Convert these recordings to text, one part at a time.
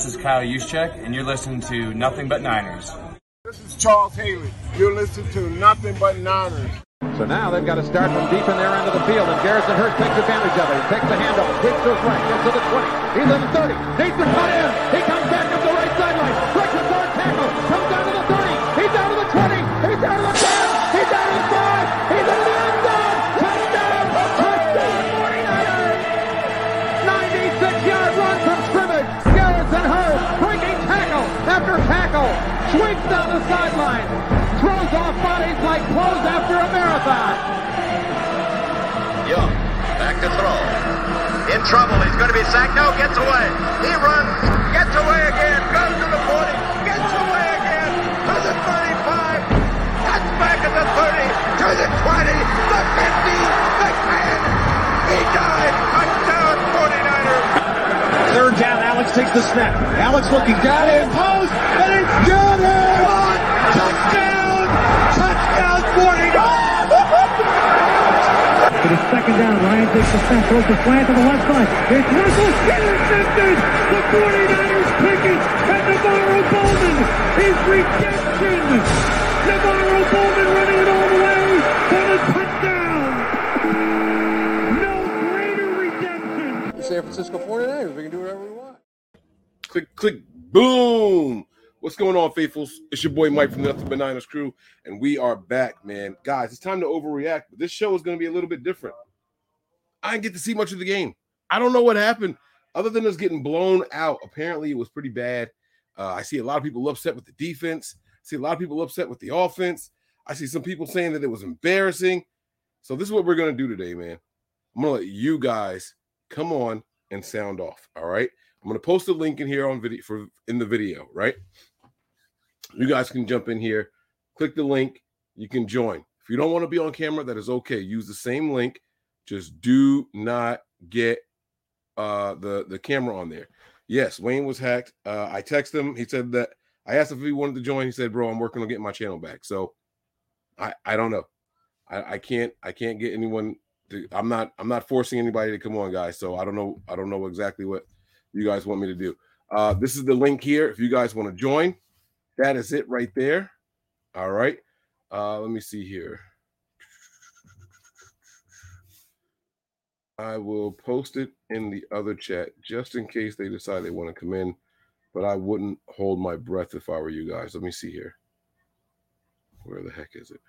this is Kyle Juszczyk, and you're listening to Nothing But Niners. This is Charles Haley. You're listening to Nothing But Niners. So now they've got to start from deep in their end of the field, and Garrison Hearst takes advantage of it. He takes the handoff, hits to his right, gets to the 20. He's in the 30. Needs to cut in. He comes Sweeps down the sideline. Throws off bodies like clothes after a marathon. Young, back to throw. In trouble, he's going to be sacked. No, gets away. He runs, gets away again, goes to the 40, gets away again, to the 35, cuts back at the 30, to the 20, the 50, the 10. He died. Touchdown, 49ers. Third down, Alex takes the snap. Alex looking, got it, post, and it's good! Touchdown! Touchdown, 49! It is second down. Ryan takes the snap, throws the slant to the left side. It's Russell intercepted. The 49ers pick it, and NaVorro Bowman is redemption. NaVorro Bowman running it all the way San Francisco 49ers. We can do whatever we want. Click, click, boom. What's going on, faithfuls? It's your boy Mike from the Nothing Niners crew, and we are back, man. Guys, it's time to overreact, but this show is going to be a little bit different. I didn't get to see much of the game. I don't know what happened other than us getting blown out. Apparently, it was pretty bad. Uh, I see a lot of people upset with the defense. I see a lot of people upset with the offense. I see some people saying that it was embarrassing. So this is what we're going to do today, man. I'm going to let you guys come on and sound off. All right. I'm to post a link in here on video for in the video, right? You guys can jump in here, click the link, you can join. If you don't want to be on camera, that is okay. Use the same link. Just do not get uh the the camera on there. Yes, Wayne was hacked. Uh I texted him. He said that I asked if he wanted to join. He said, "Bro, I'm working on getting my channel back." So I I don't know. I I can't I can't get anyone I'm not I'm not forcing anybody to come on, guys. So I don't know I don't know exactly what you guys want me to do. Uh this is the link here if you guys want to join. That is it right there. All right. Uh, let me see here. I will post it in the other chat just in case they decide they want to come in, but I wouldn't hold my breath if I were you guys. Let me see here. Where the heck is it?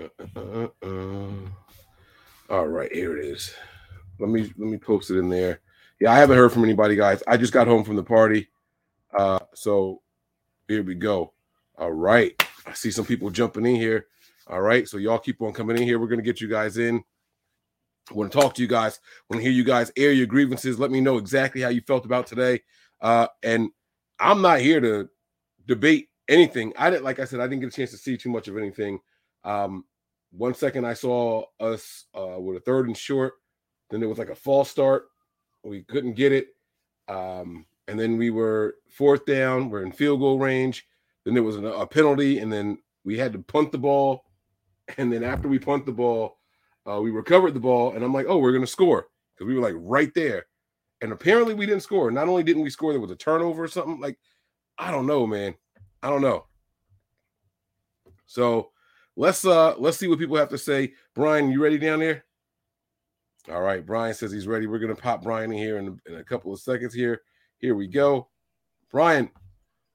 Uh, uh, uh, uh. All right, here it is. Let me let me post it in there. Yeah, I haven't heard from anybody, guys. I just got home from the party. Uh, so here we go. All right. I see some people jumping in here. All right. So y'all keep on coming in here. We're gonna get you guys in. I want to talk to you guys. I want to hear you guys air your grievances. Let me know exactly how you felt about today. Uh, and I'm not here to debate anything. I didn't, like I said, I didn't get a chance to see too much of anything. Um, one second I saw us uh, with a third and short. Then it was like a false start. We couldn't get it. Um, and then we were fourth down. We're in field goal range. Then there was a, a penalty, and then we had to punt the ball. And then after we punt the ball, uh, we recovered the ball, and I'm like, oh, we're gonna score because we were like right there. And apparently we didn't score. Not only didn't we score, there was a turnover or something. Like, I don't know, man. I don't know. So let's uh let's see what people have to say. Brian, you ready down there? All right, Brian says he's ready. We're gonna pop Brian in here in, in a couple of seconds here. Here we go. Brian,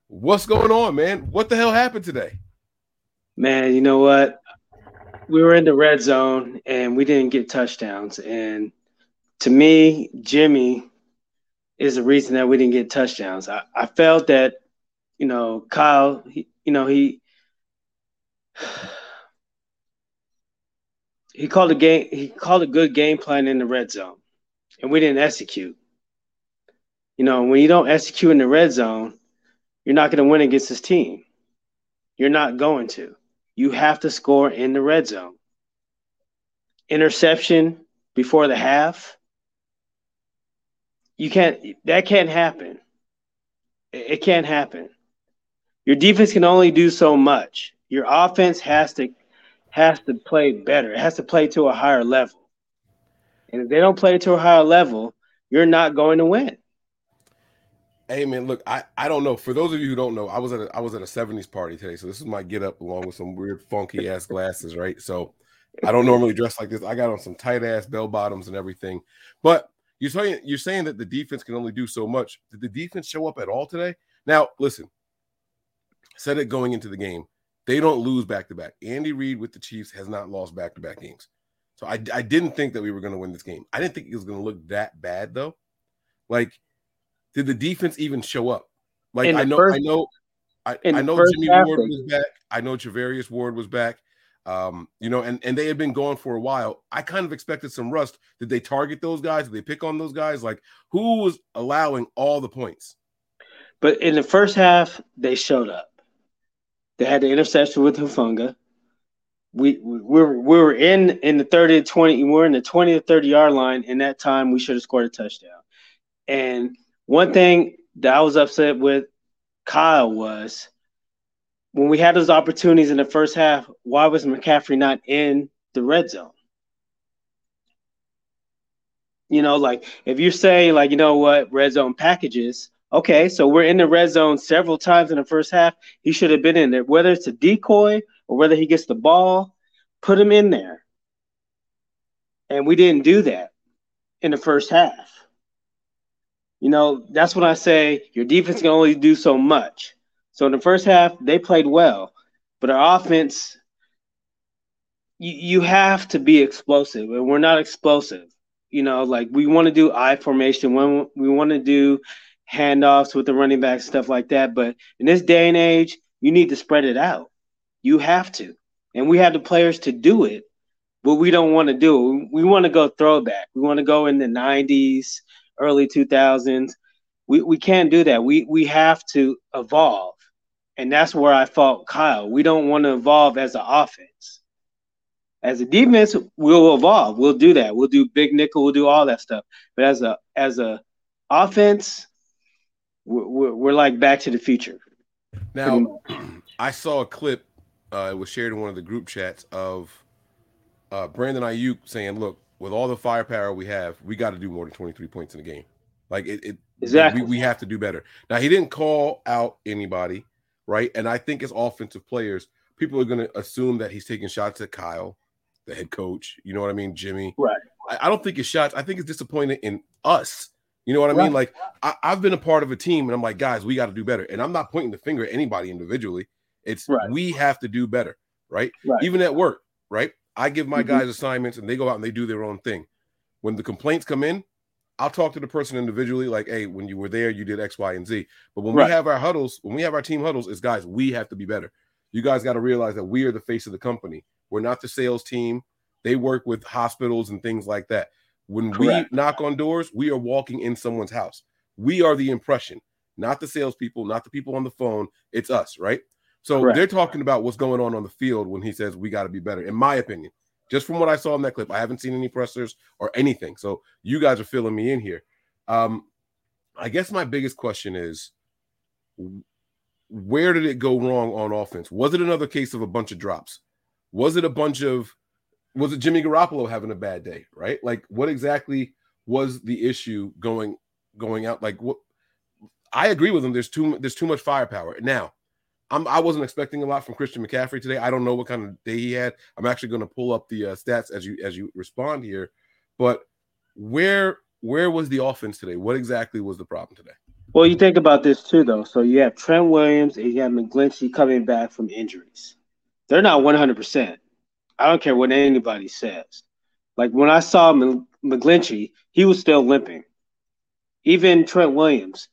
what's going on, man? What the hell happened today? Man, you know what? We were in the red zone and we didn't get touchdowns. And to me, Jimmy is the reason that we didn't get touchdowns. I, I felt that, you know, Kyle, he, you know, he he called a game he called a good game plan in the red zone and we didn't execute. You know, when you don't execute in the red zone, you're not going to win against this team. You're not going to. You have to score in the red zone. Interception before the half. You can't, that can't happen. It can't happen. Your defense can only do so much. Your offense has to has to play better. It has to play to a higher level. And if they don't play to a higher level, you're not going to win. Hey man, look, I, I don't know. For those of you who don't know, I was at a, I was at a 70s party today, so this is my get up along with some weird funky ass glasses, right? So I don't normally dress like this. I got on some tight ass bell bottoms and everything. But you're saying you're saying that the defense can only do so much. Did the defense show up at all today? Now, listen. Said it going into the game. They don't lose back to back. Andy Reid with the Chiefs has not lost back to back games. So I, I didn't think that we were going to win this game. I didn't think it was going to look that bad though. Like did the defense even show up? Like I know, first, I know, I, I know Jimmy Ward was back. I know Charvarius Ward was back. Um, you know, and and they had been gone for a while. I kind of expected some rust. Did they target those guys? Did they pick on those guys? Like who was allowing all the points? But in the first half, they showed up. They had the interception with Hufanga. We, we, we were we were in in the 30 to 20, we we're in the 20 to 30 yard line. In that time, we should have scored a touchdown. And one thing that I was upset with Kyle was when we had those opportunities in the first half, why was McCaffrey not in the red zone? You know, like if you're saying, like, you know what, red zone packages, okay, so we're in the red zone several times in the first half. He should have been in there, whether it's a decoy or whether he gets the ball, put him in there. And we didn't do that in the first half. You know, that's when I say your defense can only do so much. So in the first half, they played well, but our offense, you, you have to be explosive, and we're not explosive. You know, like we want to do I formation, when we want to do handoffs with the running back, stuff like that. But in this day and age, you need to spread it out. You have to, and we have the players to do it. But we don't want to do it. We want to go throwback. We want to go in the '90s early 2000s. We, we can't do that. We we have to evolve. And that's where I fault Kyle. We don't want to evolve as an offense. As a defense, we'll evolve. We'll do that. We'll do big nickel. We'll do all that stuff. But as a as a offense, we're, we're like Back to the Future. Now, I saw a clip. Uh, it was shared in one of the group chats of uh, Brandon Aiyuk saying, "Look, with all the firepower we have, we got to do more than 23 points in the game. Like it, it exactly. We, we have to do better. Now he didn't call out anybody, right? And I think as offensive players, people are going to assume that he's taking shots at Kyle, the head coach. You know what I mean, Jimmy. Right. I, I don't think it's shots. I think it's disappointed in us. You know what I right. mean? Like I, have been a part of a team, and I'm like, guys, we got to do better. And I'm not pointing the finger at anybody individually. It's right. we have to do better, right? right? Even at work, right? I give my mm-hmm. guys assignments and they go out and they do their own thing. When the complaints come in, I'll talk to the person individually, like, hey, when you were there, you did X, Y, and Z. But when we have our huddles, when we have our team huddles, it's guys, we have to be better. You guys got to realize that we are the face of the company. We're not the sales team. They work with hospitals and things like that. When Correct. we knock on doors, we are walking in someone's house. We are the impression, not the salespeople, not the people on the phone. It's us, right? So Correct. they're talking about what's going on on the field when he says we got to be better. In my opinion, just from what I saw in that clip, I haven't seen any pressers or anything. So you guys are filling me in here. Um, I guess my biggest question is where did it go wrong on offense? Was it another case of a bunch of drops? Was it a bunch of was it Jimmy Garoppolo having a bad day, right? Like what exactly was the issue going going out like what I agree with him there's too there's too much firepower. Now, I'm, I wasn't expecting a lot from Christian McCaffrey today. I don't know what kind of day he had. I'm actually going to pull up the uh, stats as you as you respond here. But where where was the offense today? What exactly was the problem today? Well, you think about this too, though. So you have Trent Williams and you have McGlinchey coming back from injuries. They're not 100. percent I don't care what anybody says. Like when I saw McGlinchey, he was still limping. Even Trent Williams,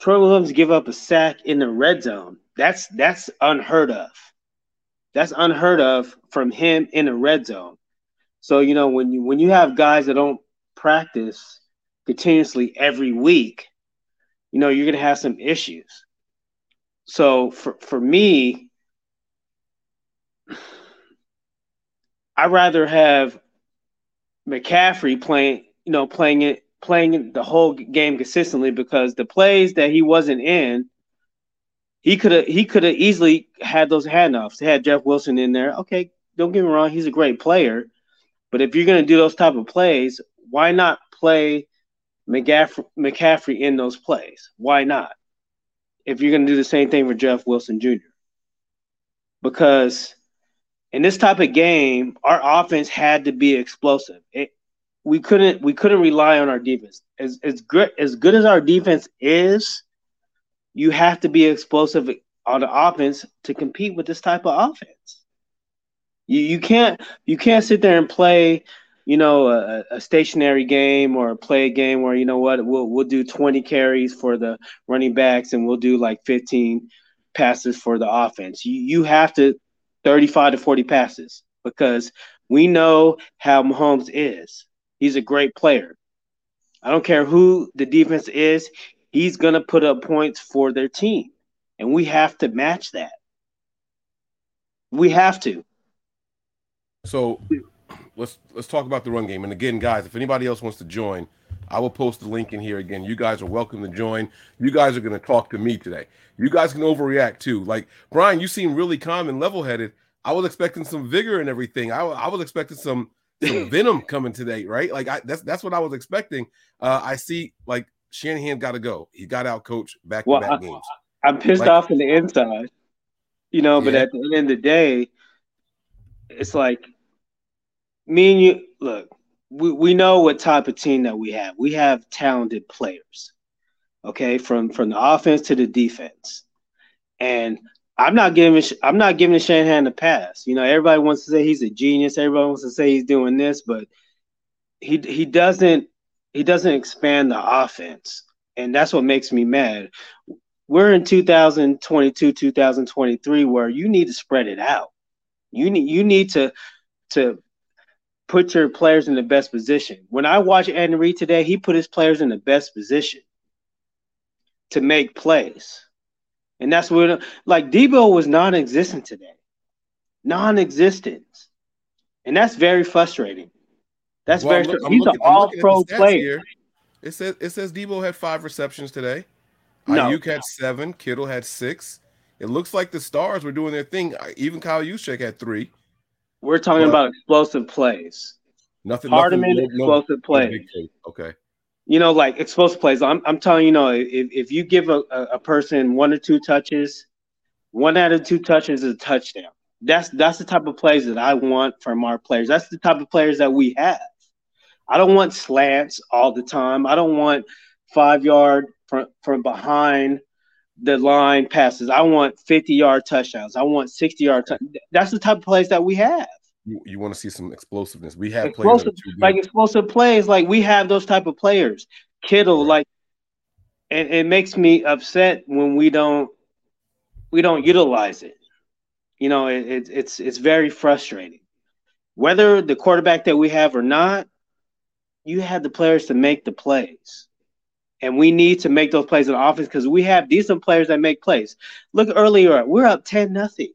Trent Williams give up a sack in the red zone that's that's unheard of. That's unheard of from him in the red zone. So you know when you when you have guys that don't practice continuously every week, you know you're gonna have some issues. So for for me, I'd rather have McCaffrey playing, you know, playing it playing the whole game consistently because the plays that he wasn't in he could have he could have easily had those handoffs. He had Jeff Wilson in there. Okay, don't get me wrong, he's a great player, but if you're gonna do those type of plays, why not play McCaffrey, McCaffrey in those plays. Why not? If you're going to do the same thing for Jeff Wilson Jr. Because in this type of game, our offense had to be explosive. It, we couldn't we couldn't rely on our defense. As as good as good as our defense is, you have to be explosive on the offense to compete with this type of offense. You you can't you can't sit there and play, you know, a, a stationary game or play a game where you know what we'll we'll do 20 carries for the running backs and we'll do like 15 passes for the offense. You you have to 35 to 40 passes because we know how Mahomes is. He's a great player. I don't care who the defense is, he's going to put up points for their team. And we have to match that. We have to. So let's let's talk about the run game. And again, guys, if anybody else wants to join, I will post the link in here again. You guys are welcome to join. You guys are going to talk to me today. You guys can overreact too. Like Brian, you seem really calm and level-headed. I was expecting some vigor and everything. I, I was expecting some, some venom coming today, right? Like I, that's that's what I was expecting. Uh, I see like Shanahan got to go. He got out coach back to back games. I'm pissed Like- off in the inside, you know, but Yeah. at the end of the day, it's like me and you look, we, we know what type of team that we have. We have talented players. Okay, from from the offense to the defense. And I'm not giving I'm not giving Shanahan a pass. You know, everybody wants to say he's a genius, everybody wants to say he's doing this, but he he doesn't he doesn't expand the offense. And that's what makes me mad we're in 2022 2023 where you need to spread it out you need you need to to put your players in the best position when i watch andy reid today he put his players in the best position to make plays and that's what like debo was non-existent today non-existent and that's very frustrating that's Well, very look- he's looking- an I'm looking at the all-pro player here. It says it says Debo had five receptions today. No. Aiyuk had seven. Kittle had six. It looks like the stars were doing their thing. Even Kyle Juszczyk had three. We're talking Well- about explosive plays Nothing. Hardman, nothing, no- explosive no plays. Okay. you know, like explosive plays. I'm, I'm telling you, know, if, if you give a, a, a person one or two touches, one out of two touches is a touchdown. That's that's the type of plays that I want from our players. That's the type of players that we have. I don't want slants all the time. I don't want five yard from from behind the line passes. I want 50 yard touchdowns. I want 60 yard. T- that's the type of plays that we have. You, you want to see some explosiveness. We have players explosive, too like explosive plays. Like we have those type of players. Kittle, Right. like, and it makes me upset when we don't we don't utilize it. You know, it, it, it's it's very frustrating. Whether the quarterback that we have or not, you have the players to make the plays. And we need to make those plays in offense because we have decent players that make plays. Look earlier, we're up 10 nothing.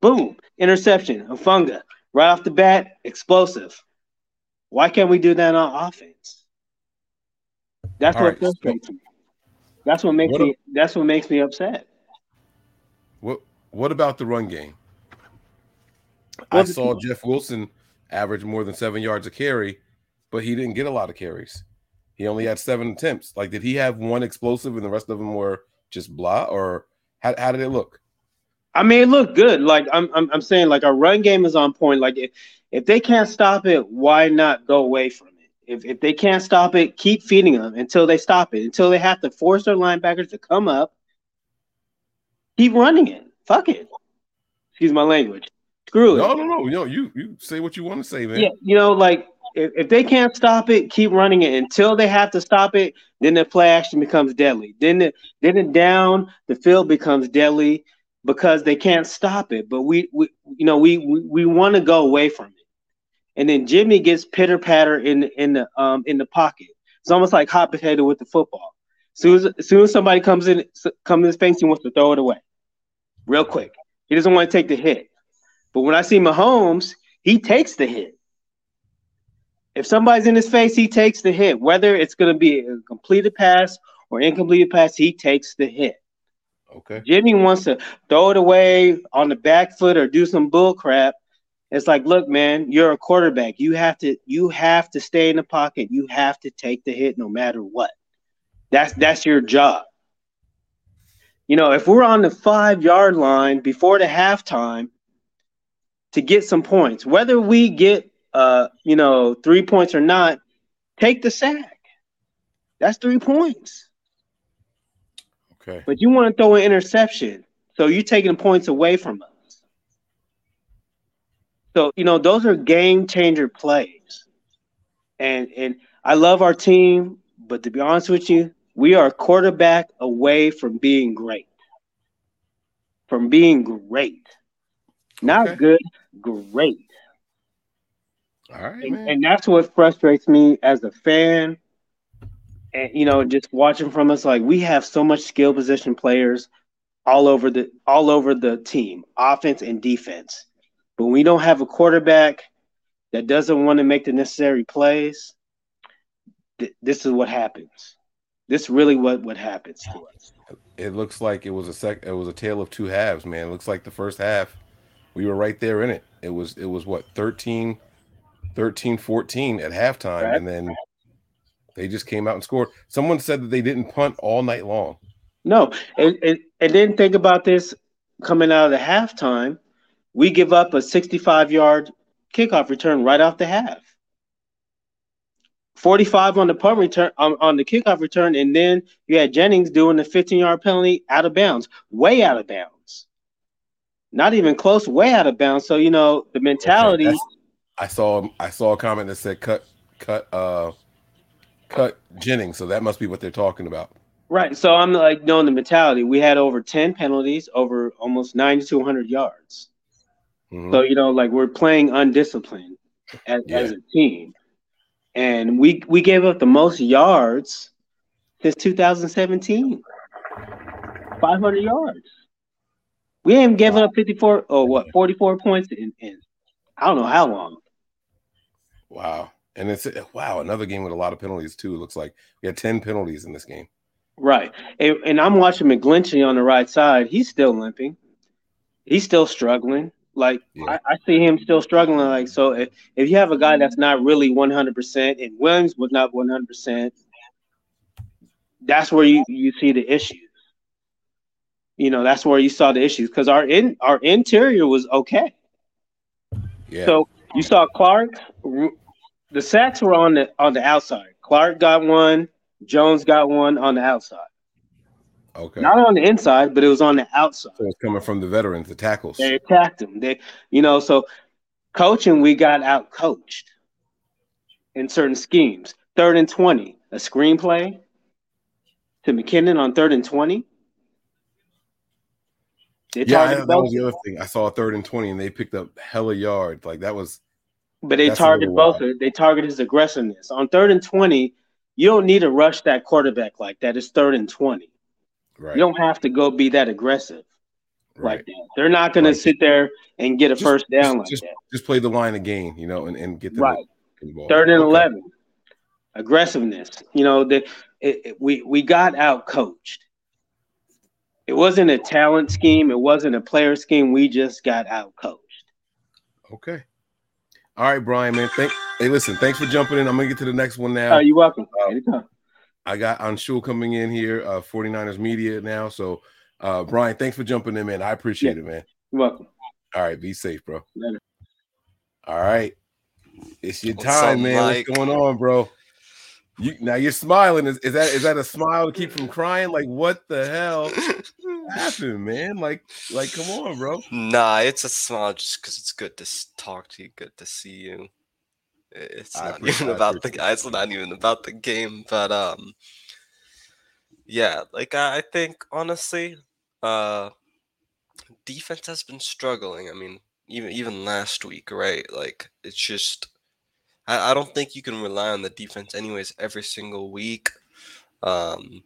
Boom, interception, Hufanga. Right off the bat, explosive. Why can't we do that on offense? That's All what right, frustrates me. That's what makes What me that's what makes me upset. What What about the run game? I saw Jeff Wilson average more than seven yards a carry, but he didn't get a lot of carries. He only had seven attempts. Like, did he have one explosive and the rest of them were just blah? Or how, how did it look? I mean, it looked good. Like I'm, I'm, I'm saying, like our run game is on point. Like if, if they can't stop it, why not go away from it? If, if they can't stop it, keep feeding them until they stop it. Until they have to force their linebackers to come up. Keep running it. Fuck it. Excuse my language. Screw it. No, no, no, no. You you say what you want to say, man. Yeah, you know, like if, if they can't stop it, keep running it until they have to stop it. Then the play action becomes deadly. Then the then it down the field becomes deadly because they can't stop it. But we, we you know, we we, we want to go away from it. And then Jimmy gets pitter patter in in the um in the pocket. It's almost like hot potato with the football. Soon as, as soon as somebody comes in comes in his face, he wants to throw it away, real quick. He doesn't want to take the hit. But when I see Mahomes, he takes the hit. If somebody's in his face, he takes the hit. Whether it's going to be a completed pass or incomplete pass, he takes the hit. Okay. Jimmy wants to throw it away on the back foot or do some bull crap, It's like, look, man, you're a quarterback. You have to you have to stay in the pocket. You have to take the hit no matter what. That's that's your job. You know, if we're on the five yard line before the halftime to get some points, whether we get uh, you know, three points or not, take the sack. That's three points. Okay. But you want to throw an interception. So you're taking points away from us. So, you know, those are game changer plays. And and I love our team, but to be honest with you, we are a quarterback away from being great. From being great. Not Okay. good, great. All right, And, and that's what frustrates me as a fan. And you know, just watching from us, like we have so much skill position players all over the all over the team, offense and defense. But we don't have a quarterback that doesn't want to make the necessary plays. th- this is what happens. This really what what happens to us. it looks like it was a sec it was a tale of two halves man it looks like the first half we were right there in it it was it was what 13 13 14 at halftime Right. and then they just came out and scored someone said that they didn't punt all night long No, and, and, and then think about this coming out of the halftime. We give up a 65 yard kickoff return right off the half. 45 on the punt return on, on the kickoff return, and then you had Jennings doing the 15 yard penalty out of bounds, way out of bounds. Not even close, way out of bounds. So you know the mentality. that's- i saw i saw a comment that said cut cut uh cut jennings so that must be what they're talking about Right. So I'm like knowing the mentality. We had over 10 penalties, over almost 9,200 yards. Mhm. So, you know, like we're playing undisciplined as, as a team. And we we gave up the most yards since 2017. 500 yards. We haven't given up 54 or what 44 points in, in I don't know how long. Wow and it's eh, wow another game with a lot of penalties too it looks like we had 10 penalties in this game Right. And, and I'm watching McGlinchey on the right side. He's still limping. He's still struggling. Like Yeah. I, I see him still struggling. Like so, if, if you have a guy that's not really 100 percent, and Williams was not 100 percent, that's where you you see the issues. You know, that's where you saw the issues because our in our interior was okay. yeah So you saw Clark. The sacks were on the on the outside. Clark got one. Jones got one on the outside. okay Not on the inside, but it was on the outside. so it's coming from the veterans the tackles They attacked him. They, you know, so coaching, we got out coached in certain schemes. Third and 20, a screenplay to McKinnon on third and 20. They Yeah, that was the other thing. I saw a third and twenty, and they picked up hella yards. Like that was but they that's little both. They targeted his aggressiveness. On third and 20, you don't need to rush that quarterback like that. It's third and 20. right. You don't have to go be that aggressive right. like that. They're not going Right. to sit there and get a Just- first down just, like just, that. just play the line again, you know, and, and get them Right. involved. Third and Okay. eleven, aggressiveness. You know, the it, it- we we got out coached. It wasn't a talent scheme. It wasn't a player scheme. We just got out coached. Okay. All right, Brian, man. Thank. Hey, listen. Thanks for jumping in. I'm gonna get to the next one now. Oh, you're welcome. Uh, Anytime. I got Anshul coming in here, uh, 49ers media now. So, uh, Brian, thanks for jumping in, man. I appreciate it, man. You're welcome. All right, be safe, bro. Later. All right, it's your What's time, up, man. Mike? What's going on, bro? You now you're smiling. Is, is that is that a smile to keep from crying? Like what the hell happened, man? Like like come on, bro. nah, it's a smile just because it's good to talk to you, good to see you. It's I not even about the appreciate guy. It's not even about the game, but um, yeah, like I, I think honestly, uh, defense has been struggling. I mean, even even last week, right? Like it's just, I, I don't think you can rely on the defense anyways every single week. Um,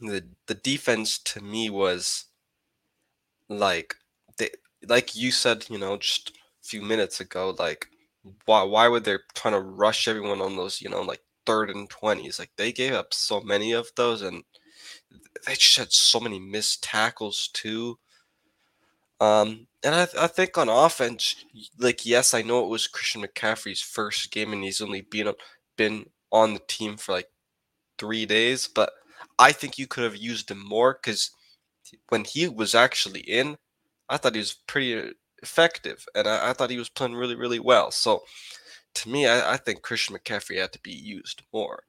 the the defense to me was like they like you said, you know, just a few minutes ago, like why why would they trying to rush everyone on those, you know, like third and twenties? Like they gave up so many of those and they just had so many missed tackles too. Um, and I, I think on offense, like yes, I know it was Christian McCaffrey's first game, and he's only been been on the team for like three days, but I think you could have used him more because when he was actually in, I thought he was pretty effective, and I, I thought he was playing really, really well. So to me, I, I think Christian McCaffrey had to be used more.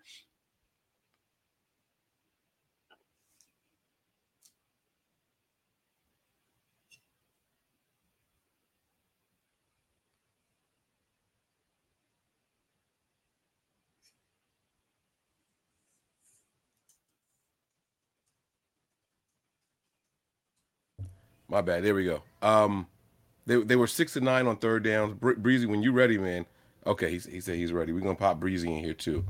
My bad. There we go. Um, they they were six to nine on third downs. Bre- Breezy, when you ready, man. Okay, he, he said he's ready. We're gonna pop Breezy in here too.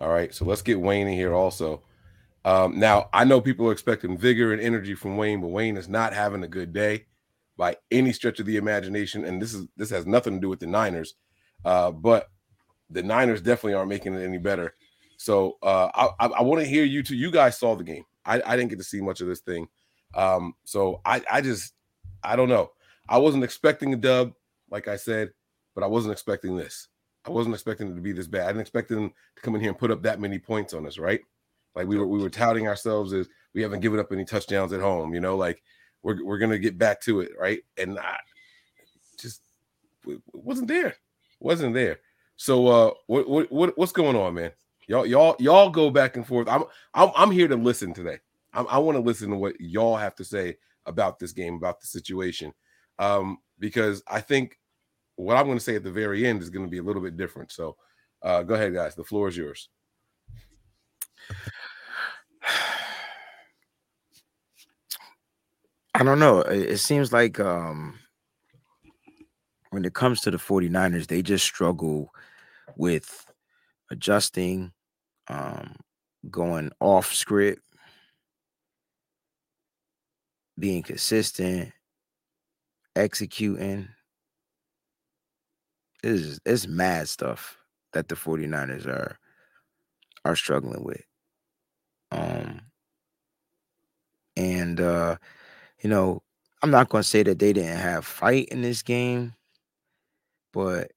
All right, so let's get Wayne in here also. Um, now I know people are expecting vigor and energy from Wayne, but Wayne is not having a good day by any stretch of the imagination. And this is this has nothing to do with the Niners, uh, but the Niners definitely aren't making it any better. So uh, I, I, I want to hear you two. You guys saw the game. I, I didn't get to see much of this thing. Um, so I, I just I don't know. I wasn't expecting a dub, like I said, but I wasn't expecting this. I wasn't expecting it to be this bad. I didn't expect them to come in here and put up that many points on us, right? Like we were we were touting ourselves as we haven't given up any touchdowns at home, you know, like we're we're gonna get back to it, right? And I just wasn't there. Wasn't there. So uh what what, what what's going on, man? Y'all y'all y'all go back and forth. I'm I'm I'm here to listen today. I, I want to listen to what y'all have to say about this game, about the situation, um, because I think what I'm going to say at the very end is going to be a little bit different. So, uh, go ahead, guys. The floor is yours. I don't know. It, seems like um, when it comes to the 49ers, they just struggle with adjusting, um, going off script, being consistent, executing. It's, it's mad stuff that the 49ers are are struggling with. Um and uh you know, I'm not going to say that they didn't have fight in this game, but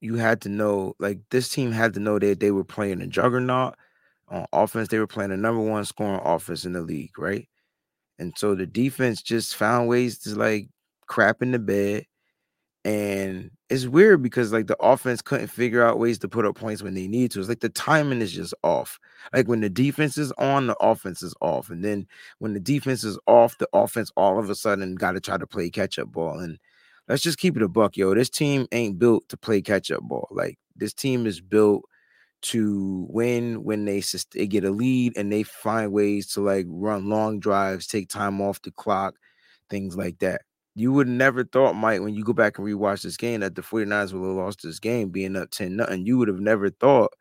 you had to know like this team had to know that they were playing a juggernaut on offense. They were playing the number one scoring offense in the league, right? And so the defense just found ways to like crap in the bed. And it's weird because like the offense couldn't figure out ways to put up points when they need to. It's like the timing is just off. Like when the defense is on, the offense is off. And then when the defense is off, the offense all of a sudden got to try to play catch up ball. And let's just keep it a buck, yo. This team ain't built to play catch up ball. Like this team is built to win when they, they get a lead and they find ways to like run long drives, take time off the clock, things like that. You would never thought, Mike, when you go back and rewatch this game, that the 49ers would have lost this game being up 10 nothing. You would have never thought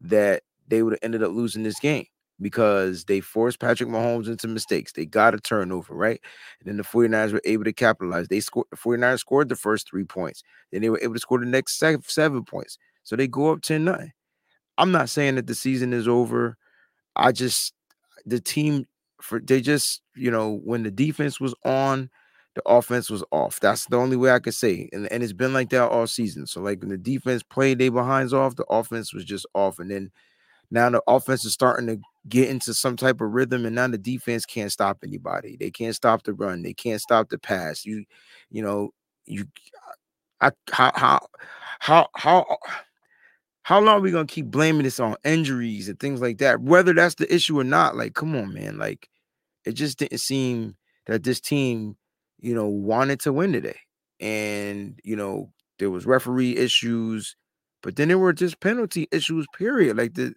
that they would have ended up losing this game because they forced Patrick Mahomes into mistakes. They got a turnover, right? And then the 49ers were able to capitalize. They scored the 49ers scored the first three points. Then they were able to score the next seven, points. So they go up 10 nothing. I'm not saying that the season is over. I just the team for they just, you know, when the defense was on, the offense was off. That's the only way I could say. And, and it's been like that all season. So like when the defense played they behinds off, the offense was just off. And then now the offense is starting to get into some type of rhythm, and now the defense can't stop anybody. They can't stop the run. They can't stop the pass. You, you know, you, I, how, how, how, how, how long are we gonna keep blaming this on injuries and things like that? Whether that's the issue or not, like, come on, man. Like, it just didn't seem that this team, you know, wanted to win today. And you know, there was referee issues, but then there were just penalty issues, period. Like the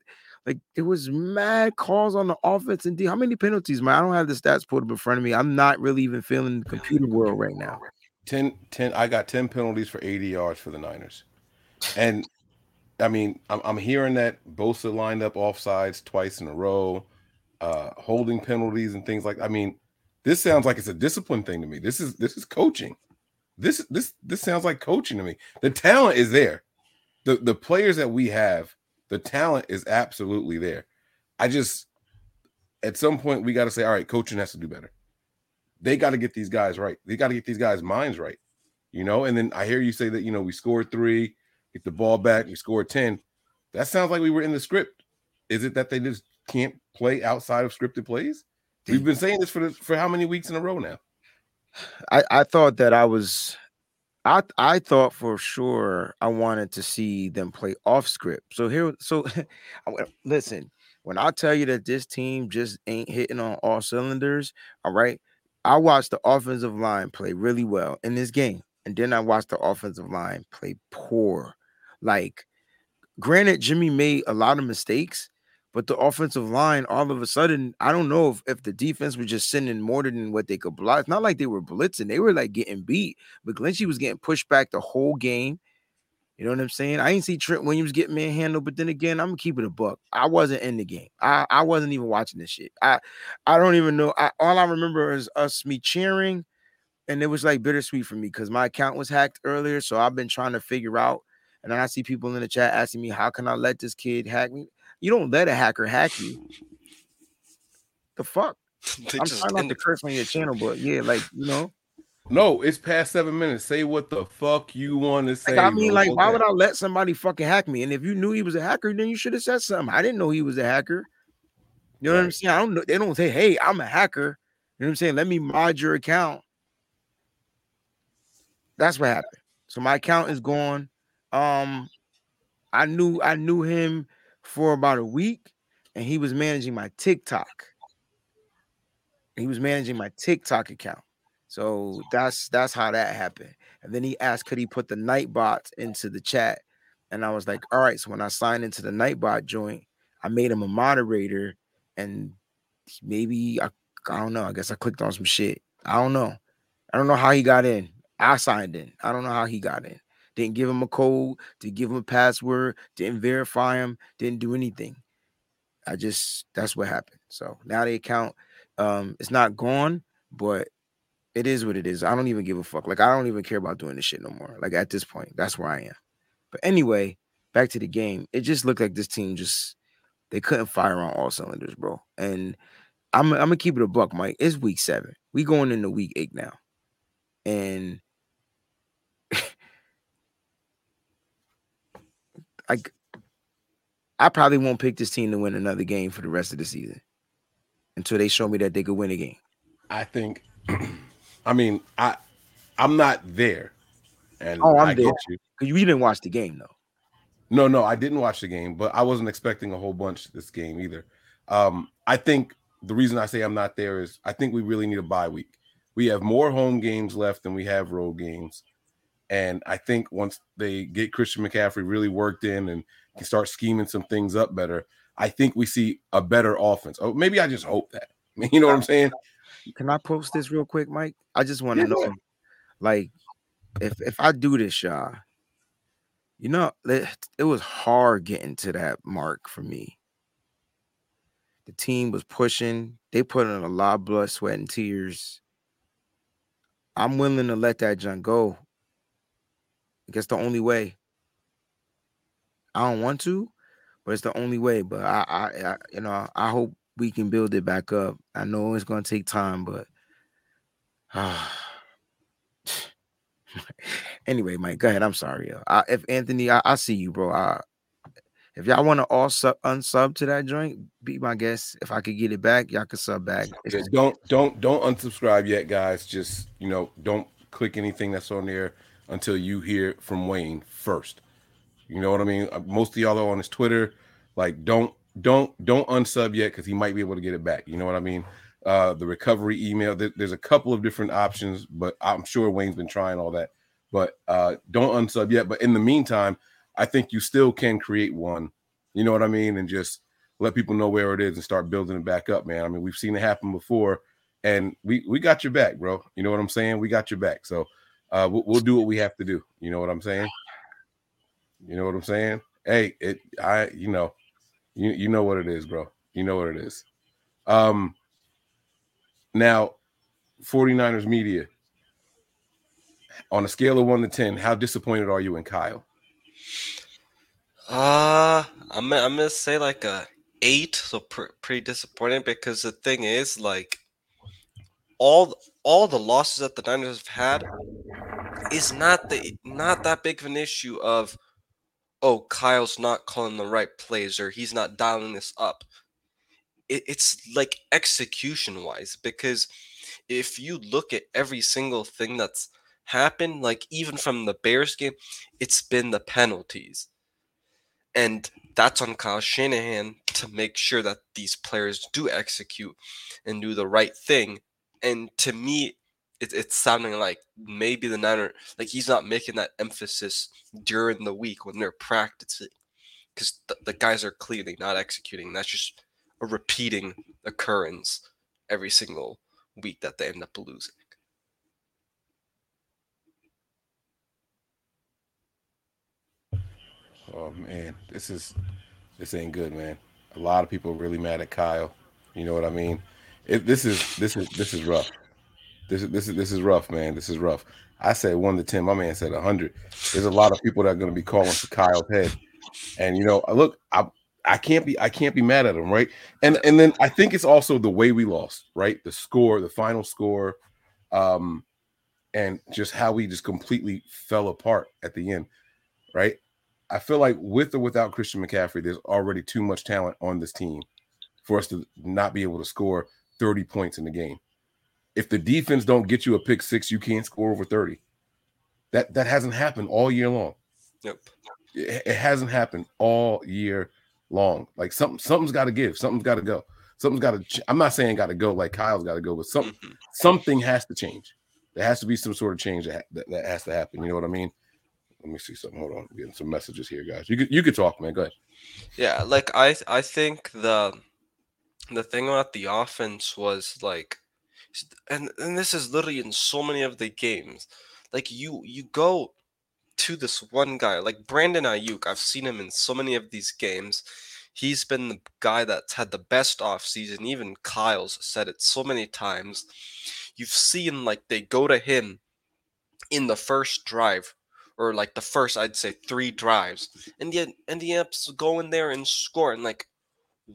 like it was mad calls on the offense and D. How many penalties, man? I don't have the stats pulled up in front of me. I'm not really even feeling the computer world right now. 10, 10 I got 10 penalties for 80 yards for the Niners. And I mean, I'm, I'm hearing that Bosa lined up offsides twice in a row, uh, holding penalties and things like I mean, this sounds like it's a discipline thing to me. This is this is coaching. This this this sounds like coaching to me. The talent is there. The the players that we have, the talent is absolutely there. I just at some point we got to say, all right, coaching has to do better. they got to get these guys right. They got to get these guys' minds right, you know. And then I hear you say that you know we scored three, get the ball back, we score ten. That sounds like we were in the script. Is it that they just can't play outside of scripted plays? We've been saying this for for how many weeks in a row now? I, I thought that I was I I thought for sure I wanted to see them play off script. So here, so listen, when I tell you that this team just ain't hitting on all cylinders, all right. I watched the offensive line play really well in this game, and then I watched the offensive line play poor. Like, granted, Jimmy made a lot of mistakes, but the offensive line, all of a sudden, I don't know if, if the defense was just sending more than what they could block. It's not like they were blitzing, they were like getting beat. McGlinchey was getting pushed back the whole game. You know what I'm saying? I didn't see Trent Williams get manhandled, but then again, I'm gonna keep it a buck. I wasn't in the game. I, I wasn't even watching this shit. I I don't even know. I, all I remember is us me cheering, and it was like bittersweet for me because my account was hacked earlier. So I've been trying to figure out. And then I see people in the chat asking me, "How can I let this kid hack me?" You don't let a hacker hack you. The fuck? I'm trying not to curse on your channel, but yeah, like you know. No, it's past seven minutes. Say what the fuck you want to say. Like, I mean, bro. like, why would I let somebody fucking hack me? And if you knew he was a hacker, then you should have said something. I didn't know he was a hacker. You know right. what I'm saying? I don't know. They don't say, "Hey, I'm a hacker." You know what I'm saying? Let me mod your account. That's what happened. So my account is gone. Um, I knew I knew him for about a week, and he was managing my TikTok. He was managing my TikTok account. So that's that's how that happened. And then he asked, could he put the Nightbot into the chat? And I was like, all right. So when I signed into the Nightbot joint, I made him a moderator, and maybe I I don't know. I guess I clicked on some shit. I don't know. I don't know how he got in. I signed in. I don't know how he got in. Didn't give him a code, didn't give him a password, didn't verify him, didn't do anything. I just that's what happened. So now the account um it's not gone, but it is what it is. I don't even give a fuck. Like I don't even care about doing this shit no more. Like at this point, that's where I am. But anyway, back to the game. It just looked like this team just they couldn't fire on all cylinders, bro. And I'm I'm gonna keep it a buck, Mike. It's week seven. We going into week eight now, and like I probably won't pick this team to win another game for the rest of the season until they show me that they could win a game. I think I mean, I I'm not there. And oh, I'm I there. you. You didn't watch the game though. No, no, I didn't watch the game, but I wasn't expecting a whole bunch this game either. Um, I think the reason I say I'm not there is I think we really need a bye week. We have more home games left than we have road games. And I think once they get Christian McCaffrey really worked in and can start scheming some things up better, I think we see a better offense. Oh, maybe I just hope that. You know what I'm saying? Can I post this real quick, Mike? I just want to yeah. know, like, if if I do this, y'all, you know, it, it was hard getting to that mark for me. The team was pushing. They put in a lot of blood, sweat, and tears. I'm willing to let that junk go I guess the only way. I don't want to, but it's the only way. But I, I, I you know, I hope we can build it back up. I know it's going to take time, but uh, anyway, Mike, go ahead. I'm sorry. I, if Anthony, I, I, see you, bro. I, if y'all want to all sub unsub to that joint, be my guest. If I could get it back, y'all could sub back. Just don't don't don't unsubscribe yet, guys. Just you know, don't click anything that's on there until you hear from Wayne first. You know what I mean? Uh, most of y'all are on his Twitter. Like, don't don't don't unsub yet because he might be able to get it back. You know what I mean? Uh, the recovery email. there's a couple of different options, but I'm sure Wayne's been trying all that. But uh, don't unsub yet. But in the meantime, I think you still can create one. You know what I mean? And just let people know where it is and start building it back up, man. I mean, we've seen it happen before, and we we got your back, bro. You know what I'm saying? We got your back. So uh, we'll, we'll do what we have to do. You know what I'm saying? You know what I'm saying? Hey, it I you know, you you know what it is, bro. You know what it is. Um now 49ers media on a scale of 1 to 10, how disappointed are you in Kyle? Uh, I'm I'm gonna say like a eight, so pr- pretty disappointed because the thing is, like, all all the losses that the Niners have had is not the not that big of an issue of oh Kyle's not calling the right plays or he's not dialing this up. It, it's like execution wise because if you look at every single thing that's happened, like even from the Bears game, it's been the penalties. And that's on Kyle Shanahan to make sure that these players do execute and do the right thing. And to me, it, it's sounding like maybe the Niner, like he's not making that emphasis during the week when they're practicing because the, the guys are clearly not executing. That's just a repeating occurrence every single week that they end up losing. Oh man, this is this ain't good, man. A lot of people are really mad at Kyle. You know what I mean? It, this is this is this is rough. This is this is this is rough, man. This is rough. I said one to ten. My man said hundred. There's a lot of people that are going to be calling for Kyle's head, and you know, look, I I can't be I can't be mad at him, right? And and then I think it's also the way we lost, right? The score, the final score, um, and just how we just completely fell apart at the end, right? I feel like with or without Christian McCaffrey, there's already too much talent on this team for us to not be able to score 30 points in the game. If the defense don't get you a pick six, you can't score over 30. That that hasn't happened all year long. Yep. It, it hasn't happened all year long. Like something something's got to give. Something's got to go. Something's got to. I'm not saying got to go like Kyle's got to go, but something Mm-hmm. something has to change. There has to be some sort of change that, ha- that that has to happen. You know what I mean? Let me see something. Hold on, I'm getting some messages here, guys. You could you could talk, man. Go ahead. Yeah, like I I think the the thing about the offense was like and and this is literally in so many of the games. Like you you go to this one guy, like Brandon Aiyuk. I've seen him in so many of these games. He's been the guy that's had the best offseason. Even Kyle's said it so many times. You've seen like they go to him in the first drive or like the first I'd say three drives, and yet and he ends up going there and scoring. Like,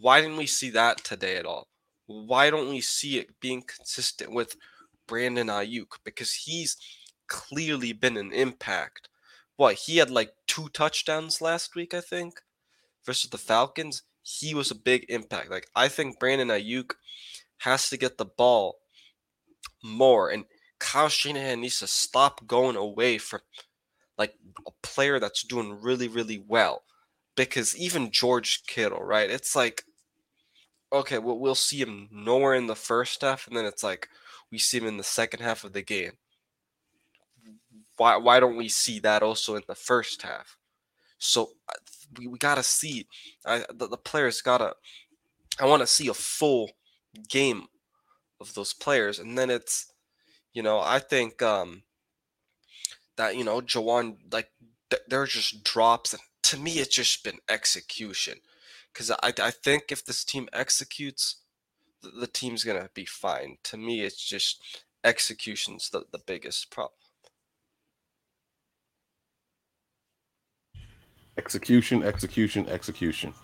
why didn't we see that today at all? Why don't we see it being consistent with Brandon Aiyuk? Because he's clearly been an impact. What he had like two touchdowns last week, I think, versus the Falcons. He was a big impact. Like I think Brandon Aiyuk has to get the ball more, and Kyle Shanahan needs to stop going away from like a player that's doing really, really well. Because even George Kittle, right? It's like, okay, well, we'll see him nowhere in the first half, and then it's like we see him in the second half of the game. Why, why don't we see that also in the first half? So uh, we, we gotta see. I, the, the players gotta. I want to see a full game of those players, and then it's, you know, I think um, that you know Jauan like th- there's just drops and to me it's just been execution because I, I think if this team executes the, the team's gonna be fine to me it's just execution's the, the biggest problem Execution, execution, execution.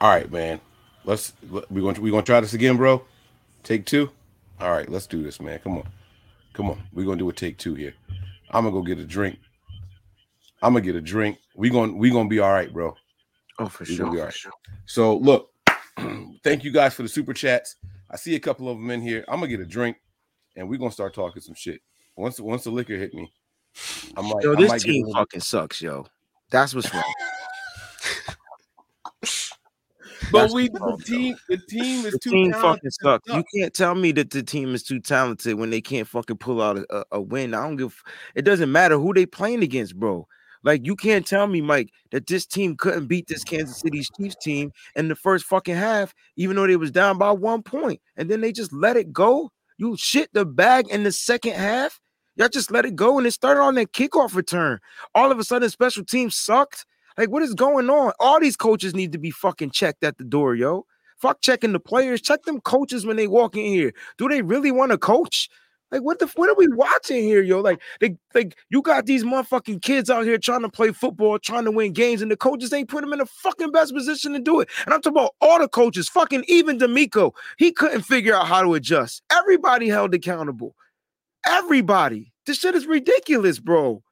All right, man. Let's we going to we gonna try this again, bro. Take two. All right, let's do this, man. Come on, come on. We're gonna do a take two here. I'm gonna go get a drink. I'm gonna get a drink. We gonna we gonna be all right, bro. Oh, for We sure. be all for sure. So look, thank you guys for the super chats. I see a couple of them in here. I'm gonna get a drink, and we're gonna start talking some shit. Once once the liquor hit me, I'm like, Yo, this team fucking sucks, yo. That's what's wrong. But we the team the team is The too team talented fucking sucks. You can't tell me that the team is too talented when they can't fucking pull out a, a, a win. I don't give. It doesn't matter who they playing against, bro. Like you can't tell me, Mike, that this team couldn't beat this Kansas City Chiefs team in the first fucking half, even though they was down by one point, and then they just let it go. You shit the bag in the second half. Y'all just let it go, and it started on that kickoff return. All of a sudden, special teams sucked. Like, what is going on? All these coaches need to be fucking checked at the door, yo. Fuck checking the players. Check them coaches when they walk in here. Do they really want to coach? Like what the what are we watching here, yo? Like they like you got these motherfucking kids out here trying to play football, trying to win games, and the coaches ain't put them in the fucking best position to do it. And I'm talking about all the coaches, fucking even DeMeco. He couldn't figure out how to adjust. Everybody held accountable. Everybody. This shit is ridiculous, bro.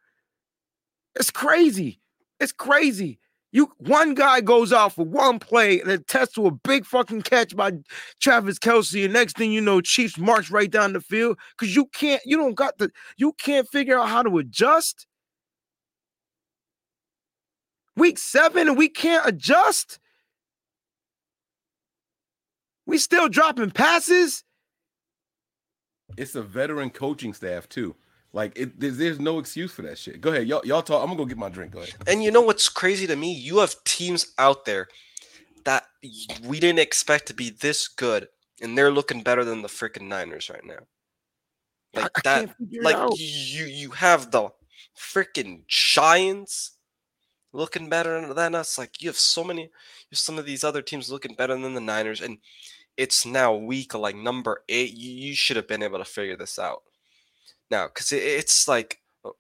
It's crazy. It's crazy. You one guy goes out for one play and attests to a big fucking catch by Travis Kelce, and next thing you know, Chiefs march right down the field because you can't, you don't got the, you can't figure out how to adjust. Week seven, and we can't adjust. We still dropping passes. It's a veteran coaching staff too. Like it, there's, there's no excuse for that shit. Go ahead, y'all. Y'all talk. I'm gonna go get my drink. Go ahead. And you know what's crazy to me? You have teams out there that we didn't expect to be this good, and they're looking better than the freaking Niners right now. Like I that. can't figure it Like out. you, you have the freaking Giants looking better than us. Like you have so many, you have some of these other teams looking better than the Niners, and it's now week like number eight. You, you should have been able to figure this out now because it, it's like uh,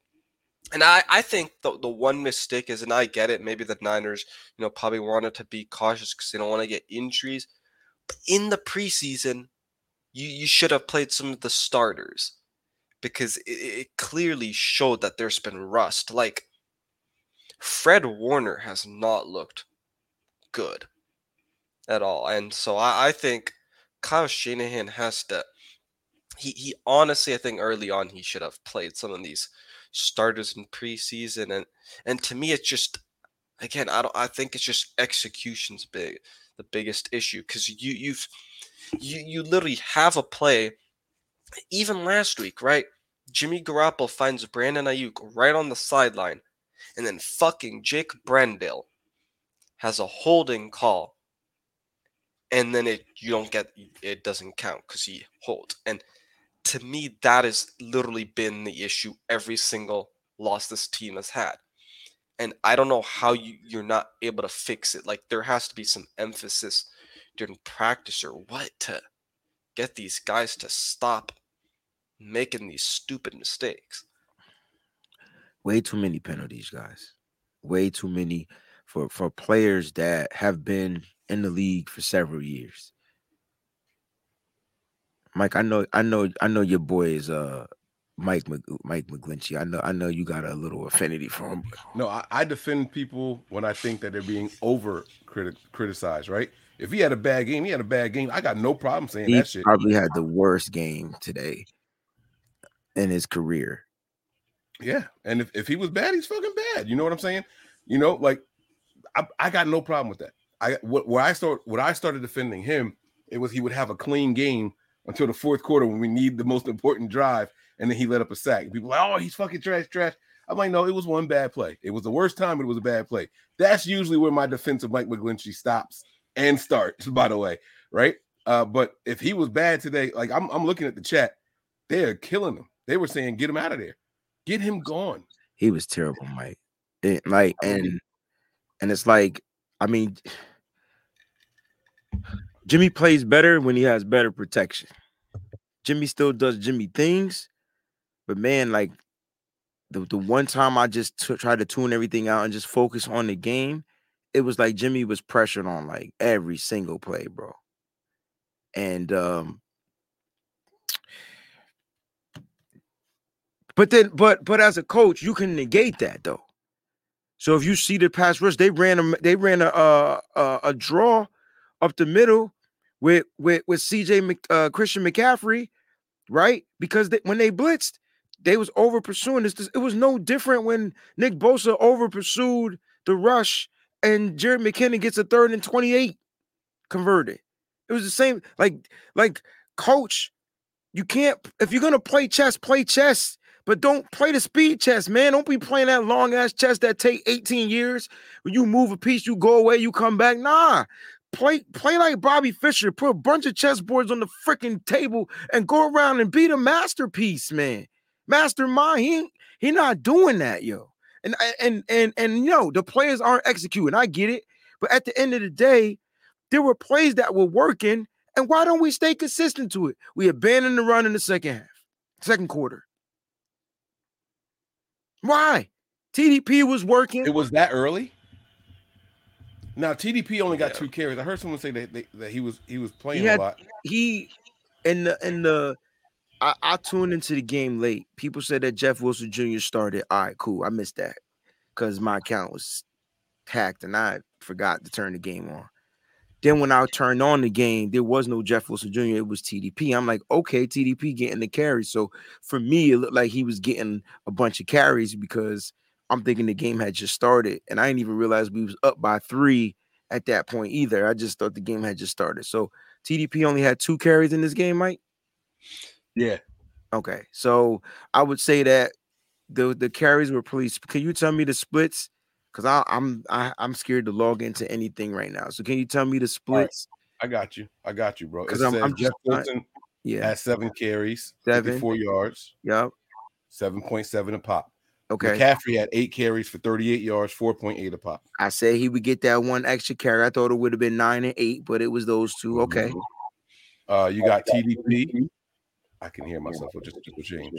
and I, I think the, the one mistake is and i get it maybe the niners you know probably wanted to be cautious because they don't want to get injuries but in the preseason you, you should have played some of the starters because it, it clearly showed that there's been rust like fred warner has not looked good at all and so i, I think kyle shanahan has to he he honestly I think early on he should have played some of these starters in preseason and and to me it's just again I don't I think it's just execution's big the biggest issue because you you've you you literally have a play even last week right? Jimmy Garoppolo finds Brandon Aiyuk right on the sideline and then fucking Jake Brendel has a holding call and then it you don't get it doesn't count because he holds and to me, that has literally been the issue every single loss this team has had. And I don't know how you, you're not able to fix it. Like there has to be some emphasis during practice or what to get these guys to stop making these stupid mistakes. Way too many penalties, guys. Way too many for for players that have been in the league for several years. Mike, I know, I know, I know your boy is uh Mike Mc, Mike McGlinchey. I know, I know you got a little affinity for him. No, I, I defend people when I think that they're being over criticized. Right? If he had a bad game, he had a bad game. I got no problem saying He that shit. probably had the worst game today in his career. Yeah, and if, if he was bad, he's fucking bad. You know what I'm saying? You know, like I, I got no problem with that. I what where I start what I started defending him, it was he would have a clean game until the fourth quarter when we need the most important drive, and then he let up a sack. People like, oh, he's fucking trash, trash. I'm like, no, it was one bad play. It was the worst time, it was a bad play. That's usually where my defense of Mike McGlinchey stops and starts, by the way, right? Uh, but if he was bad today, like I'm, I'm looking at the chat, they are killing him. They were saying, get him out of there, get him gone. He was terrible, Mike. It- like and and it's like, I mean, Jimmy plays better when he has better protection. Jimmy still does Jimmy things, but man, like the, the one time I just t- tried to tune everything out and just focus on the game, it was like Jimmy was pressured on like every single play, bro. And um but then but but as a coach, you can negate that though. So if you see the pass rush, they ran a they ran a a, a, a draw up the middle with with with CJ Mc, uh, Christian McCaffrey, right? Because they, when they blitzed, they was over pursuing. It was no different when Nick Bosa over pursued the rush and Jerick McKinnon gets a third and 28 converted. It was the same, like, like coach, you can't if you're gonna play chess, play chess, but don't play the speed chess, man. Don't be playing that long ass chess that take 18 years. When you move a piece, you go away, you come back. Nah, play play like Bobby Fischer. Put a bunch of chessboards on the freaking table and go around and beat a masterpiece, man. Mastermind. He he not doing that, yo. And and and and you know the players aren't executing. I get it, but at the end of the day, there were plays that were working. And why don't we stay consistent to it? We abandoned the run in the second half. second quarter. Why? TDP was working. It was that early. Now TDP only got Yeah. two carries. I heard someone say that, that, that he was he was playing He had- a lot. he in the in the I, I tuned into the game late. People said that Jeff Wilson Jr. started. All right, cool. I missed that because my account was hacked and I forgot to turn the game on. Then when I turned on the game, there was no Jeff Wilson Jr. It was TDP. I'm like, okay, TDP getting the carries. So for me, it looked like he was getting a bunch of carries because I'm thinking the game had just started, and I didn't even realize we was up by three at that point either. I just thought the game had just started. So TDP only had two carries in this game, Mike. Yeah. Okay, so I would say that the the carries were pretty. Can you tell me the splits? Because I I'm I, I'm scared to log into anything right now. So can you tell me the splits? I got you. I got you, bro. It 'Cause I'm- I'm Jeff just Wilson Yeah. had seven carries, Seven. 54 yards, Yep. 7.7 a pop. Okay. McCaffrey had eight carries for 38 yards, 4.8 a pop. I said he would get that one extra carry. I thought it would have been nine and eight, but it was those two. Okay. Uh, you got TDP. I can hear myself. I'll just, just change.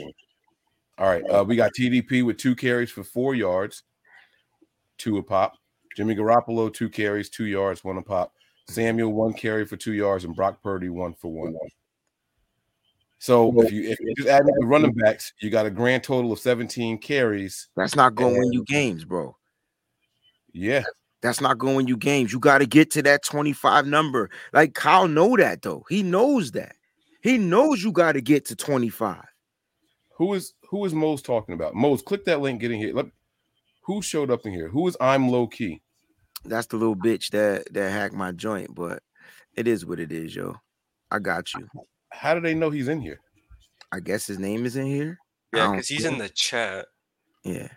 All right. Uh, we got TDP with two carries for four yards, two a pop. Jimmy Garoppolo, two carries, two yards, one a pop. Samuel, one carry for two yards, and Brock Purdy, one for one. So if you if you just add up the running backs, you got a grand total of 17 carries. That's not going to win you games, bro. Yeah. That's not going to win you games. You got to get to that 25 number. Like Kyle know that though. He knows that. He knows you got to get to 25. Who is who is Mose talking about? Mose, click that link, get in here. Let, who showed up in here? Who is I'm low key? That's the little bitch that that hacked my joint, but it is what it is, yo. I got you. How do they know he's in here? I guess his name is in here. Yeah, because he's in the chat. Yeah.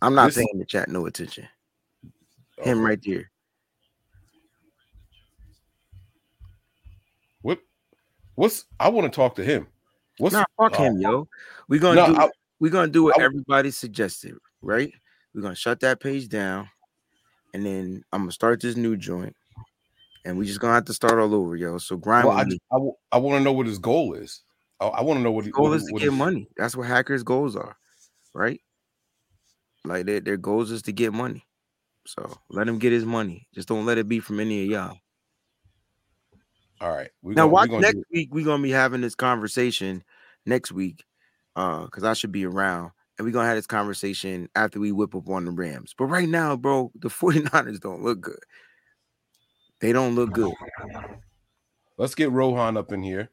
I'm not This- paying the chat no attention. Oh. Him right there. What? What's? I want to talk to him. What's? Nah, fuck oh, him, yo. We're gonna No, do I- we're gonna do what I- everybody suggested, right? We're gonna shut that page down, and then I'm gonna start this new joint, and we just gonna have to start all over, yo. So grind Well, I. I, I want to know what his goal is. I, I want to know what he goal what, is to get his- money. That's what hackers' goals are, right? Like their their goals is to get money. So let him get his money. Just don't let it be from any of y'all. All right. We now gonna, watch next do, week. We're gonna be having this conversation next week. Uh, because I should be around. And we're gonna have this conversation after we whip up on the Rams. But right now, bro, the 49ers don't look good. They don't look good. let's get Rohan up in here,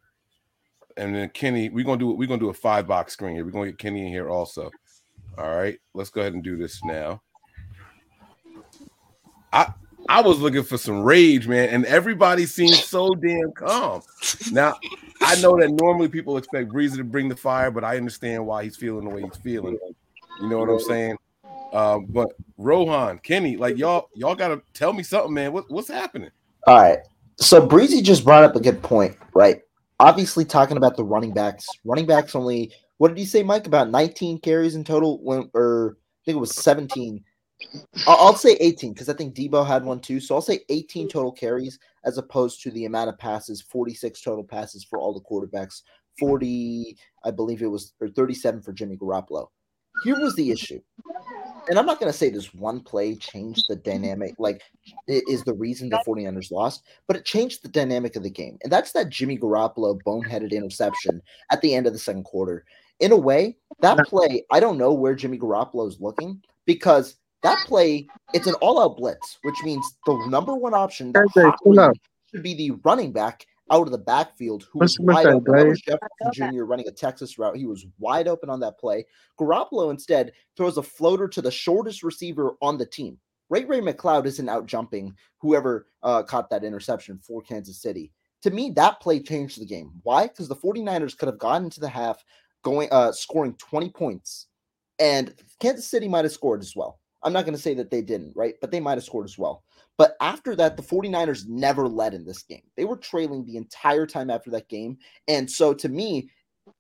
and then Kenny. We're gonna do we're gonna do a five box screen here. We're gonna get Kenny in here also. All right. Let's go ahead and do this now. I I was looking for some rage, man, and everybody seems so damn calm. Now I know that normally people expect Breezy to bring the fire, but I understand why he's feeling the way he's feeling. You know what I'm saying? Uh, but Rohan, Kenny, like y'all, y'all gotta tell me something, man. What, what's happening? All right. So Breezy just brought up a good point, right? Obviously, talking about the running backs. Running backs only. What did you say, Mike? About 19 carries in total, when or I think it was 17. I'll, I'll say 18 because I think Deebo had one too. So I'll say 18 total carries as opposed to the amount of passes, 46 total passes for all the quarterbacks, 40, I believe it was, or 37 for Jimmy Garoppolo. Here was the issue. And I'm not going to say this one play changed the dynamic, like it is the reason the 49ers lost, but it changed the dynamic of the game. And that's that Jimmy Garoppolo boneheaded interception at the end of the second quarter. In a way, that play, I don't know where Jimmy Garoppolo is looking because that play, it's an all out blitz, which means the number one option the Okay, hot chill read out. should be the running back out of the backfield who was wide open. That was Jefferson Jr. running a Texas route. He was wide open on that play. Garoppolo instead throws a floater to the shortest receiver on the team. Ray-Ray McCloud isn't out jumping whoever uh, caught that interception for Kansas City. To me, that play changed the game. Why? Because the 49ers could have gotten into the half going uh scoring 20 points and Kansas City might have scored as well. I'm not going to say that they didn't, right? But they might have scored as well. But after that, the 49ers never led in this game. They were trailing the entire time after that game. And so to me,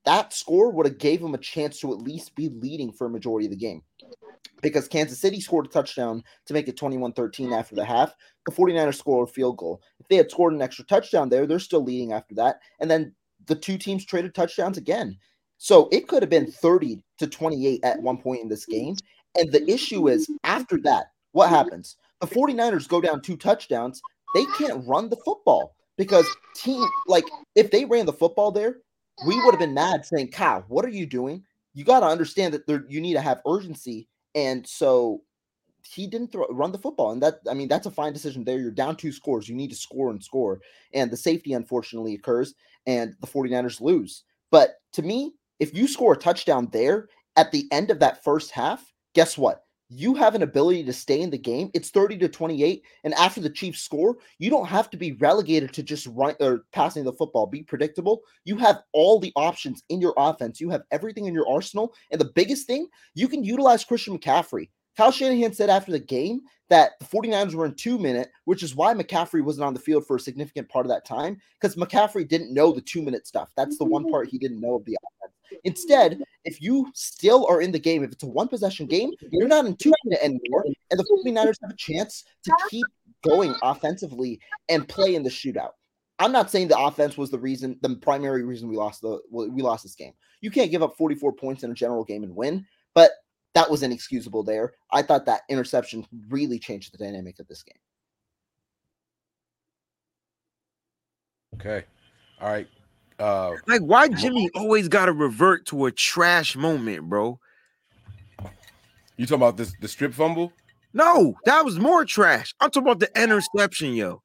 that score would have gave them a chance to at least be leading for a majority of the game. Because Kansas City scored a touchdown to make it 21-13 after the half. The 49ers scored a field goal. If they had scored an extra touchdown there, they're still leading after that. And then the two teams traded touchdowns again. So it could have been 30 to 28 at one point in this game. And the issue is after that, what happens? The 49ers go down two touchdowns. They can't run the football because team like if they ran the football there, we would have been mad saying, "Cow, what are you doing?" You got to understand that there you need to have urgency, and so he didn't throw, run the football, and that I mean that's a fine decision there. You're down two scores, you need to score and score, and the safety unfortunately occurs, and the 49ers lose. But to me, if you score a touchdown there at the end of that first half, guess what? you have an ability to stay in the game. It's 30 to 28. And after the Chiefs score, you don't have to be relegated to just run or passing the football. Be predictable. You have all the options in your offense. You have everything in your arsenal. And the biggest thing, you can utilize Christian McCaffrey. Kyle Shanahan said after the game that the 49ers were in two minute, which is why McCaffrey wasn't on the field for a significant part of that time because McCaffrey didn't know the two minute stuff. That's the one mm-hmm. part he didn't know of the offense. Instead, if you still are in the game, if it's a one possession game, you're not in two minute anymore. And the 49ers have a chance to keep going offensively and play in the shootout. I'm not saying the offense was the reason, the primary reason we lost the we lost this game. You can't give up 44 points in a general game and win, but that was inexcusable there. I thought that interception really changed the dynamic of this game. Okay. All right. Uh, like, why Jimmy always got to revert to a trash moment, bro? You talking about this the strip fumble? No, that was more trash. I'm talking about the interception, yo.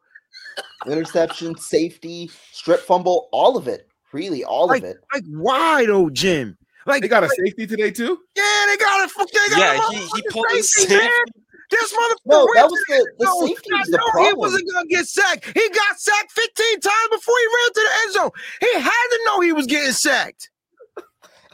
Interception, safety, strip fumble, all of it. Really, all like, of it. Like, why though, Jim? Like they got a like, safety today too. Yeah, they got a. They got yeah, a he, he pulled safety, his safety. This motherfucker. No, that was the, the no, safety was the problem. he wasn't gonna get sacked. He got sacked 15 times before he ran to the end zone. He had to know he was getting sacked.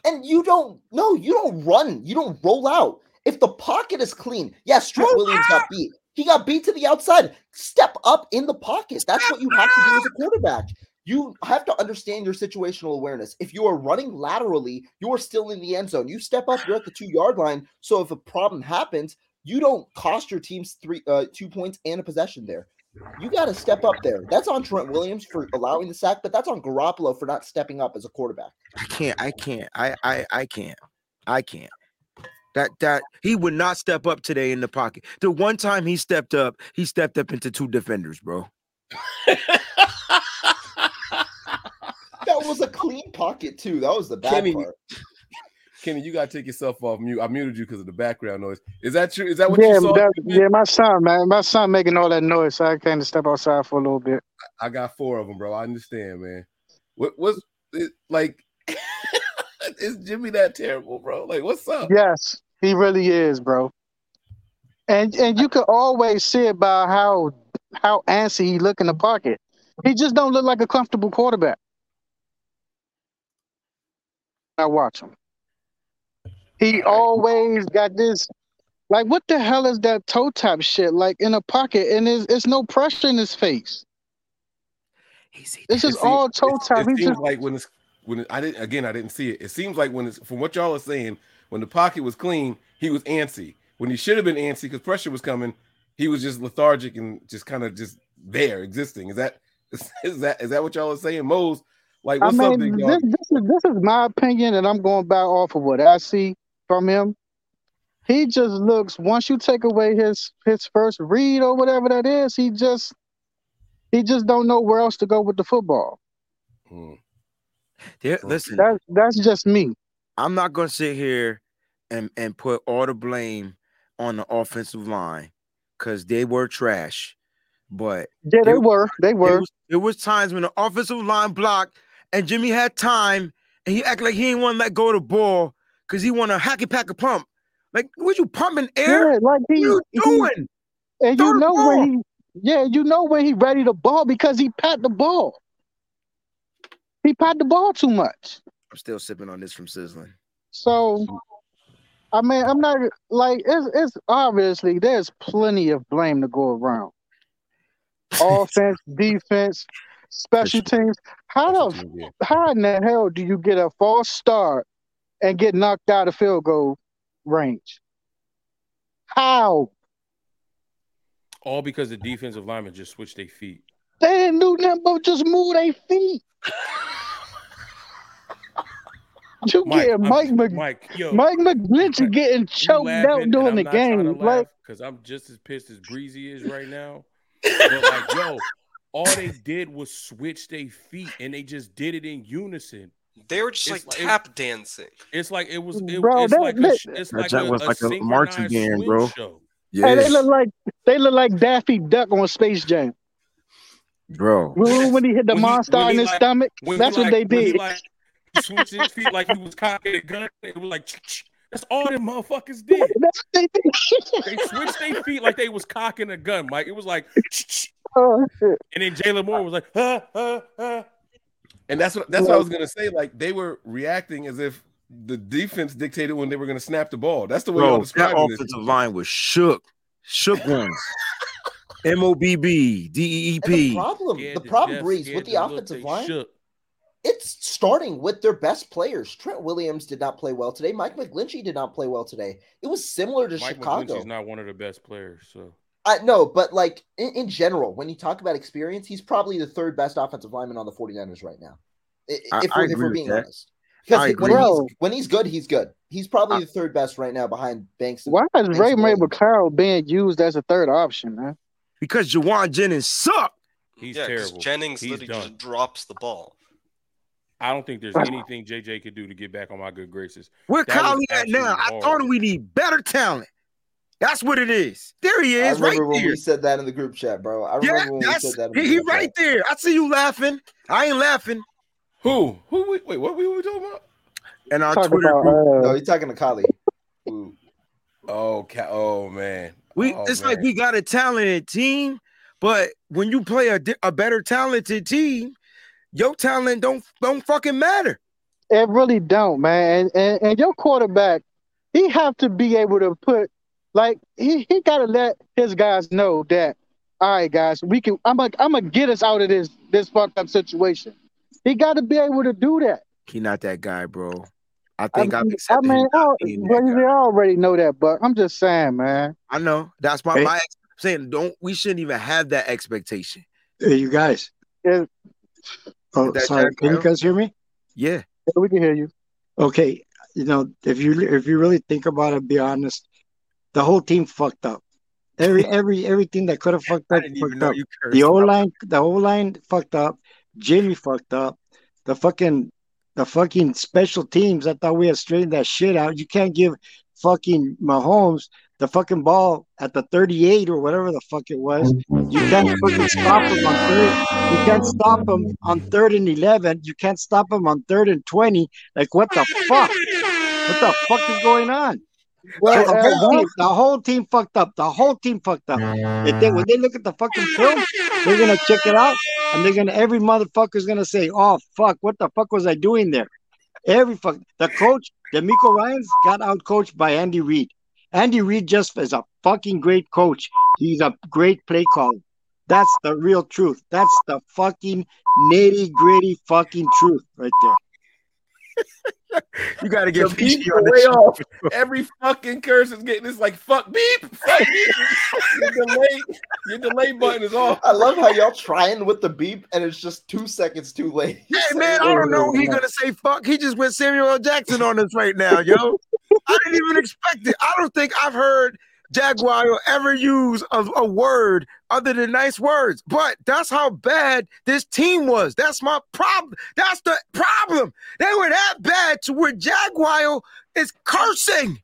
And you don't no, you don't run, you don't roll out. If the pocket is clean, yes, Trent Roll Williams out. got beat. He got beat to the outside. Step up in the pocket. That's what you have to do as a quarterback. You have to understand your situational awareness. If you are running laterally, you are still in the end zone. You step up, you're at the two yard line. So if a problem happens, you don't cost your teams three, uh, two points and a possession there. You got to step up there. That's on Trent Williams for allowing the sack, but that's on Garoppolo for not stepping up as a quarterback. I can't. I can't. I I I can't. I can't. That that he would not step up today in the pocket. The one time he stepped up, he stepped up into two defenders, bro. That was a clean pocket too. That was the bad Kenny, part. Kenny, you gotta take yourself off mute. I muted you because of the background noise. Is that true? Is that what yeah, you saw? that- yeah, my son, man, my son making all that noise, so I came to step outside for a little bit. I got four of them, bro. I understand, man. What was it like? is Jimmy that terrible, bro? Like, what's up? Yes, he really is, bro. And and you could always see it by how how antsy he look in the pocket. He just don't look like a comfortable quarterback. I watch him. He always got this like what the hell is that toe tap shit like in a pocket and there's it's no pressure in his face. It's It just all toe it- tap. It, He seems just like when it's when it, I didn't again I didn't see it. It seems like when it's from what y'all are saying, when the pocket was clean, he was antsy. When he should have been antsy because pressure was coming, he was just lethargic and just kind of just there existing. Is that is, that is that what y'all are saying? Mose, like I what's up, mean, big this, this is this is my opinion, and I'm going back off of what I see from him. He just looks. Once you take away his his first read or whatever that is, he just he just don't know where else to go with the football. Hmm. There, listen, That's that's just me. I'm not gonna sit here and and put all the blame on the offensive line because they were trash. But Yeah, they there- were. They there were. was, there was times when the offensive line blocked and Jimmy had time and he acted like he didn't want to let go of the ball because he want to hacky pack a pump. Like, what you pumping air? Yeah, like what he, you he doing? and Throw you know when he yeah, you know when he ready to ball because he pat the ball. He pat the ball too much. I'm still sipping on this from sizzling. So, I mean, I'm not like it's it's obviously there's plenty of blame to go around. Offense, defense, special teams. How the how in the hell do you get a false start and get knocked out of field goal range? How? All because the defensive lineman just switched their feet. They didn't do nothing but just move their feet. You Mike, getting I'm- Mike Mc, Mike, yo, Mike McGlinchey getting choked out during the game. Like because I'm just as pissed as Breezy is right now. But like, yo, all they did was switch their feet, and they just did it in unison. They were just It's like like- tap dancing. It's like it was. It, Bro, it's that- like that- sh- it's That like junk a, was a like a marching synchronized band, bro. Show. hey, they Yes, look like they look like Daffy Duck on Space Jam. bro. Remember when he hit the When he- monster when in his like- stomach? That's what like- they did. like switched his feet like he was cocking a gun. It was like that's all them motherfuckers did. They did. They switched their feet like they was cocking a gun, Mike. It was like, oh shit! and then Jalen Moore was like, huh, huh, huh. And that's what that's what I was gonna say. Like they were reacting as if the defense dictated when they were gonna snap the ball. That's the way y'all Bro, that describing this. offensive line was shook. Shook ones. M O B B D E E And the problem, Scared the problem, death, Breeze, scared with the to offensive line, shook. it's starting with their best players. Trent Williams did not play well today. Mike McGlinchey did not play well today. It was similar to Mike Chicago. McGlinchey's not one of the best players, so I no, but like in, in general, when you talk about experience, he's probably the third best offensive lineman on the 49ers right now. I- I- If, I we're, if agree we're with being that. honest. Because when he's Bro. when he's good, he's good. He's probably the third best right now behind Banks. and- Why is Banks Ray Ray Williams. McCarroll being used as a third option, man? Because Jauan Jennings sucked. he's yeah, terrible. Jennings he's literally done. just drops the ball. I don't think there's anything JJ could do to get back on my good graces. Where That was Kylie at now? absolutely I thought we need better talent. That's what it is. There he I is, right remember when there. we said that in the group chat, bro. I Yeah, remember when we that's said that. In the he, he group chat. right there. I see you laughing. I ain't laughing. Who? Who? Wait, wait what were we talking about? And our Talk Twitter about group, uh, No, he's talking to Kali. Ooh. Oh, ca- oh man. we Oh, it's man. like we got a talented team, but when you play a, a better talented team, your talent don't don't fucking matter. It really don't, man. And, and and your quarterback, he have to be able to put like he, he gotta let his guys know that all right, guys, we can I'm like I'm gonna get us out of this this fucked up situation. He gotta be able to do that. He not that guy, bro. I I think I, have mean, I accepted mean, him I, not well, guy. they already know that, but I'm just saying, man. I know. That's my Hey. my ex- saying. Don't we shouldn't even have that expectation. Hey, you guys. Yeah. Oh, sorry. Can you guys hear me? Yeah. We can hear you. Okay. You know, if you if you really think about it, be honest, the whole team fucked up. Every every everything that could have fucked up fucked up. The O line, the O line fucked up. Jimmy fucked up. The fucking the fucking special teams. I thought we had straightened that shit out. You can't give fucking Mahomes the fucking ball at the 38 or whatever the fuck it was. You can't fucking stop him on third. You can't stop him on third and 11. You can't stop him on third and 20. Like what the fuck? What the fuck is going on? Well, the, uh, whole team, the whole team fucked up. The whole team fucked up. If they when they look at the fucking film, they're gonna check it out, and they're gonna every motherfucker's gonna say, "Oh fuck, what the fuck was I doing there?" Every fuck. The coach, DeMeco Ryans, got out coached by Andy Reid. Andy Reid just is a fucking great coach. He's a great play caller. That's the real truth. That's the fucking nitty gritty fucking truth right there. You got to The get beep PG on way the show. off. Every fucking curse is getting this like fuck beep. Fuck beep. your delay, your delay button is off. I love how y'all trying with the beep and it's just two seconds too late. Hey man, I don't know. Oh, he gonna say fuck. He just went Samuel L. Jackson on us right now, yo. I didn't even expect it. I don't think I've heard Jaguar ever use a, a word other than nice words. But that's how bad this team was. That's my problem. That's the problem. They were that bad to where Jaguar is cursing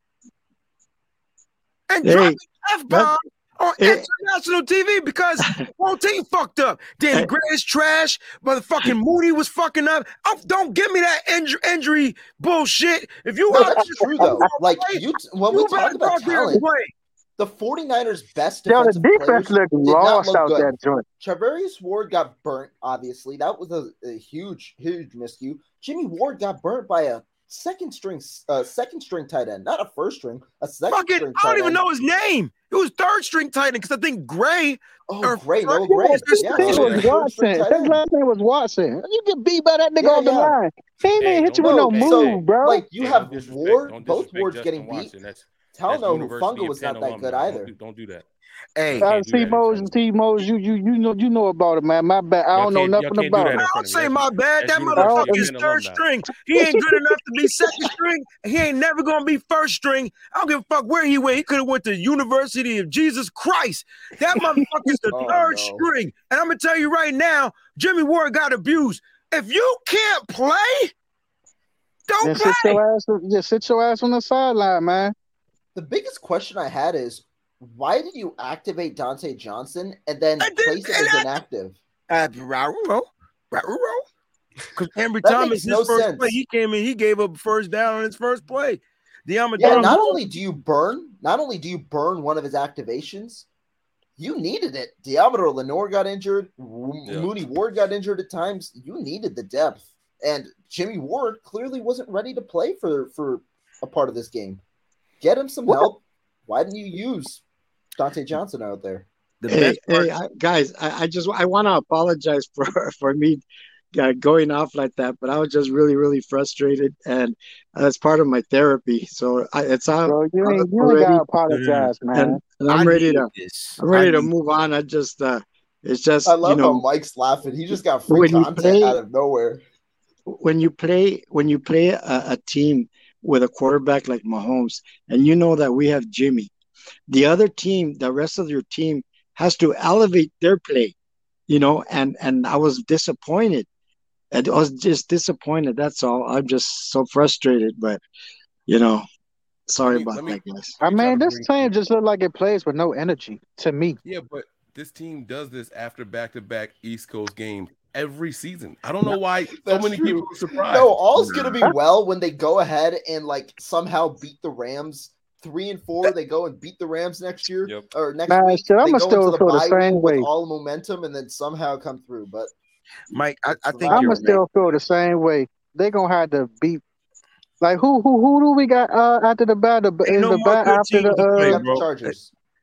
and Hey, dropping f bombs on Hey. international TV because the whole team fucked up. Danny Gray is trash. Motherfucking Moody was fucking up. Oh, don't give me that injury, injury bullshit. If you No, out that's there- true though. Like you, when we you better talk about go out there and talent, play. The 49ers' best Yo, the defense players looked did not lost look out good. that joint. Charvarius Ward got burnt. Obviously, that was a, a huge, huge miscue. Jimmy Ward got burnt by a second string, uh, second string tight end, not a first string, a second Fucking, string. I don't tight even end. know his name. It was third string tight end because I think Gray. Oh, or Gray, no first- Gray. His Yeah, name so was Watson. His last name was Watson. You get beat by that nigga Yeah, off the yeah. line. He ain't Hey, hit you don't- with no hey, so, move, bro. Like you Hey, have don't Ward, both disrespect Wards Justin getting beat. That's Tell that's no University Hufanga of was not that good alumni. either. Don't do, don't do that. Hey, Uh, T Mose, T Mose, you you you know you know about it, man. My bad. I don't know nothing about it. I don't say my bad. That motherfucker is third string. He ain't good enough to be second string. He ain't never gonna be first string. I don't give a fuck where he went. He could have went to University of Jesus Christ. That motherfucker is the Oh, third no. string. And I'm gonna tell you right now, Jimmy Ward got abused. If you can't play, don't Then play. sit your ass, just sit your ass on the sideline, man. The biggest question I had is why did you activate Dante Johnson and then place him as inactive? Uh, Because Ambry That Thomas, makes his no first sense. play, he came in, he gave up first down on his first play. De'Ama Yeah, not only do you burn, not only do you burn one of his activations, you needed it. Deommodore Lenoir got injured, W- Yeah. Mooney Ward got injured at times. You needed the depth, and Jimmy Ward clearly wasn't ready to play for for a part of this game. Get him some help. Why didn't you use Dante Johnson out there? hey, hey, I, guys, I, I just I want to apologize for for me uh, going off like that, but I was just really really frustrated, and that's part of my therapy. So I, it's out. Bro, you ain't, you ain't gotta apologize, man. and, and I'm I ready to. I'm ready to need- move on. I just uh, it's just I love you know how Mike's laughing. He just got free content play- out of nowhere. when you play when you play a, a team with a quarterback like Mahomes, and you know that we have Jimmy, the other team, the rest of your team has to elevate their play, you know. And and I was disappointed. I was just disappointed. That's all. I'm just so frustrated, but you know, sorry about that, guys. I mean, this team just look like it plays with no energy to me. Yeah, but this team does this after back-to-back East Coast games every season. I don't know why so many true. people are surprised. No, all's gonna be well when they go ahead and like somehow beat the Rams three and four. They go and beat the Rams next year or next Man, week. shit, I'ma still into feel the same way. with all momentum and then somehow come through. But Mike, I, I think I'm gonna still feel the same way. They're gonna have to beat. Like who who who do we got uh, after the bad the, in no the more after the teams to play, uh, bro.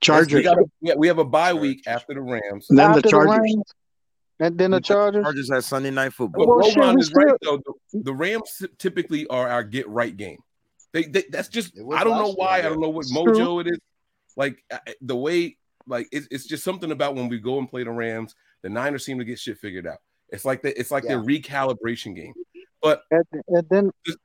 Chargers. Chargers. We, got a, yeah, we have a bye week after the Rams. And then the after Chargers. Rams, and then the Chargers. Chargers had Sunday night football. Well, shit, Rohan we is right though. The, the Rams typically are our get right game. They, they that's just I don't know why. year, I don't know what It's mojo true. it is. Like the way like it's, it's just something about when we go and play the Rams. The Niners seem to get shit figured out. It's like the, it's like their recalibration game. But and, and then just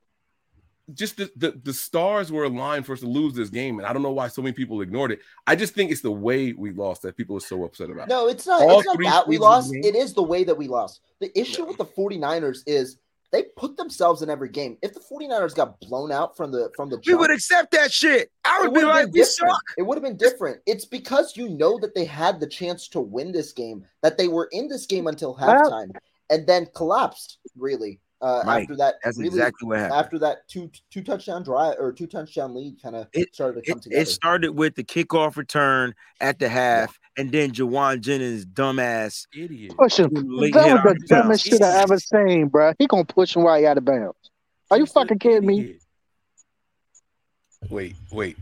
the, the the stars were aligned for us to lose this game, and I don't know why so many people ignored it. I just think it's the way we lost that people are so upset about. No, it's not. All it's not that we stages of the lost. It is the way that we lost. The issue with the 49ers is they put themselves in every game. If the 49ers got blown out from the from the We would accept that shit. I would be would've like, we suck. It would have been different. It's because you know that they had the chance to win this game, that they were in this game until Well- halftime, and then collapsed. Really, uh, Mike, after that, that's really, exactly what happened. After that two two touchdown drive or two touchdown lead, kind of It- started to come It, together. it started with the kickoff return at the half, and then Jauan Jennings, dumbass, idiot. push him. That was the our dumbest touchdown. shit I ever seen, bro. He gonna push him while he out of bounds. Are you fucking kidding me? Wait, wait.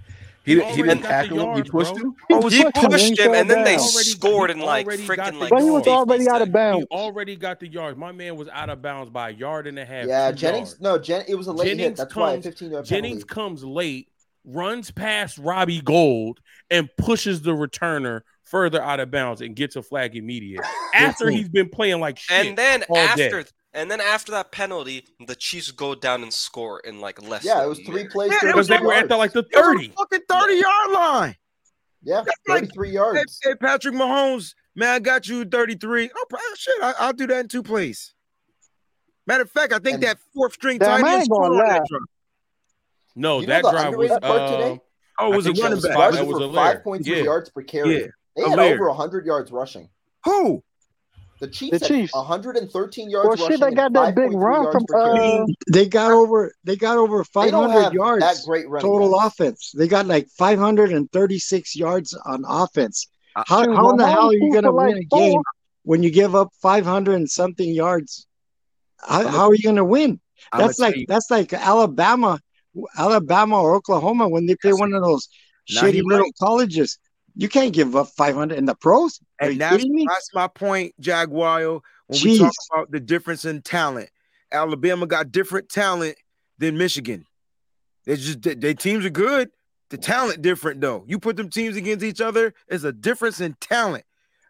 He, didn't- he didn't got the tackle him. He pushed bro. him. He He pushed him, him, and then they down. scored in like freaking the like But he was already out of bounds. He already got the yards. My man was out of bounds by a yard and a half. yeah, Jennings. yards. No, Jen. It was a late hit. Jennings That's why a comes- 15 yard Jennings penalty. comes late, runs past Robbie Gould, and pushes the returner further out of bounds and gets a flag immediate after he's been playing like shit. And then all day. After and then after that penalty, the Chiefs go down and score in like less. Yeah, than it was three minute. plays. Yeah, it 30 because they were at the like the It was on the 30. fucking 30 yard line. Yeah, like- 33 Hey, yards. hey, Patrick Mahomes, man, I got you 33. Oh, shit, I, I'll do that in two plays. Matter of fact, I think And- that fourth string Damn, tight end scored on that drive. No, You know that drive was underrated part today? um, Oh, it I was a running back. five- Rushing that was for a layer. 5.3 Yeah. yards per carry. Yeah, They had layer. over 100 yards rushing. Who? The Chiefs, The had Chiefs. 113 yards Well, rushing. shit, they got that big run from per uh. They got over. They got over 500 have yards that great running total backs. offense. They got like 536 yards on offense. Uh, How, Shoot, how in the hell are you going to for like win a game four. when you give up 500 and something yards? How, how are you going to win? That's like you- that's like Alabama, Alabama or Oklahoma when they play one of those Now shitty little right. colleges. You can't give up 500 in the pros. Are And that's, that's my point, Jaguar. When we talk about the difference in talent, Alabama got different talent than Michigan. They just they- their teams are good, The talent different though. You put them teams against each other, it's a difference in talent.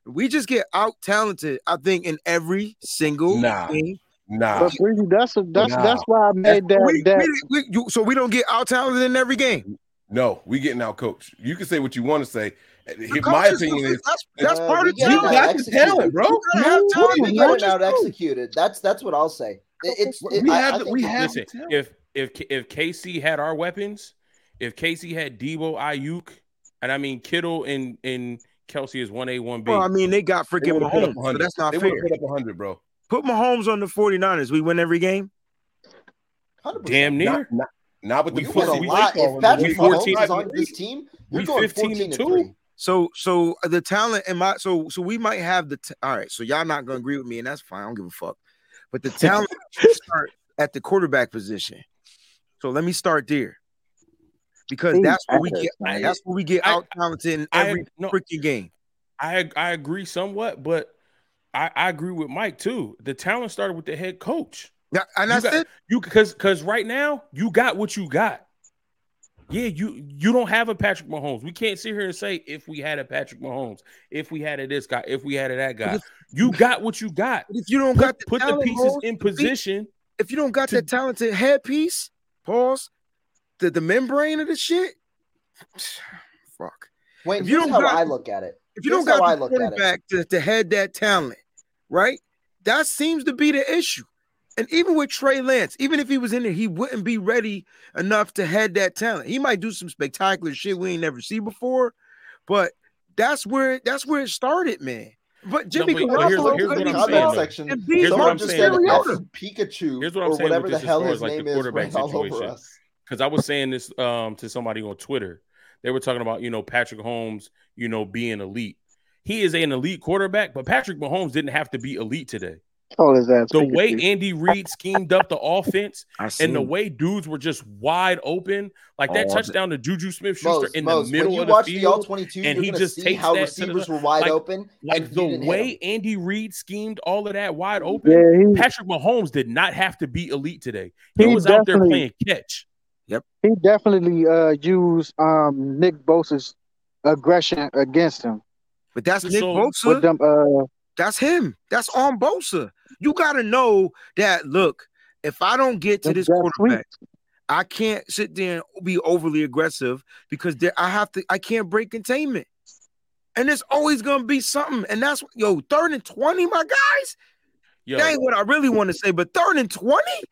We just get out talented, I think, in every single Nah. game. Nah. But Breezy, that's a, that's Nah. that's why I made that We- that. we- we- you- so we don't get out talented in every game. No, we getting out coached. You can say what you want to say. The My opinion is that's that's Uh, part of get you out talent. got the executed. talent, bro. You gotta have talent. We in get it out too. executed. That's that's what I'll say. It's it, We I, have I the- we it- have Listen, the if if if KC had our weapons, if KC had Deebo, Aiyuk, and I mean Kittle and and Kelce is one A one B. Well, I mean, they got freaking would've put up Mahomes, so 100. that's not They fair. would have put up 100, bro. Put Mahomes on the 49ers. We win every game. 100%. Damn near. Not, not, not with the We You win win a we pussy lot. If. Patrick Mahomes 14 is on this team, you're we going 15 14 and and two. So, so uh, the talent in my so so we might have the t- all right. So y'all not gonna agree with me, and that's fine. I don't give a fuck. But the talent should start at the quarterback position. So let me start there because that's where we get I- that's where we get out talented in I- every no. freaking game. I I agree somewhat, but I, I agree with Mike too. The talent started with the head coach. Yeah, and You got- it. You because because right now you got what you got. Yeah, you you don't have a Patrick Mahomes. We can't sit here and say if we had a Patrick Mahomes, if we had a this guy, if we had a that guy. if- You got what you got. If you don't Put, got the put the pieces Mahomes, in position. if you don't got to- that talented headpiece, pause, the the membrane of the shit. Fuck. Wait, If you don't how got- I look at it. If you Here's don't how I got the look at it. quarterback to, to head that talent, right? That seems to be the issue. And even with Trey Lance, even if he was in there, he wouldn't be ready enough to head that talent. He might do some spectacular shit we ain't never seen before, but that's where that's where it started, man. But Jimmy but- but here's- Garoppolo here's could what be I'm comment saying, section. and Here's what I'm just saying. said Pikachu Here's what I'm or saying whatever the hell his as, like, the name is quarterback ran all over situation. us. because I was saying this um to somebody on Twitter. They were talking about you know Patrick Mahomes, you know being elite. He is an elite quarterback, but Patrick Mahomes didn't have to be elite today. Oh, his ass. The way Andy Reid schemed up the offense and the way dudes were just wide open, like that Oh, touchdown to Juju Smith Schuster in Mose, the middle you of the watch the all field, 22, and you're he just see takes how that the- receivers were wide like- open. like and the didn't hit way 'em. Andy Reid schemed all of that wide open. Yeah, he, Patrick Mahomes did not have to be elite today. He, He was out there playing catch. Yep, he definitely uh used um Nick Bosa's aggression against him But that's Nick So- with Bosa. them. Uh, That's him. That's on Bosa. You got to know that. Look, if I don't get to them this quarterback, sweeps. I can't sit there and be overly aggressive because there, I have to. I can't break containment, and there's always gonna be something. And that's yo third and twenty, my guys. Yo, That ain't what I really want to say, but third and twenty,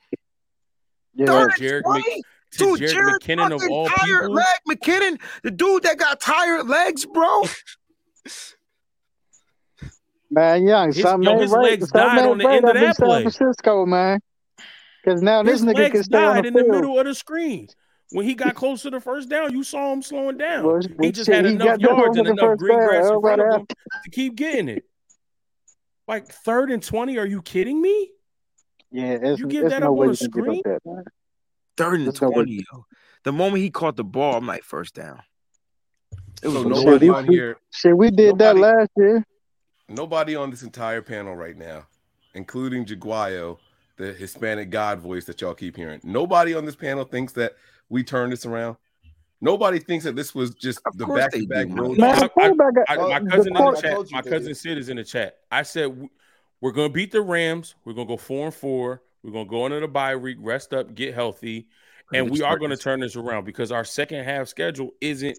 Yeah, third and Jerick Mc- twenty. to Dude, Jerick Jerick McKinnon of all tired people. leg McKinnon, the dude that got tired legs, bro. man, young. His- something yo, his right. legs something died ain't on the right end of up in that San play. Francisco, man. Because now this His nigga can legs stay on the in the middle of the screen. When he got close to the first down, you saw him slowing down. Well, he well, just shit, had he enough yards and enough green grass in front of him to keep getting it. Like third and twenty, are you kidding me? Yeah, it's, You give that no up on you a can give up screen? that. Third and There's no twenty, yo. The moment he caught the ball, I'm like first down. It was So a nobody Shit, we- on here, Shit, we did that last year. Nobody on this entire panel right now, including Jaguayo, the Hispanic God voice that y'all keep hearing. Nobody on this panel thinks that we turned this around. Nobody thinks that this was just Of the back to back road. Man, I- the I, Well, my the cousin in the chat, my cousin do. Sid is in the chat. I said we're gonna beat the Rams. We're gonna go four and four. We're gonna go into the bye week, rest up, get healthy, and we are gonna turn this around because our second half schedule isn't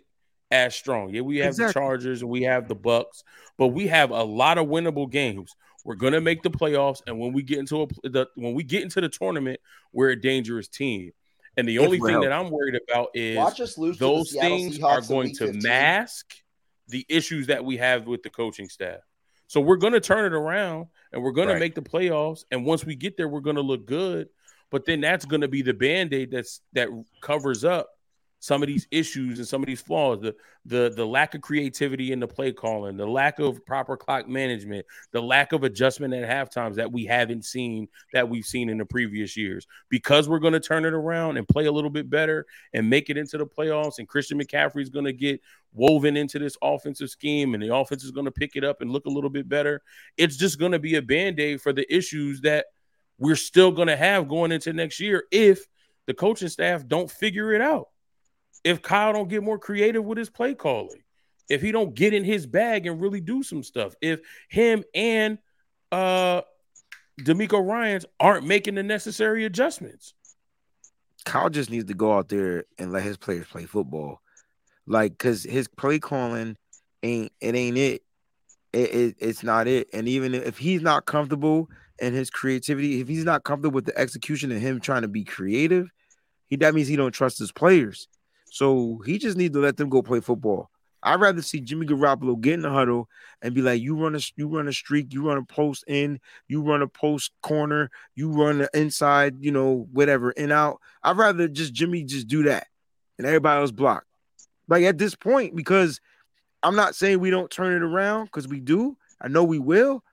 as strong. Yeah, we have the Chargers and we have the Bucs, but we have a lot of winnable games. We're gonna make the playoffs, and when we get into a, the when we get into the tournament, we're a dangerous team. And the If only we're thing that I'm worried about is Watch us lose those things Seahawks are going to 15. mask the issues that we have with the coaching staff. So we're going to turn it around and we're going Right. to make the playoffs. And once we get there, we're going to look good. But then that's going to be the band aid that's that covers up some of these issues and some of these flaws. The the the lack of creativity in the play calling, the lack of proper clock management, the lack of adjustment at half times that we haven't seen that we've seen in the previous years. Because we're going to turn it around and play a little bit better and make it into the playoffs, and Christian McCaffrey is going to get woven into this offensive scheme, and the offense is going to pick it up and look a little bit better. It's just going to be a band aid for the issues that we're still going to have going into next year if the coaching staff don't figure it out. If Kyle don't get more creative with his play calling, if he don't get in his bag and really do some stuff, if him and uh DeMeco Ryans aren't making the necessary adjustments. Kyle just needs to go out there and let his players play football. Like, cause his play calling ain't it ain't it. It, it. It's not it. And even if he's not comfortable in his creativity, if he's not comfortable with the execution and him trying to be creative, he that means he don't trust his players. So he just needs to let them go play football. I'd rather see Jimmy Garoppolo get in the huddle and be like, "You run a you run a streak, you run a post in, you run a post corner, you run the inside, you know, whatever in out." I'd rather just Jimmy just do that, and everybody else block. Like at this point, because I'm not saying we don't turn it around because we do. I know we will,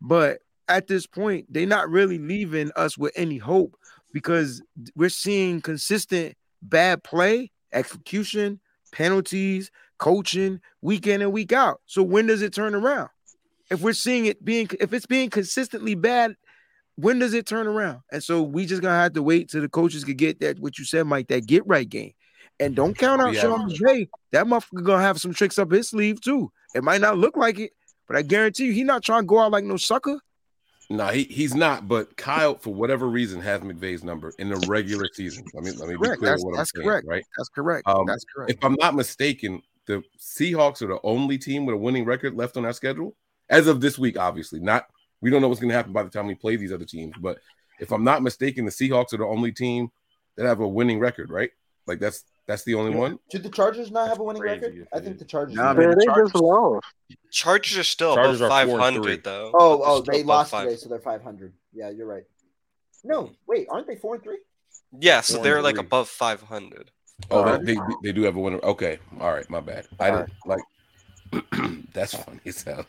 but at this point, they're not really leaving us with any hope because we're seeing consistent bad play, execution, penalties, coaching week in and week out. So when does it turn around? If we're seeing it being if it's being consistently bad, when does it turn around? And so we just gonna have to wait till the coaches could get that what you said, Mike, that get right game. And mm-hmm. don't count oh, out Yeah. Sean McVay. That motherfucker gonna have some tricks up his sleeve too. It might not look like it, but I guarantee you, he not trying to go out like no sucker. No, he, he's not. But Kyle, for whatever reason, has McVay's number in the regular season. Let me let me be clear That's, what I'm that's saying. correct. Right? That's correct. Um, that's correct. If I'm not mistaken, the Seahawks are the only team with a winning record left on our schedule as of this week. Obviously, not. We don't know what's going to happen by the time we play these other teams. But if I'm not mistaken, the Seahawks are the only team that have a winning record. Right? Like that's that's the only one. Do the Chargers not have a winning record? I think the Chargers. Nah, man, they Chargers- just lost. Chargers are still Chargers above are 500 though. Oh, oh, they lost five- today, so they're 500. Yeah, you're right. No, wait, aren't they four and three? Yeah, so Four they're like three. above 500. Oh, Alright. they, they they do have a winner. Okay, all right, my bad. I All didn't like. that's funny as hell.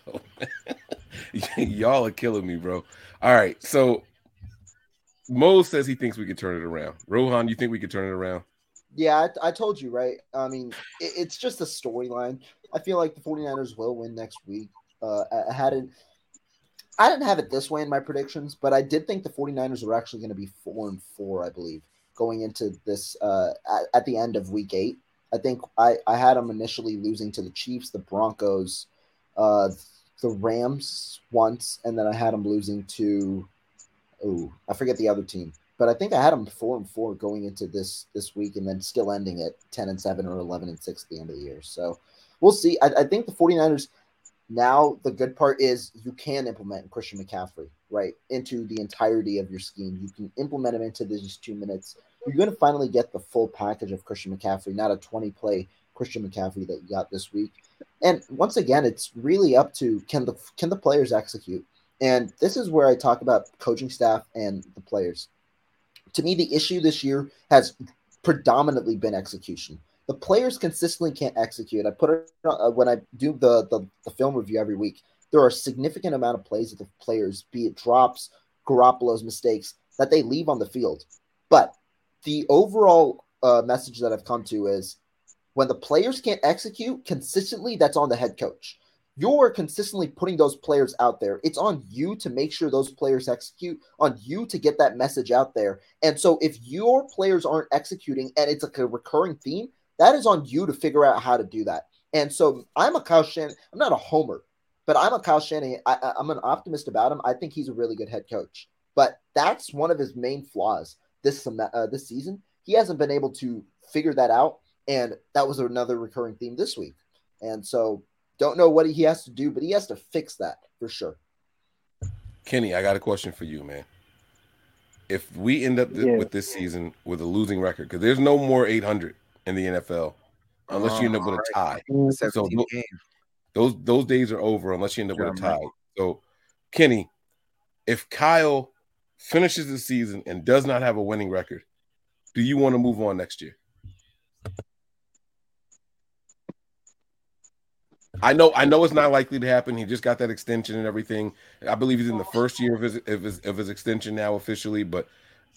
Y'all are killing me, bro. All right, so Mo says he thinks we could turn it around. Rohan, you think we could turn it around? Yeah, I, I told you, right? I mean, it, it's just a storyline. I feel like the 49ers will win next week. Uh, I, I hadn't. I didn't have it this way in my predictions, but I did think the 49ers were actually going to be four and four, I believe, going into this uh, at, at the end of week eight. I think I, I had them initially losing to the Chiefs, the Broncos, uh, the Rams once, and then I had them losing to, oh, I forget the other team. But I think I had them four and four going into this this week, and then still ending at ten and seven or eleven and six at the end of the year. So we'll see. I, I think the 49ers now the good part is you can implement Christian McCaffrey right into the entirety of your scheme. You can implement him into these two minutes. You're going to finally get the full package of Christian McCaffrey, not a 20 play Christian McCaffrey that you got this week. And once again, it's really up to can the can the players execute. And this is where I talk about coaching staff and the players. To me, the issue this year has predominantly been execution. The players consistently can't execute. I put it uh, when I do the, the the film review every week. There are a significant amount of plays that the players, be it drops, Garoppolo's mistakes, that they leave on the field. But the overall uh, message that I've come to is when the players can't execute consistently, that's on the head coach. You're consistently putting those players out there. It's on you to make sure those players execute, on you to get that message out there. And so if your players aren't executing and it's like a recurring theme, that is on you to figure out how to do that. And so I'm a Kyle Shanahan. I'm not a homer, but I'm a Kyle Shanahan. I, I, I'm an optimist about him. I think he's a really good head coach. But that's one of his main flaws this uh, this season. He hasn't been able to figure that out, and that was another recurring theme this week. And so don't know what he has to do, but he has to fix that for sure. Kenny, I got a question for you, man. If we end up th- Yeah. with this season with a losing record, because there's no more 800 in the NFL unless you end up with a tie. So 17 those those days are over unless you end up with a Yeah, tie. So, Kenny, if Kyle finishes the season and does not have a winning record, do you want to move on next year? I know, I know it's not likely to happen. He just got that extension and everything. I believe he's in the first year of his of his, of his extension now officially. But,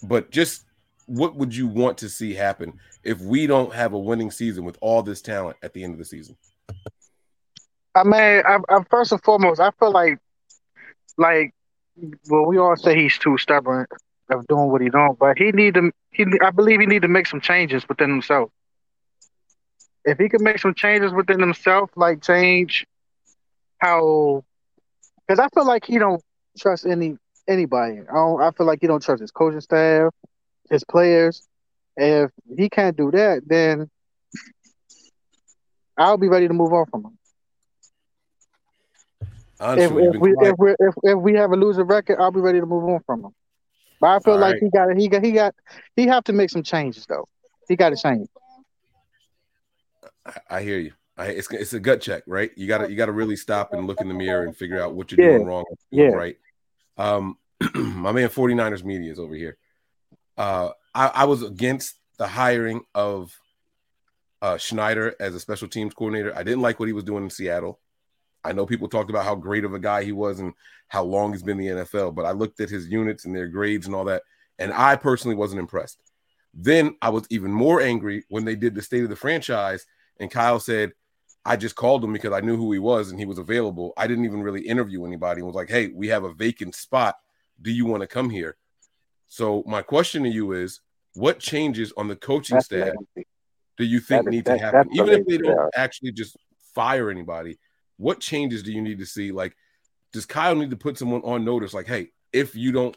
but just what would you want to see happen if we don't have a winning season with all this talent at the end of the season? I mean, I, I first and foremost, I feel like, like, well, we all say he's too stubborn of doing what he don't, but he need to. He, I believe he need to make some changes within himself. If he could make some changes within himself, like change how, because I feel like he don't trust any anybody. I don't. I feel like he don't trust his coaching staff, his players. If he can't do that, then I'll be ready to move on from him. If, Honestly, if you've we if we if, if we have a losing record, I'll be ready to move on from him. But I feel All like right. he got he got he got he have to make some changes though. He got to change. I- I hear you. I, it's it's a gut check, right? You gotta you gotta really stop and look in the mirror and figure out what you're Yeah. doing wrong, doing Yeah. right. Um, my man 49ers media is over here. Uh, I, I was against the hiring of uh, Schneider as a special teams coordinator. I didn't like what he was doing in Seattle. I know people talked about how great of a guy he was and how long he's been in the NFL, but I looked at his units and their grades and all that, and I personally wasn't impressed. Then I was even more angry when they did the state of the franchise, and Kyle said, I just called him because I knew who he was and he was available. I didn't even really interview anybody and was like, hey, we have a vacant spot. Do you want to come here? So my question to you is, what changes on the coaching That's staff do you think That need that- to happen? Even if they don't actually just fire anybody, what changes do you need to see? Like, does Kyle need to put someone on notice? Like, hey, if you don't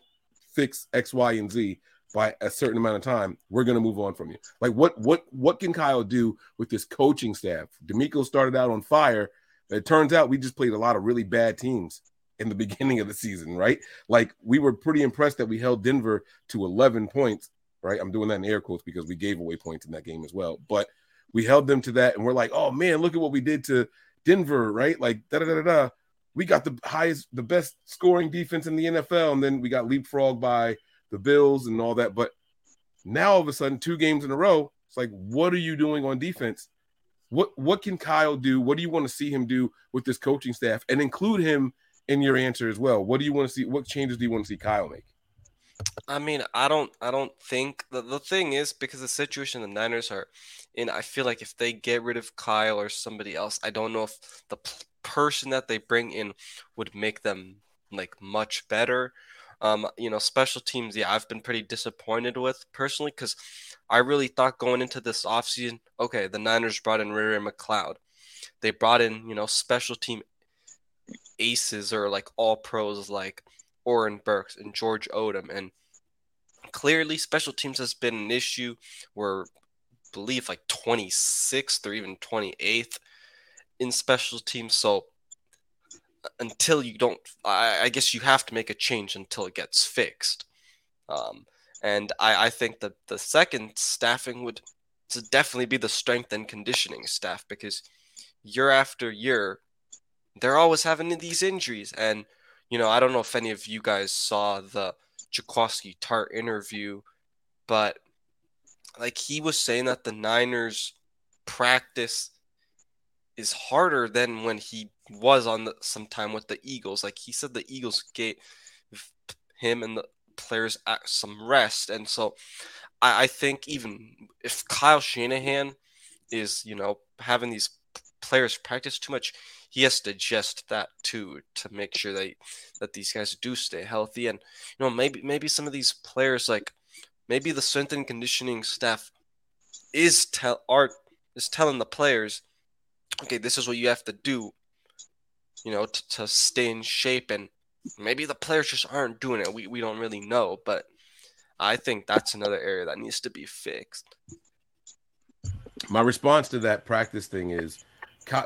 fix X, Y, and Z by a certain amount of time, we're gonna move on from you. Like, what what what can Kyle do with this coaching staff? DeMeco started out on fire. It turns out we just played a lot of really bad teams in the beginning of the season, right? Like we were pretty impressed that we held Denver to 11 points, right? I'm doing that in air quotes because we gave away points in that game as well. But we held them to that, and we're like, oh man, look at what we did to Denver, right? Like da da da da. We got the highest, the best scoring defense in the NFL, and then we got leapfrogged by the Bills and all that. But now all of a sudden, two games in a row, it's like, what are you doing on defense? What what can Kyle do? What do you want to see him do with this coaching staff, and include him in your answer as well? What do you want to see? What changes do you want to see Kyle make? I mean, I don't, I don't think the the thing is because the situation the Niners are in. I feel like if they get rid of Kyle or somebody else, I don't know if the p- person that they bring in would make them like much better. Um, you know, special teams, yeah, I've been pretty disappointed with personally because I really thought going into this offseason, okay, the Niners brought in Ray-Ray McCloud. They brought in, you know, special team aces or like all pros like Oren Burks and George Odum. And clearly special teams has been an issue. We're believe like 26th or even 28th in special teams. So until you don't I, I guess you have to make a change until it gets fixed. Um, and I, I think that the second staffing would definitely be the strength and conditioning staff because year after year they're always having these injuries. And, you know, I don't know if any of you guys saw the Jaquiski Tartt interview, but like he was saying that the Niners practice is harder than when he was on the, some time with the Eagles. Like he said, the Eagles gave him and the players some rest, and so I, I think even if Kyle Shanahan is, you know, having these players practice too much, he has to adjust that too to make sure that that these guys do stay healthy. And you know, maybe maybe some of these players, like maybe the strength and conditioning staff, is tell art is telling the players, okay, this is what you have to do, you know, to, to stay in shape. And maybe the players just aren't doing it. We we don't really know, but I think that's another area that needs to be fixed. My response to that practice thing is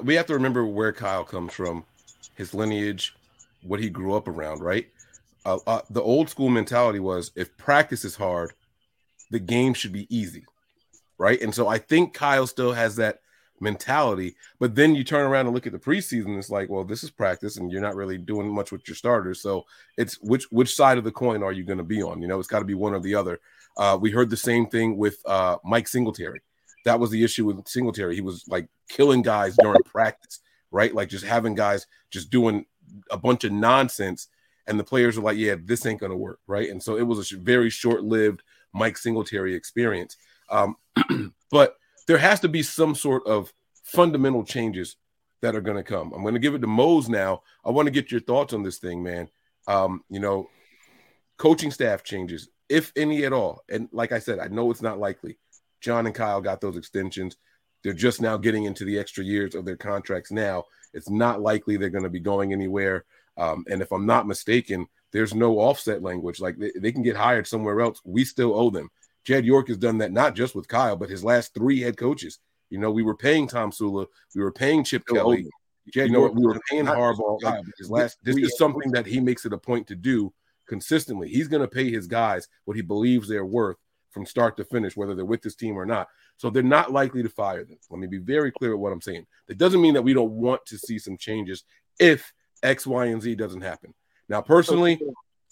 we have to remember where Kyle comes from, his lineage, what he grew up around, right? Uh, uh, the old school mentality was if practice is hard, the game should be easy, right? And so I think Kyle still has that mentality, but then you turn around and look at the preseason, it's like, well, this is practice, and you're not really doing much with your starters. So it's which which side of the coin are you going to be on? You know, it's got to be one or the other. Uh, we heard the same thing with uh, Mike Singletary. That was the issue with Singletary. He was like killing guys during practice, right? Like just having guys just doing a bunch of nonsense, and the players were like, "Yeah, this ain't gonna work," right? And so it was a very short-lived Mike Singletary experience. Um, but there has to be some sort of fundamental changes that are going to come. I'm going to give it to Mose now. I want to get your thoughts on this thing, man. Um, you know, coaching staff changes, if any at all. And like I said, I know it's not likely. John and Kyle got those extensions. They're just now getting into the extra years of their contracts now. It's not likely they're going to be going anywhere. Um, and if I'm not mistaken, there's no offset language. Like they, they can get hired somewhere else. We still owe them. Jed York has done that not just with Kyle, but his last three head coaches. You know, we were paying Tomsula, we were paying Chip Kelly. Jed York, we were paying Harbaugh. Like, his last this is something that he makes it a point to do consistently. He's going to pay his guys what he believes they're worth from start to finish, whether they're with this team or not. So they're not likely to fire them. Let me be very clear with what I'm saying. That doesn't mean that we don't want to see some changes if X, Y, and Z doesn't happen. Now, personally,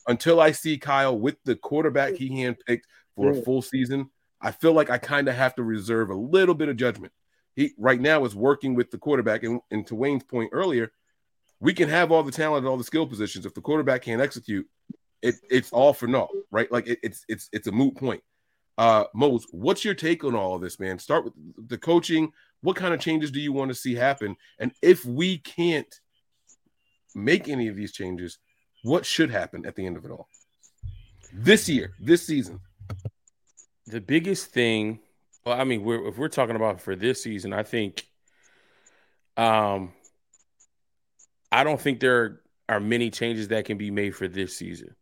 until I see Kyle with the quarterback he handpicked for a full season, I feel like I kind of have to reserve a little bit of judgment. He right now is working with the quarterback, and, and to Wayne's point earlier, we can have all the talent and all the skill positions. If the quarterback can't execute, it, it's all for naught, right? Like it, it's it's it's a moot point. Uh Mose, what's your take on all of this, man? Start with the coaching. What kind of changes do you want to see happen? And if we can't make any of these changes, what should happen at the end of it all? This year, this season. The biggest thing, well, I mean, we're, if we're talking about for this season, I think, um, I don't think there are many changes that can be made for this season.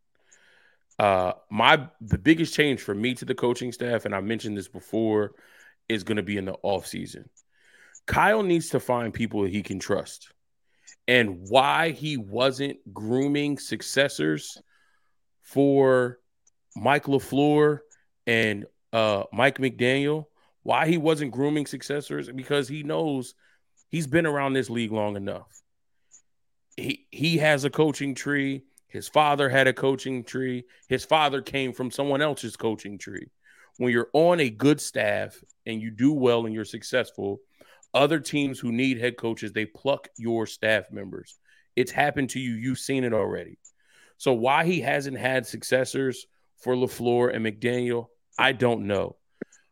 Uh, my the biggest change for me to the coaching staff, and I mentioned this before, is going to be in the off season. Kyle needs to find people he can trust, and why he wasn't grooming successors for Mike LaFleur and uh, Mike McDaniel. Why he wasn't grooming successors because he knows he's been around this league long enough. He he has a coaching tree. His father had a coaching tree. His father came from someone else's coaching tree. When you're on a good staff and you do well and you're successful, other teams who need head coaches, they pluck your staff members. It's happened to you. You've seen it already. So why he hasn't had successors for LaFleur and McDaniel, I don't know.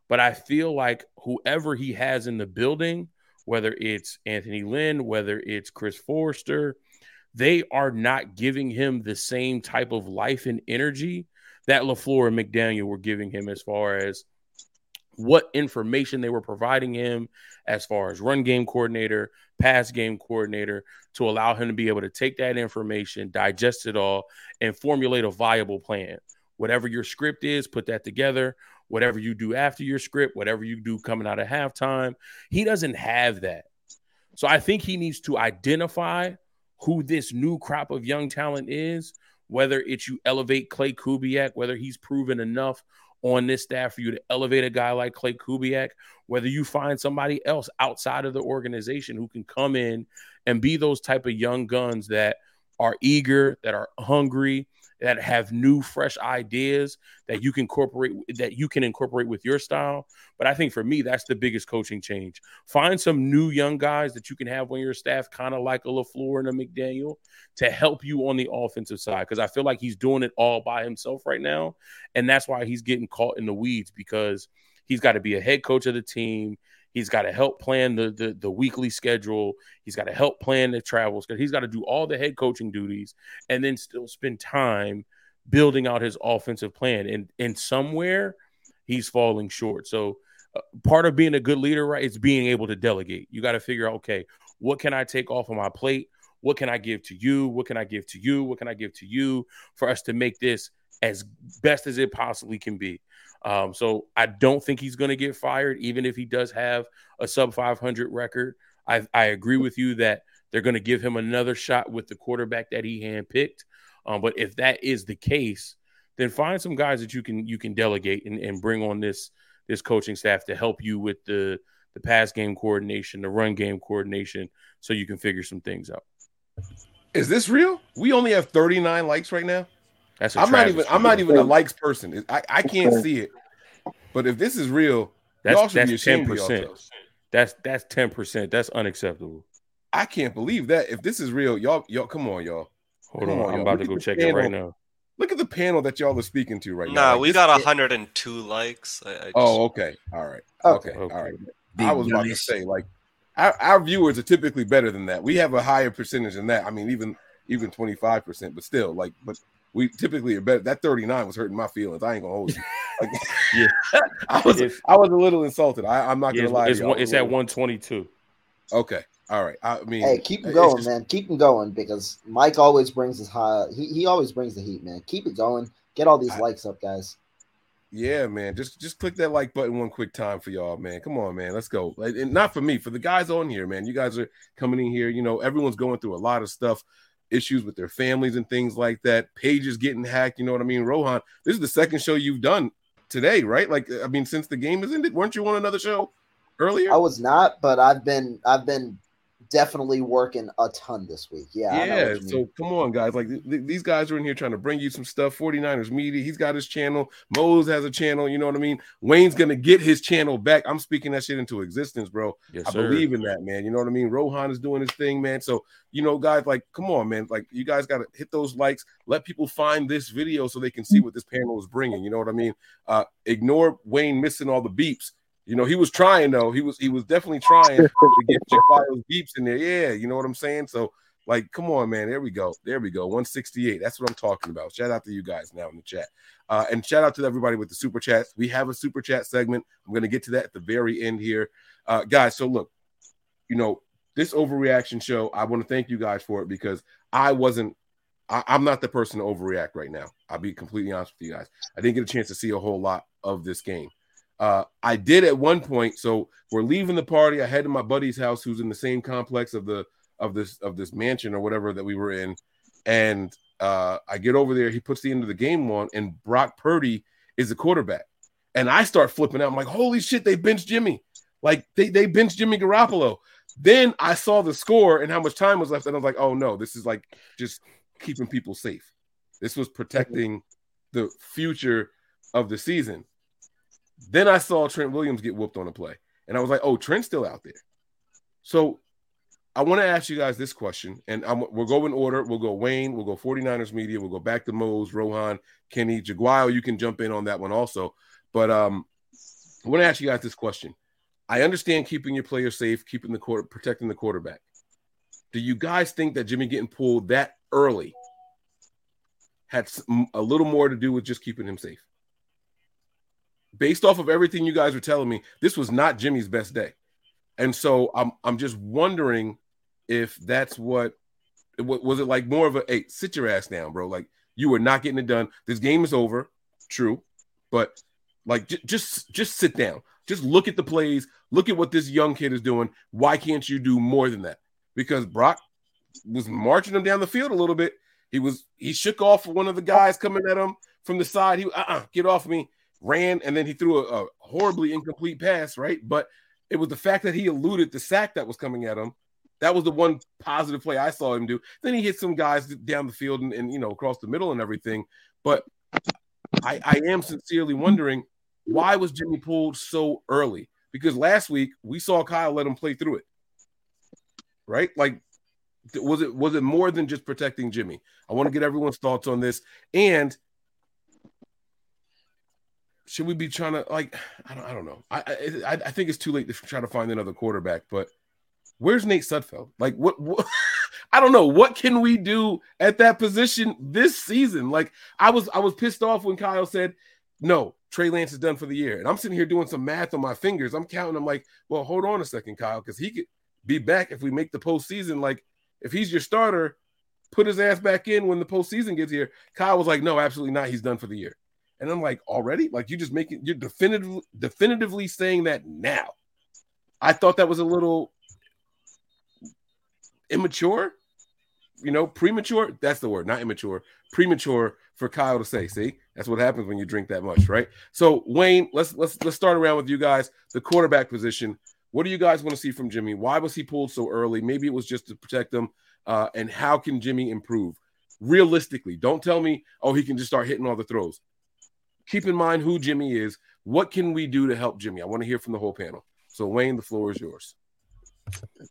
But I feel like whoever he has in the building, whether it's Anthony Lynn, whether it's Chris Foerster, they are not giving him the same type of life and energy that LaFleur and McDaniel were giving him as far as what information they were providing him as far as run game coordinator, pass game coordinator, to allow him to be able to take that information, digest it all, and formulate a viable plan. Whatever your script is, put that together. Whatever you do after your script, whatever you do coming out of halftime, he doesn't have that. So I think he needs to identify who this new crop of young talent is, whether it's you elevate Klay Kubiak, whether he's proven enough on this staff for you to elevate a guy like Klay Kubiak, whether you find somebody else outside of the organization who can come in and be those type of young guns that are eager, that are hungry, that have new fresh ideas that you can incorporate that you can incorporate with your style. But i think for me that's the biggest coaching change. Find some new young guys that you can have on your staff kind of like a LaFleur and a McDaniel to help you on the offensive side because i feel like he's doing it all by himself right now. And that's why he's getting caught in the weeds because he's got to be a head coach of the team He's got to help plan the, the, the weekly schedule. He's got to help plan the travels. He's got to do all the head coaching duties and then still spend time building out his offensive plan. And and somewhere he's falling short. So uh, part of being a good leader, right, is being able to delegate. You got to figure out, okay, what can I take off of my plate? What can I give to you? What can I give to you? What can I give to you for us to make this as best as it possibly can be? Um, so I don't think he's going to get fired, even if he does have a sub 500 record. I, I agree with you that they're going to give him another shot with the quarterback that he handpicked. Um, but if that is the case, then find some guys that you can you can delegate and, and bring on this this coaching staff to help you with the the pass game coordination, the run game coordination, so you can figure some things out. Is this real? We only have 39 likes right now. That's I'm not even I'm not even a likes person. I, I can't see it. But if this is real, that's that's ten percent. That's that's ten percent. That's unacceptable. I can't believe that. If this is real, y'all y'all come on, y'all. Hold come on, on I'm about to go check panel. it right now. Look at the panel that y'all are speaking to right nah, now. Nah, like we got 102 likes. I, I oh, just... Oh, okay. All right. Okay. okay. All right. Big I was about nice. to say, like, our, our viewers are typically better than that. We have a higher percentage than that. I mean, even even 25%, but still, like, but we typically are better. That 39 was hurting my feelings. I ain't gonna hold you. yeah, I was It's- I was a little insulted. I, I'm not gonna it's, lie. it's, you. I one, was it's at 122. Okay, all right. I mean, Hey, keep them going, just- man. Keep them going because Mike always brings his high. He, he always brings the heat, man. Keep it going. Get all these likes up, guys. Yeah, man. Just just click that like button one quick time for y'all, man. Come on, man. Let's go. And not for me, for the guys on here, man. You guys are coming in here. You know, everyone's going through a lot of stuff, issues with their families and things like that. Pages getting hacked. You know what I mean? Rohan, this is the second show you've done today, right? Like, I mean, since the game has ended, weren't you on another show earlier? I was not, but I've been I've been definitely working a ton this week. Yeah, Yeah, so come on, guys. Like th- th- these guys are in here trying to bring you some stuff. 49ers Media, he's got his channel. Mose has a channel. You know what I mean? Wayne's gonna get his channel back. I'm speaking that shit into existence, bro. Yes, I sir. believe in that, man. You know what I mean? Rohan is doing his thing, man. So, you know, guys, like, come on, man. Like, you guys got to hit those likes. Let people find this video so they can see what this panel is bringing. You know what I mean? Uh, ignore Wayne missing all the beeps. You know, he was trying though. He was he was definitely trying to get Jaquio's beeps in there. Yeah, you know what I'm saying? So, like, come on, man. There we go. There we go. 168. That's what I'm talking about. Shout out to you guys now in the chat. Uh, and shout out to everybody with the super chats. We have a super chat segment. I'm going to get to that at the very end here. Uh, guys, so look, you know, this overreaction show, I want to thank you guys for it because I wasn't, I, I'm not the person to overreact right now. I'll be completely honest with you guys. I didn't get a chance to see a whole lot of this game. Uh, I did at one point. So we're leaving the party. I head to my buddy's house, who's in the same complex of the of this of this mansion or whatever that we were in, and uh, I get over there. He puts the end of the game on, and Brock Purdy is the quarterback, and I start flipping out. I'm like, "Holy shit! They benched Jimmy! Like they they benched Jimmy Garoppolo." Then I saw the score and how much time was left, and I was like, "Oh no, this is like just keeping people safe. This was protecting the future of the season." Then I saw Trent Williams get whooped on a play, and I was like, "Oh, Trent's still out there." So I want to ask you guys this question, and I'm, we'll go in order. We'll go Wayne, we'll go 49ers media, we'll go back to Mose, Rohan, Kenny, Jaguar. You can jump in on that one also. But um, I want to ask you guys this question. I understand keeping your players safe, keeping the quarter, protecting the quarterback. Do you guys think that Jimmy getting pulled that early had a little more to do with just keeping him safe? Based off of everything you guys were telling me, this was not Jimmy's best day. And so I'm I'm just wondering if that's what wa- was it like more of a hey, sit your ass down, bro. Like you were not getting it done. This game is over. True. But like j- just just sit down. Just look at the plays. Look at what this young kid is doing. Why can't you do more than that? Because Brock was marching him down the field a little bit. He was he shook off one of the guys coming at him from the side. He uh-uh, get off me, ran, and then he threw a, a horribly incomplete pass, right? But it was the fact that he eluded the sack that was coming at him. That was the one positive play I saw him do. Then he hit some guys down the field and, and you know across the middle and everything. But I, I am sincerely wondering why was Jimmy pulled so early? Because last week we saw Kyle let him play through it. Right? Like was it was it more than just protecting Jimmy? I want to get everyone's thoughts on this. And should we be trying to like I don't I don't know. I I, I think it's too late to try to find another quarterback, but where's Nate Sudfeld? Like what, what I don't know. What can we do at that position this season? Like I was I was pissed off when Kyle said, "No, Trey Lance is done for the year." And I'm sitting here doing some math on my fingers. I'm counting. I'm like, "Well, hold on a second, Kyle, because he could be back if we make the postseason. Like if he's your starter, put his ass back in when the postseason gets here." Kyle was like, "No, absolutely not. He's done for the year." And I'm like, "Already? Like you just making you're definitively definitively saying that now?" I thought that was a little immature, you know, premature. That's the word, not immature, premature for Kyle to say. See, that's what happens when you drink that much, right? So, Wayne, let's let's let's start around with you guys. The quarterback position. What do you guys want to see from Jimmy? Why was he pulled so early? Maybe it was just to protect him. Uh, and how can Jimmy improve? Realistically, don't tell me, oh, he can just start hitting all the throws. Keep in mind who Jimmy is. What can we do to help Jimmy? I want to hear from the whole panel. So, Wayne, the floor is yours.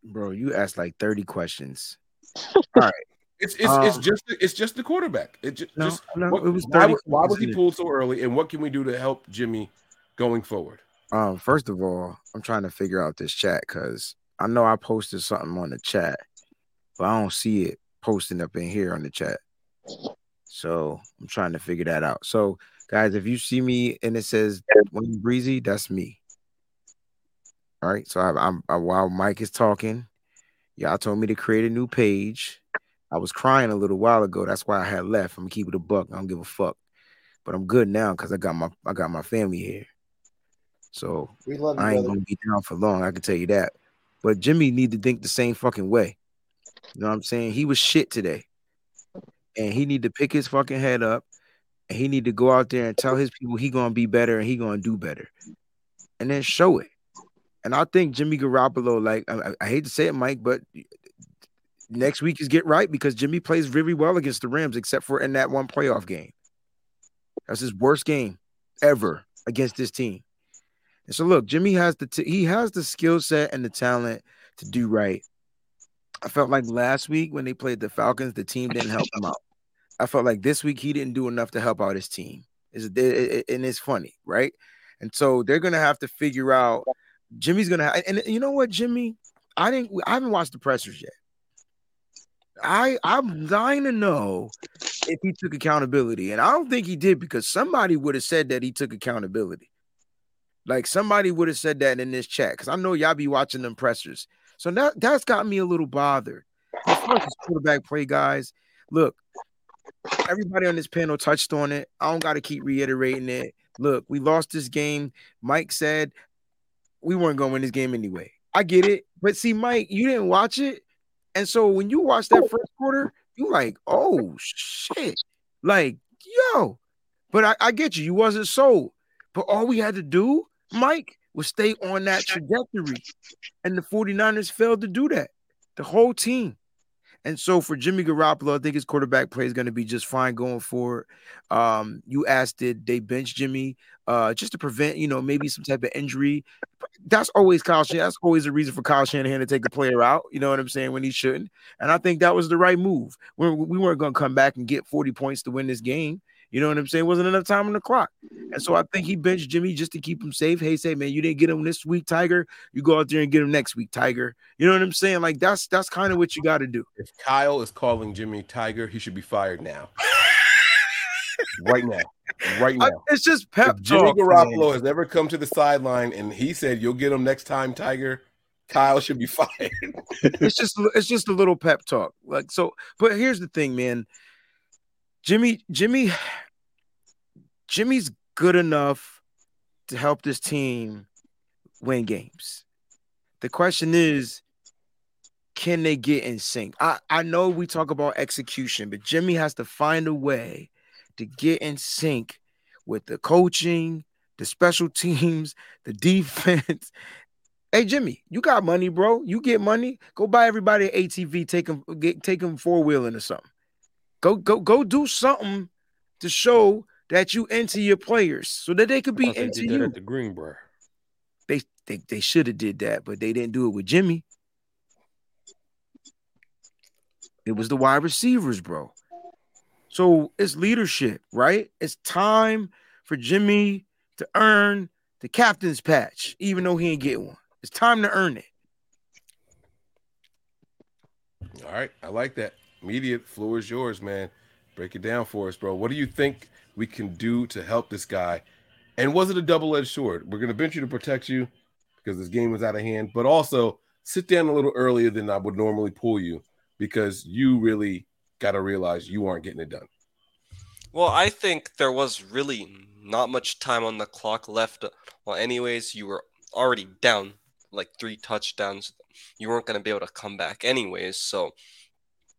Bro, you asked like 30 questions. All right. It's it's, it's Um, just it's just the quarterback. It just, No, just no, what- it was why, why was he pulled so early, and what can we do to help Jimmy going forward? Um, first of all, I'm trying to figure out this chat because I know I posted something on the chat, but I don't see it posting up in here on the chat. So I'm trying to figure that out. So Guys, if you see me and it says Wayne Breezy, that's me. All right. So I, I'm I, while Mike is talking, y'all told me to create a new page. I was crying a little while ago. That's why I had left. I'm gonna keep it a buck. I don't give a fuck. But I'm good now because I got my I got my family here. So We love you, I ain't brother. gonna be down for long. I can tell you that. But Jimmy need to think the same fucking way. You know what I'm saying? He was shit today, and he need to pick his fucking head up, he need to go out there and tell his people he gonna be better and he gonna do better, and then show it. And I think Jimmy Garoppolo, like I, I- hate to say it, Mike, but next week is get right because Jimmy plays very well against the Rams, except for in that one playoff game. That's his worst game ever against this team. And so look, Jimmy has the t- he has the skill set and the talent to do right. I felt like last week when they played the Falcons, the team didn't help him out. I felt like this week he didn't do enough to help out his team. Is it, it- and it's funny, right? And so they're gonna have to figure out. Jimmy's gonna have, and you know what, Jimmy? I didn't. I haven't watched the pressers yet. I I'm dying to know if he took accountability, and I don't think he did because somebody would have said that he took accountability. Like somebody would have said that in this chat because I know y'all be watching them pressers. So that that's got me a little bothered. As far as quarterback play, guys, look, everybody on this panel touched on it. I don't got to keep reiterating it. Look, we lost this game. Mike said we weren't going to win this game anyway. I get it, but see, Mike, you didn't watch it, and so when you watch that first quarter, you're like, oh shit, like yo. But I, I get you. You wasn't sold. But all we had to do, Mike, was stay on that trajectory. And the 49ers failed to do that. The whole team. And so for Jimmy Garoppolo, I think his quarterback play is going to be just fine going forward. Um, you asked, did they bench Jimmy uh, just to prevent, you know, maybe some type of injury? That's always Kyle Shanahan. That's always a reason for Kyle Shanahan to take a player out. You know what I'm saying? When he shouldn't. And I think that was the right move. We, we weren't going to come back and get 40 points to win this game. You know what I'm saying? Wasn't enough time on the clock. And so I think he benched Jimmy just to keep him safe. Hey, say, man, you didn't get him this week, Tiger. You go out there and get him next week, Tiger. You know what I'm saying? Like that's that's kind of what you got to do. If Kyle is calling Jimmy Tiger, he should be fired now. right now. Right I- now. it's just pep If Jimmy talk, Garoppolo man. has ever come to the sideline and he said, You'll get him next time, Tiger, Kyle should be fired. it's just it's just a little pep talk. Like so, but here's the thing, man. Jimmy, Jimmy, Jimmy's good enough to help this team win games. The question is, can they get in sync? I, I know we talk about execution, but Jimmy has to find a way to get in sync with the coaching, the special teams, the defense. Hey Jimmy, you got money, bro. You get money. Go buy everybody an ATV. Take them, get take them four wheeling or something. Go go go do something to show that you into your players so that they could be into you. at the Greenbrier. They they they should have did that, but they didn't do it with Jimmy. It was the wide receivers, bro. So it's leadership, right? It's time for Jimmy to earn the captain's patch, even though he ain't get one. It's time to earn it. All right, I like that. Media floor is yours, man. Break it down for us, bro. What do you think we can do to help this guy? And was it a double-edged sword? We're gonna bench you to protect you because this game was out of hand, but also sit down a little earlier than I would normally pull you because you really got to realize you aren't getting it done. Well, I think there was really not much time on the clock left. Well, anyways, you were already down like three touchdowns. You weren't going to be able to come back anyways. So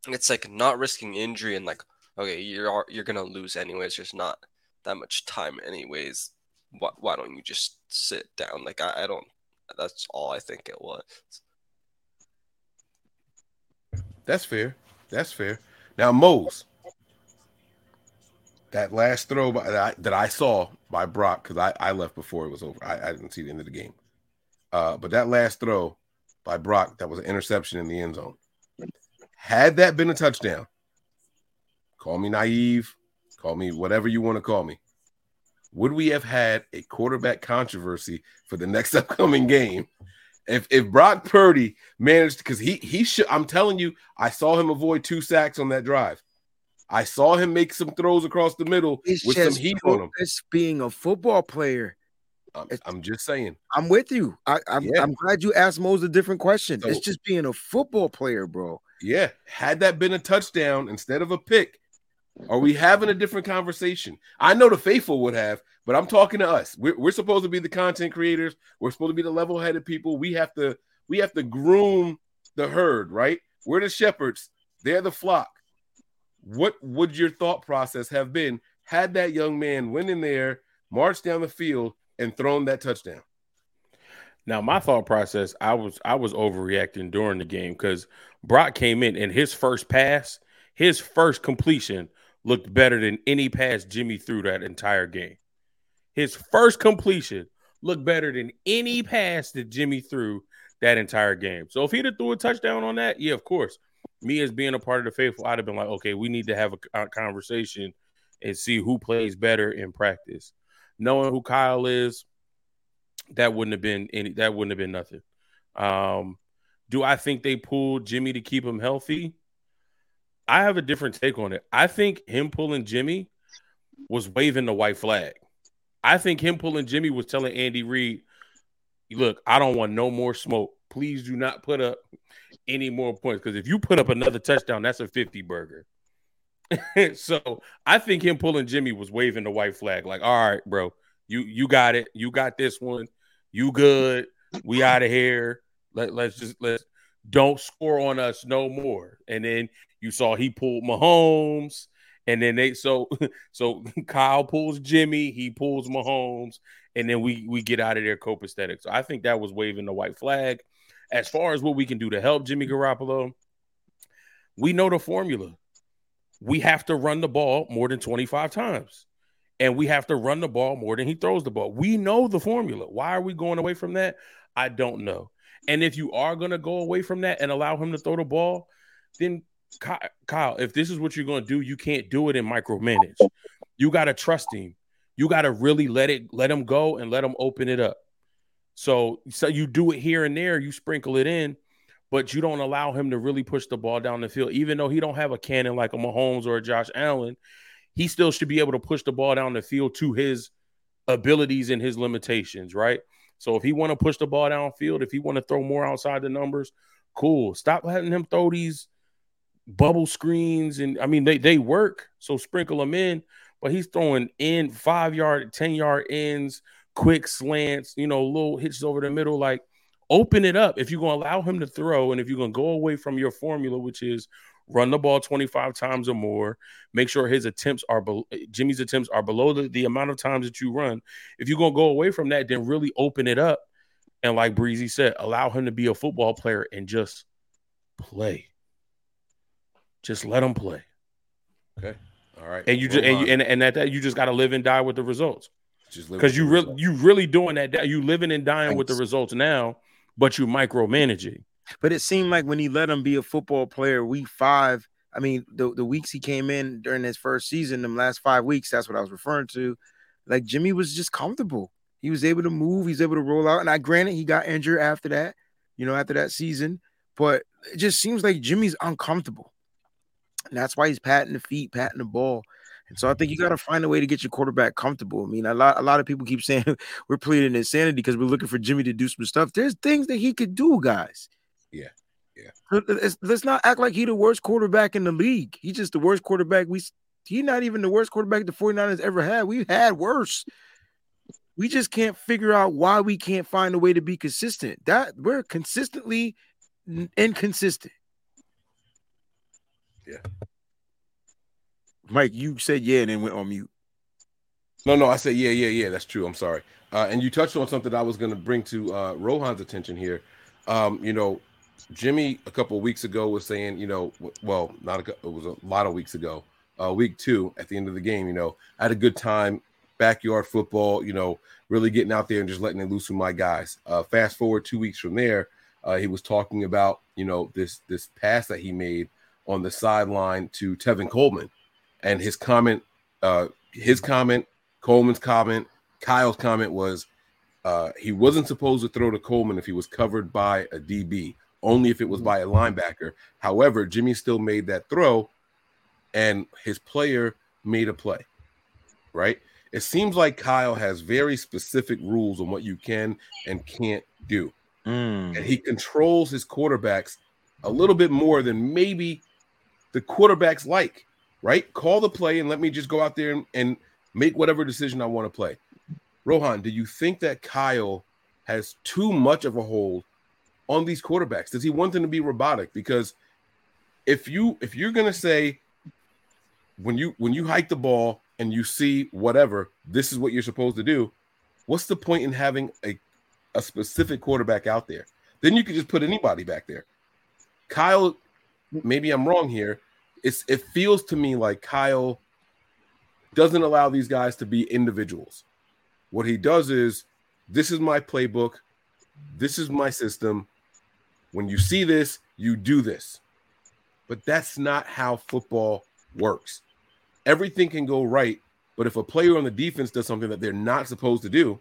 it's like not risking injury and like, okay, you're you're to lose anyways. There's not that much time anyways. Why, why don't you just sit down? Like, I, I don't, that's all I think it was. That's fair. That's fair. Now, Mose, that last throw by, that, I, that I saw by Brock, because I, I left before it was over. I, I didn't see the end of the game. Uh, but that last throw by Brock, that was an interception in the end zone. Had that been a touchdown, call me naive, call me whatever you want to call me. Would we have had a quarterback controversy for the next upcoming game if if Brock Purdy managed because he he should I'm telling you, I saw him avoid two sacks on that drive. I saw him make some throws across the middle It's with some heat on him. It's being a football player. I'm, I'm just saying. I'm with you. I, I'm, Yeah. I'm glad you asked Mose a different question. So- it's just being a football player, bro. Yeah, had that been a touchdown instead of a pick, are we having a different conversation? I know the faithful would have, but I'm talking to us. We're, we're supposed to be the content creators. We're supposed to be the level-headed people. We have to we have to groom the herd, right? We're the shepherds. They're the flock. What would your thought process have been had that young man went in there, marched down the field, and thrown that touchdown? Now, my thought process, I was I was overreacting during the game because Brock came in and his first pass, his first completion looked better than any pass Jimmy threw that entire game. His first completion looked better than any pass that Jimmy threw that entire game. So if he'd have threw a touchdown on that, yeah, of course. Me as being a part of the faithful, I'd have been like, okay, we need to have a, a conversation and see who plays better in practice. Knowing who Kyle is, that wouldn't have been any that wouldn't have been nothing. Um, do I think they pulled Jimmy to keep him healthy? I have a different take on it. I think him pulling Jimmy was waving the white flag. I think him pulling Jimmy was telling Andy Reid, look, I don't want no more smoke. Please do not put up any more points. Because if you put up another touchdown, that's a 50 burger. so I think him pulling Jimmy was waving the white flag, like, all right, bro, you you got it. You got this one. You good. We out of here. Let, let's just let's don't score on us no more. And then you saw he pulled Mahomes, and then they so so Kyle pulls Jimmy, he pulls Mahomes, and then we we get out of there copacetic. So I think that was waving the white flag. As far as what we can do to help Jimmy Garoppolo, we know the formula. We have to run the ball more than 25 times. And we have to run the ball more than he throws the ball. We know the formula. Why are we going away from that? I don't know. And if you are going to go away from that and allow him to throw the ball, then Kyle, if this is what you're going to do, you can't do it in micromanage. You got to trust him. You got to really let it let him go and let him open it up. So, so you do it here and there, you sprinkle it in, but you don't allow him to really push the ball down the field. Even though he don't have a cannon like a Mahomes or a Josh Allen, he still should be able to push the ball down the field to his abilities and his limitations, right? So if he want to push the ball downfield, if he want to throw more outside the numbers, cool. Stop letting him throw these bubble screens and I mean they they work, so sprinkle them in, but he's throwing in 5 yard, 10 yard ends, quick slants, you know, little hits over the middle like open it up if you're going to allow him to throw and if you're going to go away from your formula which is run the ball 25 times or more make sure his attempts are be- eh, jimmy's attempts are below the, the amount of times that you run. If you're going to go away from that then really open it up and like breezy said allow him to be a football player and just play. Just let him play. Okay. All right. and you just and, you, and, and at that you just got to live and die with the results. Just because you really you really doing that you living and dying with the results now but you micromanaging But it seemed like when he let him be a football player, week five. I mean, the, the weeks he came in during his first season, them last five weeks, that's what I was referring to. Like Jimmy was just comfortable. He was able to move, he's able to roll out. And I granted he got injured after that, you know, after that season. But it just seems like Jimmy's uncomfortable. And that's why he's patting the feet, patting the ball. And so I think you got to find a way to get your quarterback comfortable. I mean, a lot, a lot of people keep saying we're pleading insanity because we're looking for Jimmy to do some stuff. There's things that he could do, guys. Yeah. Yeah. Let- Let's, let's not act like he the worst quarterback in the league. He's just the worst quarterback. We he's not even the worst quarterback the 49ers ever had. We've had worse. We just can't figure out why we can't find a way to be consistent. That we're consistently inconsistent. Yeah. Mike, you said yeah and then went on mute. No, no, I said yeah, yeah, yeah. That's true. I'm sorry. Uh, and you touched on something I was going to bring to uh, Rohan's attention here. Um, you know, Jimmy a couple weeks ago was saying, you know, well, not a, it was a lot of weeks ago, uh, week two at the end of the game. You know, I had a good time, backyard football. You know, really getting out there and just letting it loose with my guys. Uh, fast forward two weeks from there, uh, he was talking about, you know, this this pass that he made on the sideline to Tevin Coleman, and his comment, uh, his comment, Coleman's comment, Kyle's comment was uh, he wasn't supposed to throw to Coleman if he was covered by a DB, only if it was by a linebacker. However, Jimmy still made that throw and his player made a play, right? It seems like Kyle has very specific rules on what you can and can't do. Mm. And he controls his quarterbacks a little bit more than maybe the quarterbacks like, right? Call the play and let me just go out there and, and make whatever decision I want to play. Rohan, do you think that Kyle has too much of a hold on these quarterbacks? Does he want them to be robotic? Because if you if you're gonna say when you when you hike the ball and you see whatever, this is what you're supposed to do. What's the point in having a a specific quarterback out there? Then you could just put anybody back there. Kyle, maybe I'm wrong here. It's it feels to me like Kyle doesn't allow these guys to be individuals. What he does is this is my playbook, this is my system. When you see this, you do this. But that's not how football works. Everything can go right, but if a player on the defense does something that they're not supposed to do,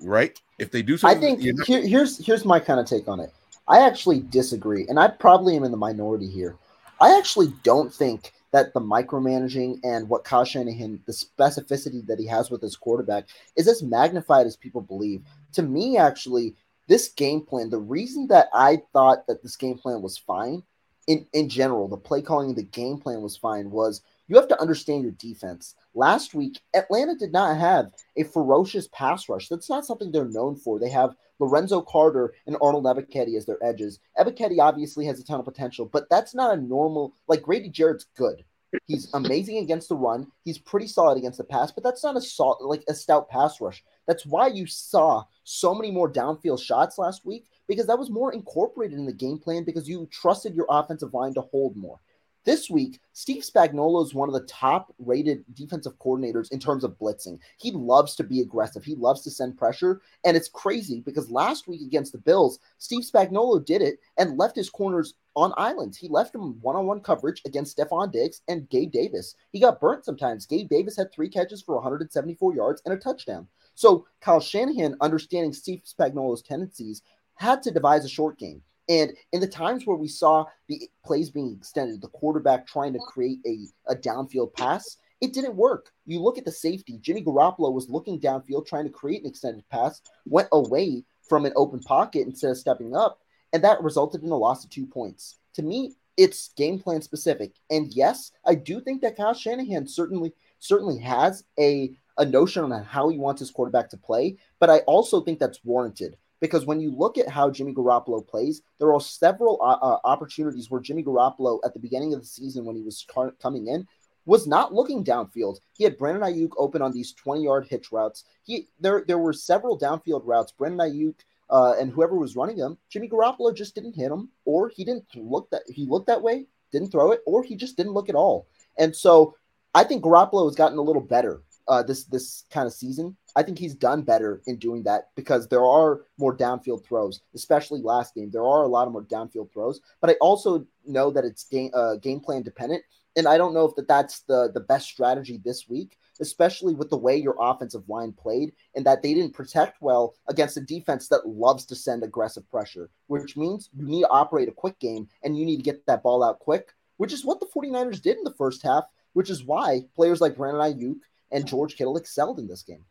right? If they do something, I think not- here, here's here's my kind of take on it. I actually disagree, and I probably am in the minority here. I actually don't think that the micromanaging and what Kyle Shanahan, the specificity that he has with his quarterback, is as magnified as people believe. To me, actually, this game plan, the reason that I thought that this game plan was fine in, in general, the play calling, the game plan was fine, was you have to understand your defense. Last week, Atlanta did not have a ferocious pass rush. That's not something they're known for. They have Lorenzo Carter and Arnold Ebiketie as their edges. Ebiketie obviously has a ton of potential, but that's not a normal like Grady Jarrett's good. He's amazing against the run. He's pretty solid against the pass, but that's not a salt like a stout pass rush. That's why you saw so many more downfield shots last week because that was more incorporated in the game plan because you trusted your offensive line to hold more. This week, Steve Spagnuolo is one of the top rated defensive coordinators in terms of blitzing. He loves to be aggressive. He loves to send pressure. And it's crazy because last week against the Bills, Steve Spagnuolo did it and left his corners on islands. He left them one on one coverage against Stefon Diggs and Gabe Davis. He got burnt sometimes. Gabe Davis had three catches for 174 yards and a touchdown. So Kyle Shanahan, understanding Steve Spagnuolo's tendencies, had to devise a short game. And in the times where we saw the plays being extended, the quarterback trying to create a, a downfield pass, it didn't work. You look at the safety, Jimmy Garoppolo was looking downfield, trying to create an extended pass, went away from an open pocket instead of stepping up, and that resulted in a loss of two points. To me, it's game plan specific. And yes, I do think that Kyle Shanahan certainly certainly has a, a notion on how he wants his quarterback to play, but I also think that's warranted because when you look at how Jimmy Garoppolo plays, there are several uh, uh, opportunities where Jimmy Garoppolo at the beginning of the season when he was car- coming in was not looking downfield. He had Brandon Aiyuk open on these 20-yard hitch routes. He there there were several downfield routes. Brandon Aiyuk uh, and whoever was running them, Jimmy Garoppolo just didn't hit him, or he didn't look that he looked that way, didn't throw it, or he just didn't look at all. And so I think Garoppolo has gotten a little better uh, this this kind of season. I think he's done better in doing that because there are more downfield throws, especially last game. There are a lot of more downfield throws, but I also know that it's game uh, game plan dependent, and I don't know if that that's the the best strategy this week, especially with the way your offensive line played and that they didn't protect well against a defense that loves to send aggressive pressure, which means you need to operate a quick game and you need to get that ball out quick, which is what the 49ers did in the first half, which is why players like Brandon Aiyuk and George Kittle excelled in this game.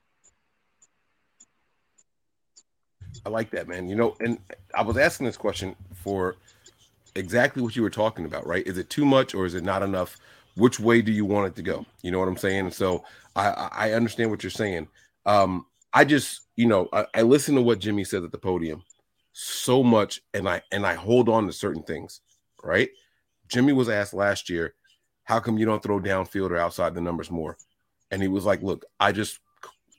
I like that, man. You know, and I was asking this question for exactly what you were talking about, right? Is it too much or is it not enough? Which way do you want it to go? You know what I'm saying? So I I understand what you're saying. Um, I just, you know, I, I listen to what Jimmy said at the podium so much, and I and I hold on to certain things, right? Jimmy was asked last year, how come you don't throw downfield or outside the numbers more? And he was like, look, I just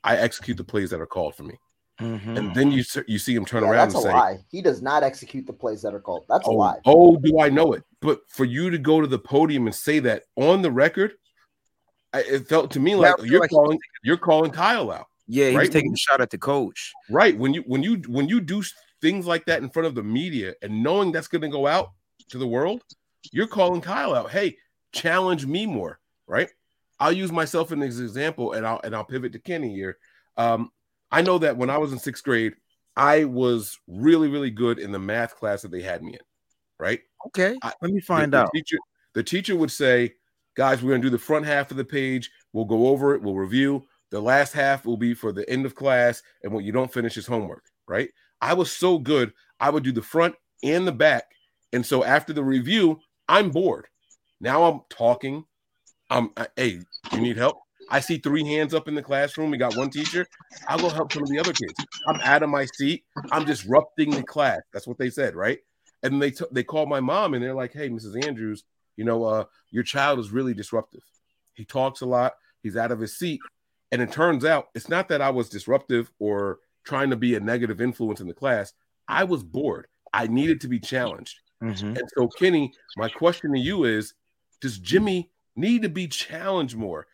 I execute the plays that are called for me. Mm-hmm. And then you you see him turn Yeah, around that's and a say, lie. He does not execute the plays that are called. That's a oh, lie. oh, do I know it? But for you to go to the podium and say that on the record, I, it felt to me like I feel you're like he calling you're calling Kyle out. Yeah, he's right? taking a shot at the coach. Right. When you when you when you do things like that in front of the media and knowing that's going to go out to the world, you're calling Kyle out. Hey, challenge me more. Right. I'll use myself as an example, and I'll and I'll pivot to Kenny here. Um, I know that when I was in sixth grade, I was really really good in the math class that they had me in. Right. Okay, I- let me find the out. Teacher, The teacher would say, guys, we're going to do the front half of the page. We'll go over it. We'll review. The last half will be for the end of class. And what you don't finish is homework, right? I was so good. I would do the front and the back. And so after the review, I'm bored. Now I'm talking. I'm, I, hey, you need help? I see three hands up in the classroom. We got one teacher. I'll go help some of the other kids. I'm out of my seat. I'm disrupting the class. That's what they said, right? And they t- they called my mom and they're like, "Hey, Mrs. Andrews, you know, uh, your child is really disruptive. He talks a lot. He's out of his seat." And it turns out it's not that I was disruptive or trying to be a negative influence in the class. I was bored. I needed to be challenged. Mhm. And so, Kenny, my question to you is Does Jimmy need to be challenged more?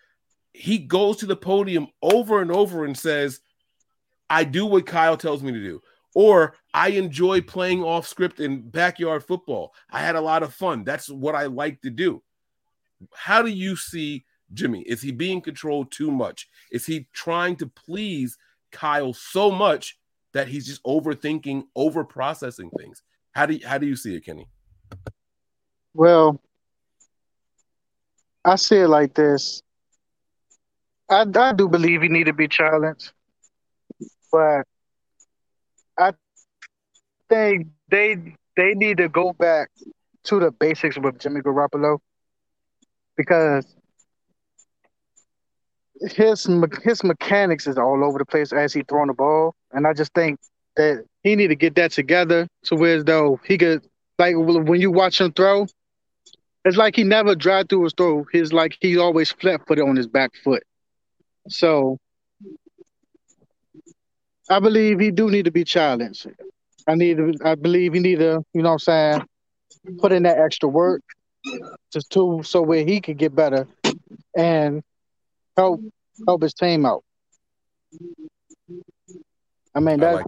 He goes to the podium over and over and says, I do what Kyle tells me to do. Or I enjoy playing off script in backyard football. I had a lot of fun. That's what I like to do. How do you see Jimmy? Is he being controlled too much? Is he trying to please Kyle so much that he's just overthinking, over processing things? How do you, how do you see it, Kenny? Well, I see it like this. I, I do believe he need to be challenged, but I think they they need to go back to the basics with Jimmy Garoppolo because his his mechanics is all over the place as he throwing the ball, and I just think that he need to get that together to where though he could like when you watch him throw, it's like he never drive through his throw. He's like he always flat footed on his back foot. So I believe he do need to be challenged. I need to, I believe he need to, you know what I'm saying, put in that extra work just to so where he could get better and help help his team out. I mean I that's like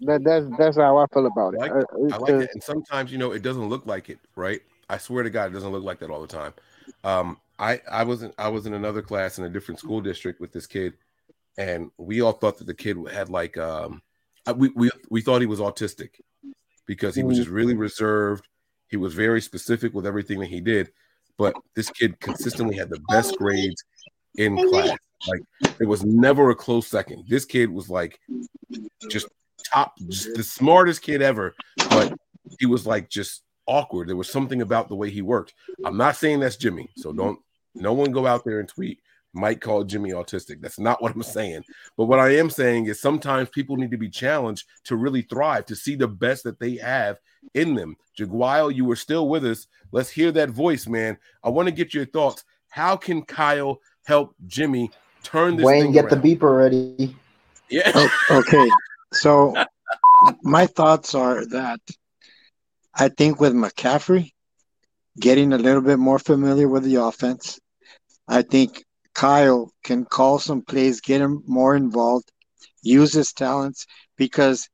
that that's that's how I feel about it. I like, Uh, I like it. And sometimes, you know, it doesn't look like it, right? I swear to God, it doesn't look like that all the time. Um, I I was in, I was in another class in a different school district with this kid, and we all thought that the kid had like um, we we we thought he was autistic because he was Mm. just really reserved. He was very specific with everything that he did, but this kid consistently had the best grades in class. Like there was never a close second. This kid was like just top, just the smartest kid ever, but he was like just awkward. There was something about the way he worked. I'm not saying that's Jimmy, so don't no one go out there and tweet Mike called Jimmy autistic. That's not what I'm saying. But what I am saying is sometimes people need to be challenged to really thrive, to see the best that they have in them. Jaguile, you were still with us. Let's hear that voice, man. I want to get your thoughts. How can Kyle help Jimmy turn this Wayne, thing get the beeper ready. Yeah. O- okay. So my thoughts are that I think with McCaffrey getting a little bit more familiar with the offense, I think Kyle can call some plays, get him more involved, use his talents because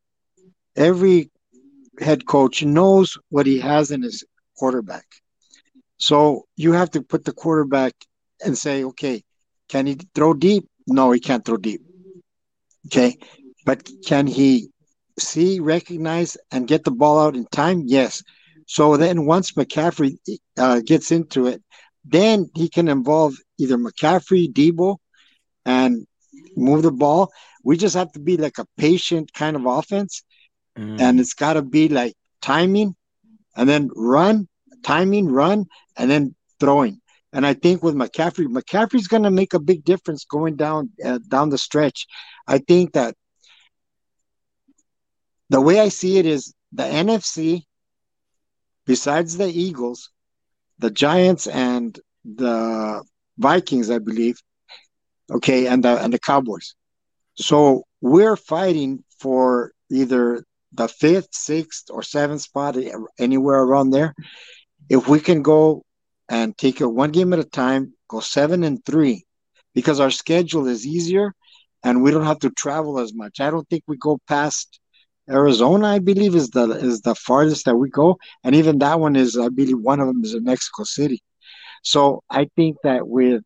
every head coach knows what he has in his quarterback. So you have to put the quarterback and say, okay, can he throw deep? No, he can't throw deep. Okay. But can he see, recognize, and get the ball out in time? Yes. So then once McCaffrey uh, gets into it, then he can involve either McCaffrey, Deebo, and move the ball. We just have to be like a patient kind of offense. And it's got to be like timing and then run, timing, run, and then throwing. And I think with McCaffrey, McCaffrey's going to make a big difference going down uh, down the stretch. I think that the way I see it is the NFC, besides the Eagles, the Giants and the Vikings, I believe, okay, and the and the Cowboys. So we're fighting for either the fifth, sixth, or seventh spot, eh, anywhere around there. If we can go and take it one game at a time, go seven and three, because our schedule is easier and we don't have to travel as much. I don't think we go past Arizona, I believe, is the is the farthest that we go, and even that one is, I believe, one of them is in Mexico City. So I think that with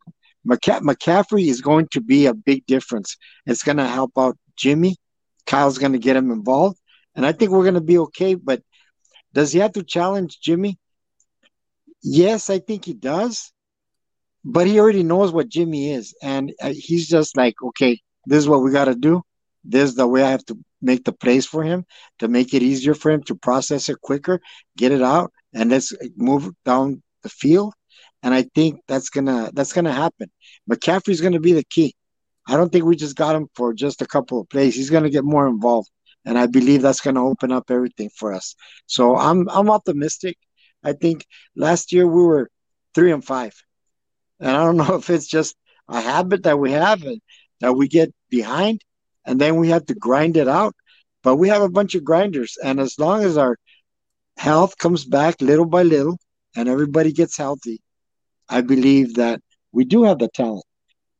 McCa- McCaffrey is going to be a big difference. It's going to help out Jimmy. Kyle's going to get him involved, and I think we're going to be okay. But does he have to challenge Jimmy? yes, I think he does, but he already knows what Jimmy is, and uh, he's just like, okay, this is what we got to do. This is the way I have to make the plays for him to make it easier for him to process it quicker, get it out, and let's move down the field. And I think that's gonna that's gonna happen. McCaffrey's gonna be the key. I don't think we just got him for just a couple of plays. He's gonna get more involved, and I believe that's gonna open up everything for us. So I'm I'm optimistic. I think last year we were three and five, and I don't know if it's just a habit that we have and that we get behind, and then we have to grind it out. But we have a bunch of grinders, and as long as our health comes back little by little, and everybody gets healthy, I believe that we do have the talent.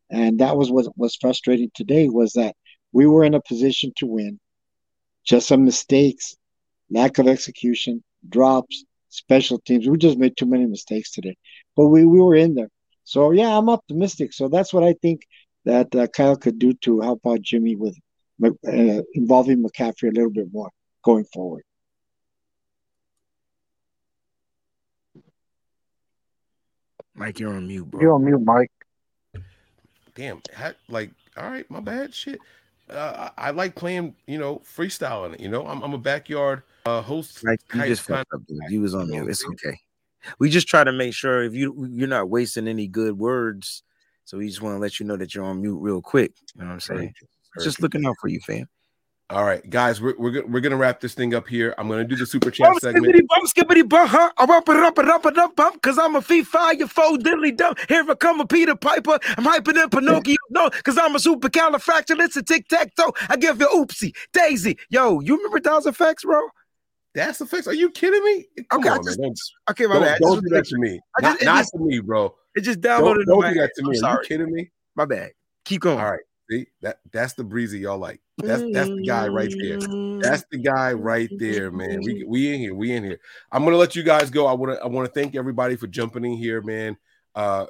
And that was what was frustrating today was that we were in a position to win. Just some mistakes, lack of execution, drops, special teams. We just made too many mistakes today, but we, we were in there. So yeah, I'm optimistic. So that's what I think that uh, Kyle could do to help out Jimmy with uh, involving McCaffrey a little bit more going forward. Mike, you're on mute, bro. You're on mute, Mike. Damn, ha- like, all right, my bad. Shit. Uh, I, I like playing, you know, freestyling. it, You know, I'm, I'm a backyard uh, host. Like you just kind fucked up, dude. You was on mute. It's okay. We just try to make sure if you you're not wasting any good words. So we just want to let you know that you're on mute real quick. You know what I'm saying? Just looking out for you, fam. All right, guys, we're we're, we're gonna wrap this thing up here. I'm gonna do the super chat Bump, segment. skibbity bump, skibbity bump, huh? I rump it up and up and up bump, cause I'm a fee fire foe diddly dump. Here I come a Peter Piper. I'm hyping in Pinocchio, no, cause I'm a supercalifragilistic tic tac toe. I give you oopsie, daisy. Yo, you remember those effects, bro? That's the fix. Are you kidding me? Come Okay, on, just- man. Okay, my don't, bad. Don't just- do that to me. I Not, just- not to me, bro. It just Don't, downloaded. don't my do that to me. Are you kidding me? My bad. Keep going. All right. See that that's the breezy y'all like. That's that's the guy right there. That's the guy right there, man. We we in here. We in here. I'm gonna let you guys go. I want to I want to thank everybody for jumping in here, man. Uh,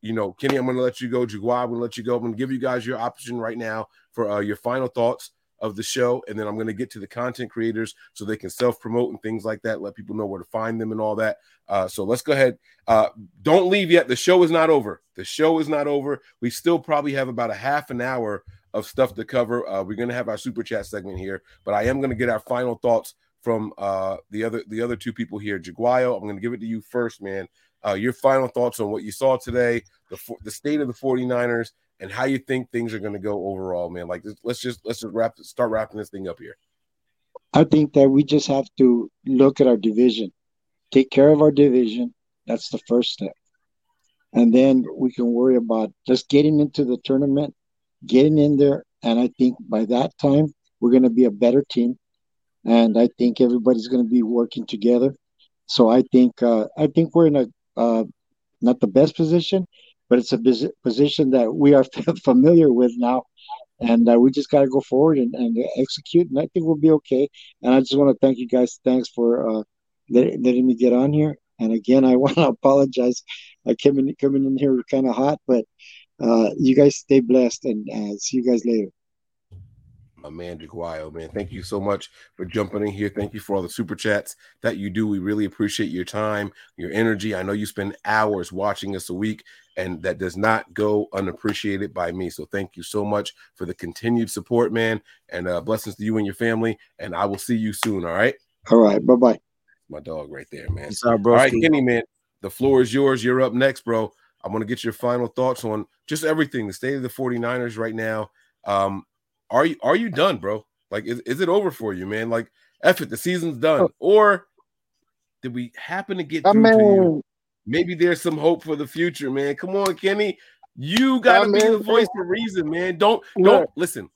you know, Kenny, I'm gonna let you go. Jaguar, I'm gonna let you go. I'm gonna give you guys your option right now for uh, your final thoughts of the show, and then I'm gonna get to the content creators so they can self promote and things like that. Let people know where to find them and all that. Uh, so let's go ahead. Uh, don't leave yet. The show is not over. The show is not over. We still probably have about a half an hour of stuff to cover. Uh, we're gonna have our super chat segment here, but I am gonna get our final thoughts from uh, the other the other two people here. Jaguayo, I'm gonna give it to you first, man. Uh, your final thoughts on what you saw today, the the state of the 49ers, and how you think things are gonna go overall, man. Like let's just let's just wrap start wrapping this thing up here. I think that we just have to look at our division, take care of our division. That's the first step. And then we can worry about just getting into the tournament, getting in there. And I think by that time, we're going to be a better team. And I think everybody's going to be working together. So I think uh, I think we're in a uh, not the best position, but it's a position that we are familiar with now, and uh, we just got to go forward and, and execute. And I think we'll be okay. And I just want to thank you guys. Thanks for uh, let, letting me get on here. And again, I want to apologize. I came in coming in here kind of hot, but uh, you guys stay blessed and uh, see you guys later. My man Jaguayo, man. Thank you so much for jumping in here. Thank you for all the super chats that you do. We really appreciate your time, your energy. I know you spend hours watching us a week, and that does not go unappreciated by me. So thank you so much for the continued support, man. And uh, blessings to you and your family. And I will see you soon. All right. All right. Bye bye. My dog right there, man. Peace out, bro. All right, Kenny, man. The floor is yours. You're up next, bro. I want to get your final thoughts on just everything, the state of the 49ers right now. Um, are you are you done, bro? Like, is, is it over for you, man? Like, F it, the season's done. Or did we happen to get I through to you? Maybe there's some hope for the future, man. Come on, Kenny. You gotta I be the voice of reason, man. Don't don't listen.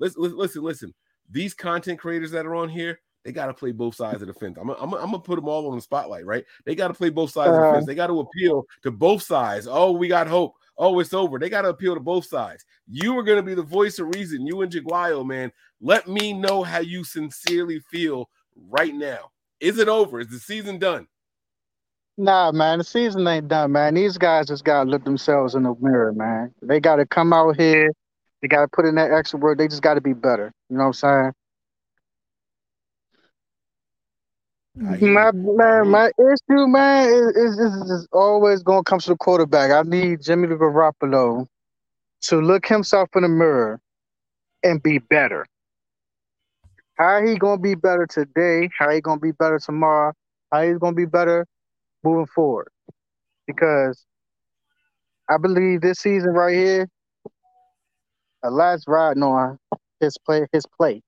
Listen, listen, listen, listen. These content creators that are on here, they got to play both sides of the fence. I'm, gonna- I'm, gonna- I'm gonna put them all on the spotlight, right? They got to play both sides of the Uh-huh. fence. They got to appeal to both sides. Oh, we got hope. Oh, it's over. They got to appeal to both sides. You are gonna be the voice of reason. You and Jaguayo, man. Let me know how you sincerely feel right now. Is it over? Is the season done? Nah, man, the season ain't done, man. These guys just gotta look themselves in the mirror, man. They gotta come out here. They gotta put in that extra work. They just gotta be better. You know what I'm saying? My man, my issue, man, is, is, is, always going to come to the quarterback. I need Jimmy Garoppolo to look himself in the mirror and be better. How he gonna be better today? How he gonna be better tomorrow? How he's gonna be better moving forward? Because I believe this season right here, a last riding on his play, his play.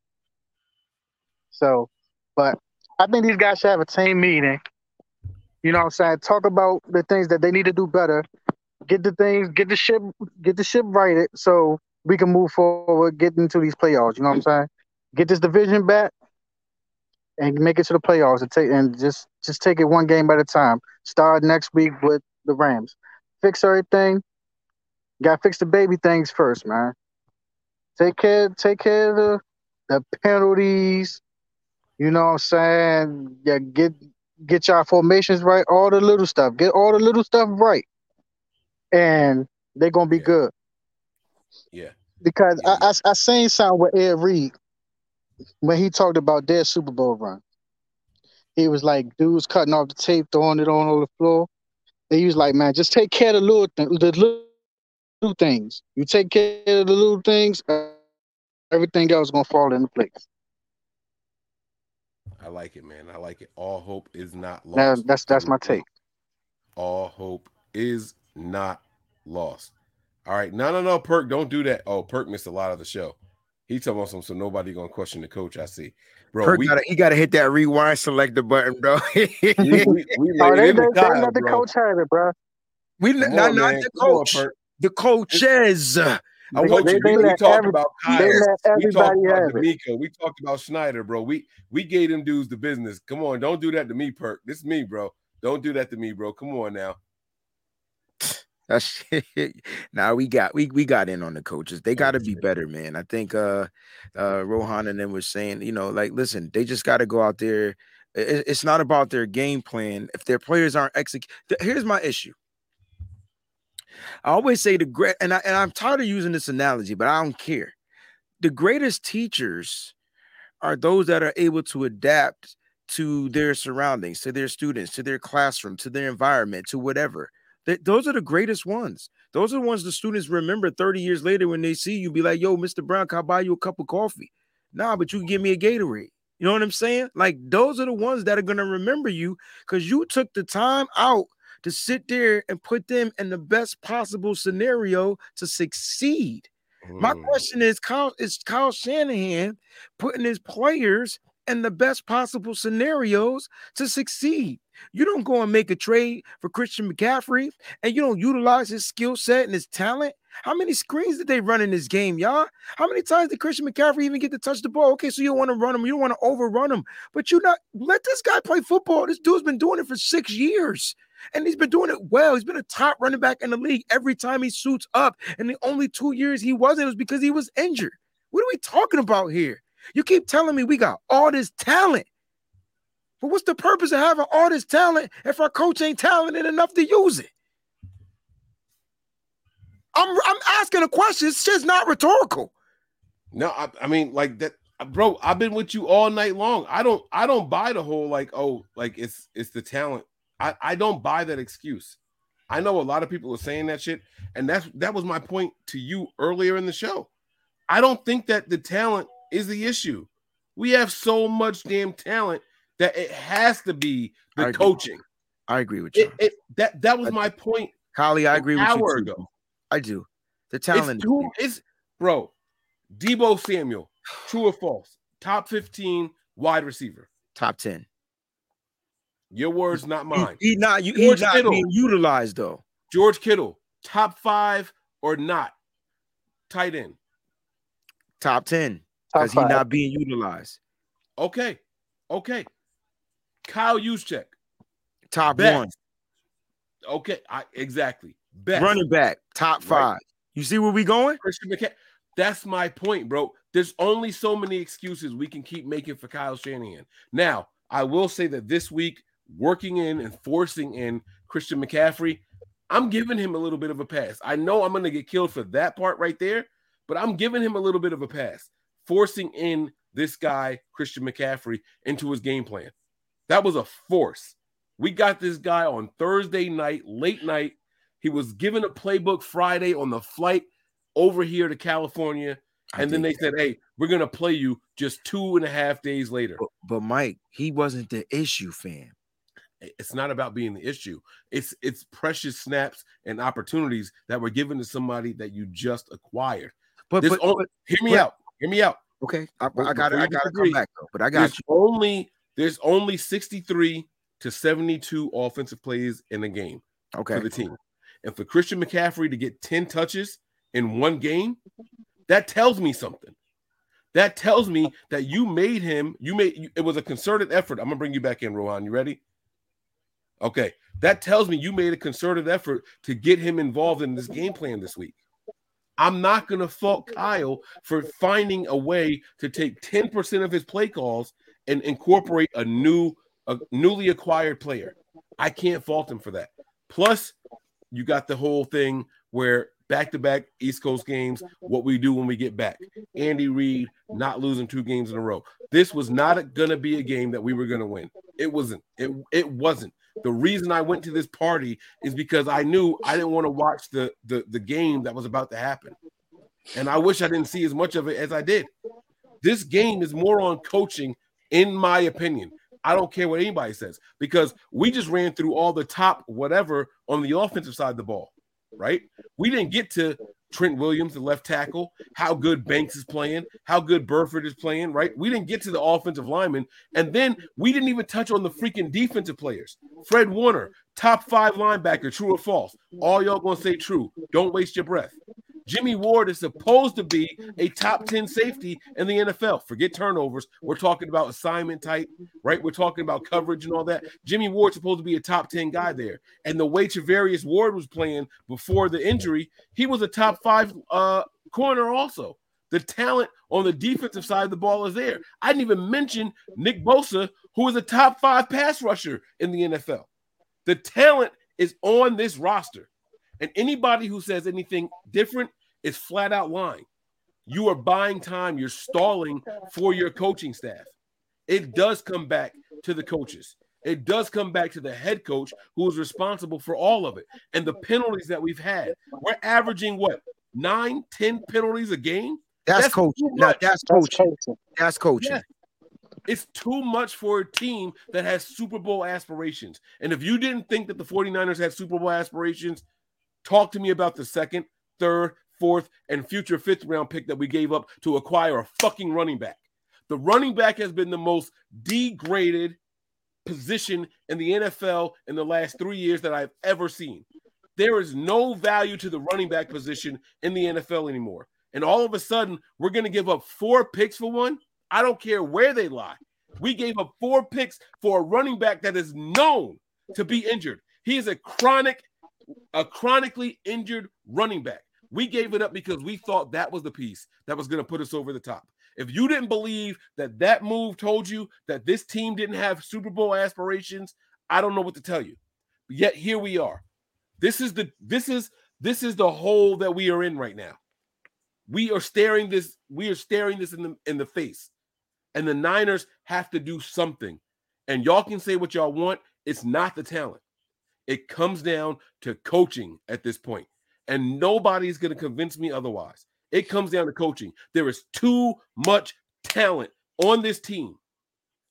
So, but I think these guys should have a team meeting. You know what I'm saying? Talk about the things that they need to do better. Get the things, get the ship, get the ship righted so we can move forward, get into these playoffs. You know what I'm saying? Get this division back and make it to the playoffs and take and just just take it one game at a time. Start next week with the Rams. Fix everything. Got to fix the baby things first, man. Take care, take care of the the penalties. You know what I'm saying? Yeah, get get your formations right, all the little stuff. Get all the little stuff right. And they're gonna be good. Yeah. Because I, I I seen something with Ed Reed when he talked about their Super Bowl run. He was like, dudes cutting off the tape, throwing it on, on the floor. And he was like, man, just take care of the little, th- the little, little things. You take care of the little things, everything else gonna fall into place. I like it, man. I like it. All hope is not lost. Now, that's that's my take. All hope is not lost. All right. No, no, no, Perk, don't do that. Oh, Perk missed a lot of the show. He told us some, so nobody gonna question the coach. I see, bro. Perk we, gotta, he gotta hit that rewind selector button, bro. we, we, we Oh, they, they, the they let the coach have it, bro. we Come not, on, not the Come on, coach, Perk. the coaches. I They, want they, you. they we, we talked every, about Kyle. We talked about. DeMeco. We talked about Schneider, bro. We we gave them dudes the business. Come on, don't do that to me, Perk. This is me, bro. Don't do that to me, bro. Come on now. That's now we got we we got in on the coaches. They got to be better, man. I think uh uh Rohan and them was saying, you know, like listen, they just got to go out there. It- it's not about their game plan. If their players aren't execute, here's my issue. I always say the great, and I and I'm tired of using this analogy, but I don't care. The greatest teachers are those that are able to adapt to their surroundings, to their students, to their classroom, to their environment, to whatever. Th- those are the greatest ones. Those are the ones the students remember 30 years later when they see you, be like, yo, Mr. Brown, can I buy you a cup of coffee? Nah, but you can give me a Gatorade. You know what I'm saying? Like those are the ones that are gonna remember you because you took the time out to sit there and put them in the best possible scenario to succeed. My Mm. question is, Kyle is Kyle Shanahan putting his players in the best possible scenarios to succeed. You don't go and make a trade for Christian McCaffrey and you don't utilize his skill set and his talent. How many screens did they run in this game, y'all? How many times did Christian McCaffrey even get to touch the ball? Okay, so you don't want to run him, you don't want to overrun him, but you not let this guy play football. This dude's been doing it for six years. And he's been doing it well. He's been a top running back in the league every time he suits up. And the only two years he wasn't was because he was injured. What are we talking about here? You keep telling me we got all this talent. But what's the purpose of having all this talent if our coach ain't talented enough to use it? I'm I'm asking a question. It's just not rhetorical. No, I, I mean like that, bro. I've been with you all night long. I don't, I don't buy the whole like, oh, like it's it's the talent. I I don't buy that excuse. I know a lot of people are saying that shit, and that's that was my point to you earlier in the show. I don't think that the talent is the issue. We have so much damn talent that it has to be the agree. coaching. I agree with you. It, it that that was my point. Holly, I agree with you. too. ago. I do. The talent. It's is too, it's bro. Deebo Samuel, true or false? Top 15 wide receiver. Top 10. Your words, not mine. He, he not you George he's not Kittle. being utilized though. George Kittle, top five or not? Tight end. Top 10. Because he's not being utilized. Okay. Okay. Kyle Juszczyk. Top Best. one. Okay. I exactly. Best. Running back. Top Right. five. You see where we going? Christian McCaffrey. That's my point, bro. There's only so many excuses we can keep making for Kyle Shanahan. Now, I will say that this week, working in and forcing in Christian McCaffrey, I'm giving him a little bit of a pass. I know I'm going to get killed for that part right there, but I'm giving him a little bit of a pass, forcing in this guy, Christian McCaffrey, into his game plan. That was a force. We got this guy on Thursday night, late night. He was given a playbook Friday on the flight over here to California. And then they said, Hey, we're gonna play you just two and a half days later. But, but Mike, he wasn't the issue, fam. It's not about being the issue. It's it's precious snaps and opportunities that were given to somebody that you just acquired. But, but, only- but- hear me but- out. Hear me out. Okay, I, I got before I got to come back though. But I got there's you. only there's only 63 to 72 offensive plays in a game Okay. for the team. And for Christian McCaffrey to get 10 touches in one game, that tells me something. That tells me that you made him, you made it was a concerted effort. I'm gonna bring you back in, Rohan. You ready? Okay. That tells me you made a concerted effort to get him involved in this game plan this week. I'm not going to fault Kyle for finding a way to take 10% of his play calls and incorporate a new, a newly acquired player. I can't fault him for that. Plus, you got the whole thing where back to back East Coast games, what we do when we get back. Andy Reid not losing two games in a row. This was not going to be a game that we were going to win. It wasn't. It, it wasn't. The reason I went to this party is because I knew I didn't want to watch the, the the game that was about to happen. And I wish I didn't see as much of it as I did. This game is more on coaching, in my opinion. I don't care what anybody says because we just ran through all the top whatever on the offensive side of the ball, right? We didn't get to Trent Williams, the left tackle, how good Banks is playing, how good Burford is playing, right? We didn't get to the offensive lineman. And then we didn't even touch on the freaking defensive players. Fred Warner, top five linebacker, true or false? All y'all gonna say true. Don't waste your breath. Jimmy Ward is supposed to be a top 10 safety in the NFL. Forget turnovers. We're talking about assignment type, right? We're talking about coverage and all that. Jimmy Ward's supposed to be a top 10 guy there. And the way Charvarius Ward was playing before the injury, he was a top five uh, corner also. The talent on the defensive side of the ball is there. I didn't even mention Nick Bosa, who is a top five pass rusher in the NFL. The talent is on this roster. And anybody who says anything different is flat out lying. You are buying time, you're stalling for your coaching staff. It does come back to the coaches. It does come back to the head coach who is responsible for all of it. And the penalties that we've had, we're averaging what nine, ten penalties a game. That's, coaching. too No, that's coaching. That's coaching. Yeah. It's too much for a team that has Super Bowl aspirations. And if you didn't think that the 49ers had Super Bowl aspirations, talk to me about the second, third, fourth, and future fifth round pick that we gave up to acquire a fucking running back. The running back has been the most degraded position in the NFL in the last three years that I've ever seen. There is no value to the running back position in the NFL anymore. And all of a sudden, we're going to give up four picks for one. I don't care where they lie. We gave up four picks for a running back that is known to be injured. He is a chronic, a chronically injured running back. We gave it up because we thought that was the piece that was going to put us over the top. If you didn't believe that that move told you that this team didn't have Super Bowl aspirations, I don't know what to tell you. But yet here we are. This is the this is this is the hole that we are in right now. We are staring this we are staring this in the in the face. And the Niners have to do something. And y'all can say what y'all want, it's not the talent. It comes down to coaching at this point. And nobody's going to convince me otherwise. It comes down to coaching. There is too much talent on this team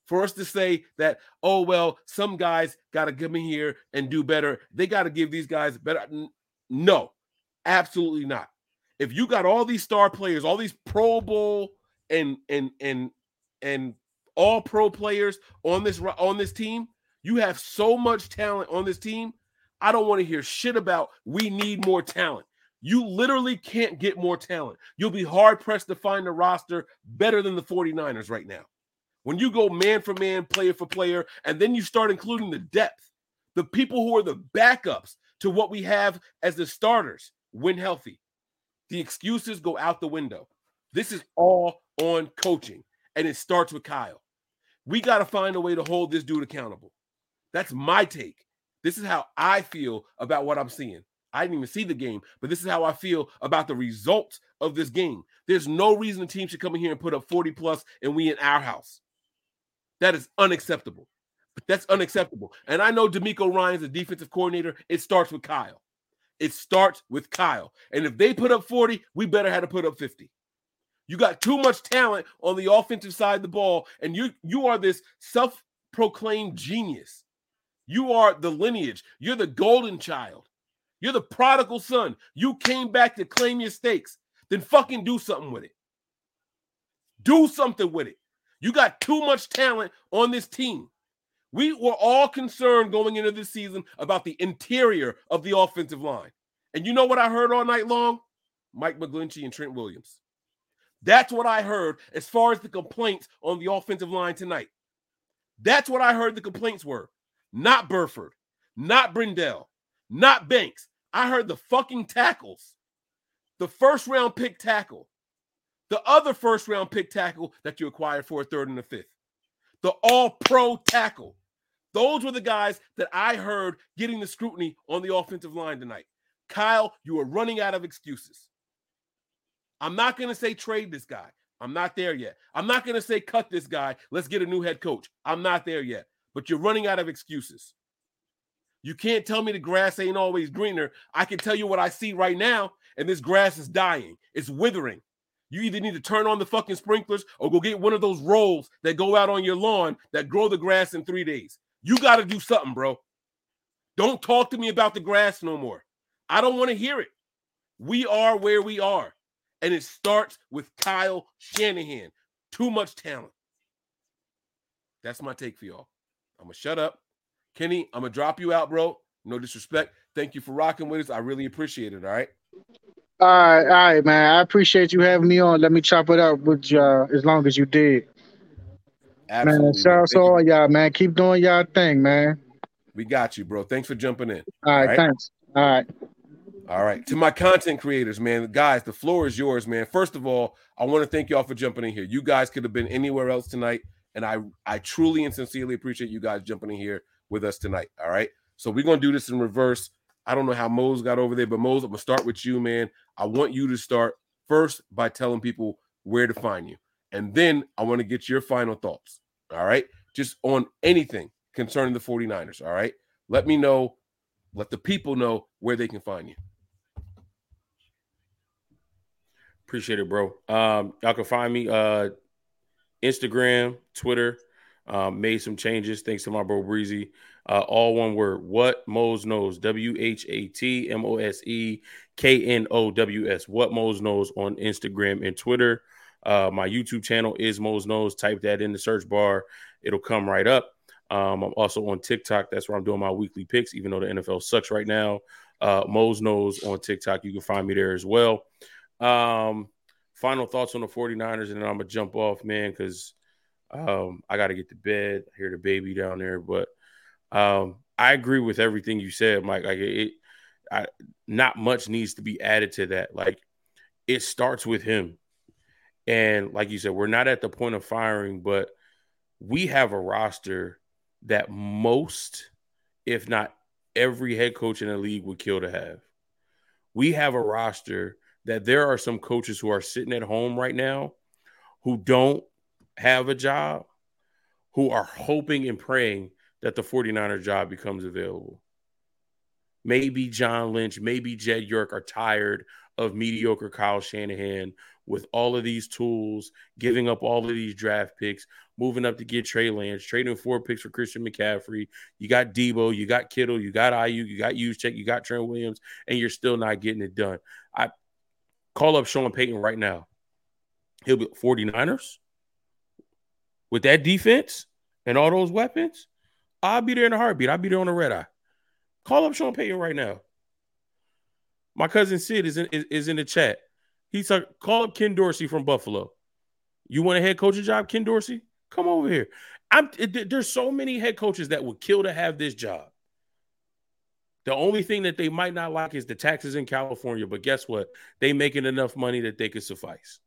for us to say that, oh, well, some guys got to come in here and do better. They got to give these guys better. No, absolutely not. If you got all these star players, all these Pro Bowl and and and and all pro players on this on this team, you have so much talent on this team. I don't want to hear shit about we need more talent. You literally can't get more talent. You'll be hard pressed to find a roster better than the 49ers right now. When you go man for man, player for player, and then you start including the depth, the people who are the backups to what we have as the starters when healthy, the excuses go out the window. This is all on coaching, and it starts with Kyle. We got to find a way to hold this dude accountable. That's my take. This is how I feel about what I'm seeing. I didn't even see the game, but this is how I feel about the results of this game. There's no reason the team should come in here and put up 40 plus and we in our house. That is unacceptable. That's unacceptable. And I know DeMeco Ryans the defensive coordinator. It starts with Kyle. It starts with Kyle. And if they put up 40, we better have to put up 50. You got too much talent on the offensive side of the ball, and you you are this self-proclaimed genius. You are the lineage. You're the golden child. You're the prodigal son. You came back to claim your stakes. Then fucking do something with it. Do something with it. You got too much talent on this team. We were all concerned going into this season about the interior of the offensive line. And you know what I heard all night long? Mike McGlinchey and Trent Williams. That's what I heard as far as the complaints on the offensive line tonight. That's what I heard the complaints were. Not Burford, not Brendel, not Banks. I heard the fucking tackles. The first round pick tackle. The other first round pick tackle that you acquired for a third and a fifth. The all pro tackle. Those were the guys that I heard getting the scrutiny on the offensive line tonight. Kyle, you are running out of excuses. I'm not going to say trade this guy. I'm not there yet. I'm not going to say cut this guy. Let's get a new head coach. I'm not there yet. But you're running out of excuses. You can't tell me the grass ain't always greener. I can tell you what I see right now, and this grass is dying. It's withering. You either need to turn on the fucking sprinklers or go get one of those rolls that go out on your lawn that grow the grass in three days. You got to do something, bro. Don't talk to me about the grass no more. I don't want to hear it. We are where we are. And it starts with Kyle Shanahan. Too much talent. That's my take for y'all. I'm to shut up. Kenny, I'm to drop you out, bro. No disrespect. Thank you for rocking with us. I really appreciate it. All right. All right, all right, man. I appreciate you having me on. Let me chop it up with you uh, as long as you did. Absolutely. Man, shout out to all y'all, man. Keep doing y'all thing, man. We got you, bro. Thanks for jumping in. All right, thanks. All right. All right. To my content creators, man, guys, the floor is yours, man. First of all, I want to thank y'all for jumping in here. You guys could have been anywhere else tonight, and I I truly and sincerely appreciate you guys jumping in here with us tonight. All right. So we're gonna do this in reverse. I don't know how Mose got over there, but Mose, I'm gonna start with you, man. I want you to start first by telling people where to find you, and then I want to get your final thoughts. All right, just on anything concerning the 49ers. All right, let me know, let the people know where they can find you. Appreciate it, bro. Um, y'all can find me uh Instagram, Twitter. Um, made some changes thanks to my bro Breezy. Uh, all one word. What Mose knows. W H A T M O S E K N O W S. What Mose knows on Instagram and Twitter. Uh, my YouTube channel is Mose knows. Type that in the search bar. It'll come right up. Um, I'm also on TikTok. That's where I'm doing my weekly picks, even though the NFL sucks right now. Uh, knows on TikTok. You can find me there as well. Um, final thoughts on the 49ers, and then I'm to jump off, man, because um, I got to get to bed. I hear the baby down there, but um, I agree with everything you said, Mike. Like it, I, not much needs to be added to that. Like it starts with him, and like you said, we're not at the point of firing, but we have a roster that most, if not every head coach in the league would kill to have. We have a roster that there are some coaches who are sitting at home right now who don't have a job, who are hoping and praying that the 49er job becomes available. Maybe John Lynch, maybe Jed York are tired of mediocre Kyle Shanahan with all of these tools, giving up all of these draft picks, moving up to get Trey Lance, trading four picks for Christian McCaffrey. You got Deebo, you got Kittle, you got Aiyuk, you got Juszczyk, you got Trent Williams, and you're still not getting it done. Call up Sean Payton right now. He'll be 49ers with that defense and all those weapons. I'll be there in a heartbeat. I'll be there on the red eye. Call up Sean Payton right now. My cousin Sid is in is, is in the chat. He's like, call up Ken Dorsey from Buffalo. You want a head coaching job, Ken Dorsey? Come over here. I'm it, there's so many head coaches that would kill to have this job. The only thing that they might not like is the taxes in California, but guess what? They making enough money that they could suffice.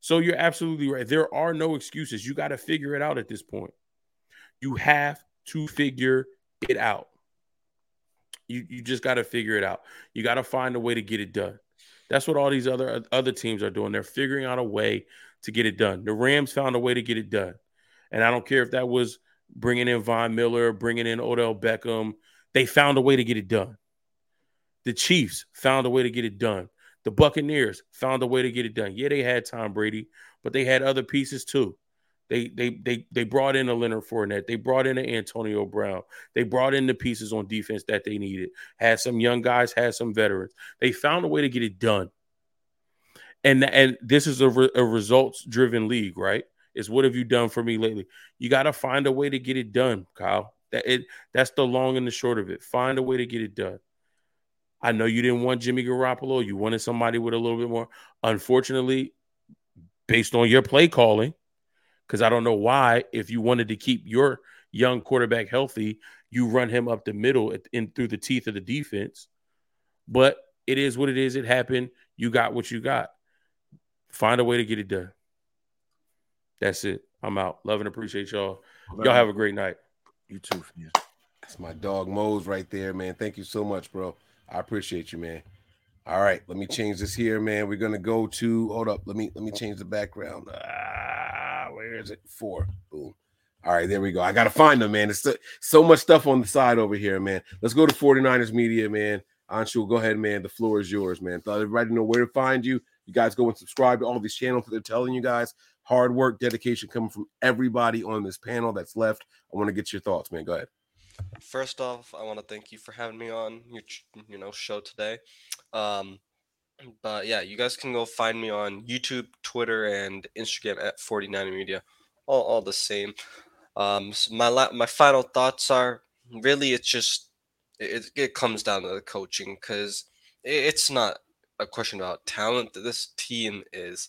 So you're absolutely right. There are no excuses. You got to figure it out at this point. You have to figure it out. You you just got to figure it out. You got to find a way to get it done. That's what all these other other teams are doing. They're figuring out a way to get it done. The Rams found a way to get it done. And I don't care if that was bringing in Von Miller, bringing in Odell Beckham. They found a way to get it done. The Chiefs found a way to get it done. The Buccaneers found a way to get it done. Yeah, they had Tom Brady, but they had other pieces too. They they they they brought in a Leonard Fournette. They brought in an Antonio Brown. They brought in the pieces on defense that they needed. Had some young guys, had some veterans. They found a way to get it done. And and this is a, re, a results driven league, right? Is what have you done for me lately? You got to find a way to get it done, Kyle. That it that's the long and the short of it. Find a way to get it done. I know you didn't want Jimmy Garoppolo. You wanted somebody with a little bit more. Unfortunately, based on your play calling, because I don't know why, if you wanted to keep your young quarterback healthy, you run him up the middle in through the teeth of the defense. But it is what it is. It happened. You got what you got. Find a way to get it done. That's it. I'm out. Love and appreciate y'all. Y'all have a great night. You too, man. That's my dog Mose right there, man. Thank you so much, bro. I appreciate you, man. All right, let me change this here, man. We're gonna go to hold up. Let me let me change the background. Ah, where is it? Four. Boom. All right, there we go. I gotta find them, man. There's so, so much stuff on the side over here, man. Let's go to 49ers Media, man. Anshu, go ahead, man. The floor is yours, man. Let everybody know where to find you. You guys go and subscribe to all these channels that they're telling you guys. Hard work, dedication coming from everybody on this panel that's left. I want to get your thoughts, man. Go ahead. First off, I want to thank you for having me on your you know show today. Um, but yeah, you guys can go find me on YouTube, Twitter, and Instagram at 49 Media, all, all the same. Um, so my la- my final thoughts are really it's just it, it comes down to the coaching because it, it's not a question about talent. This team is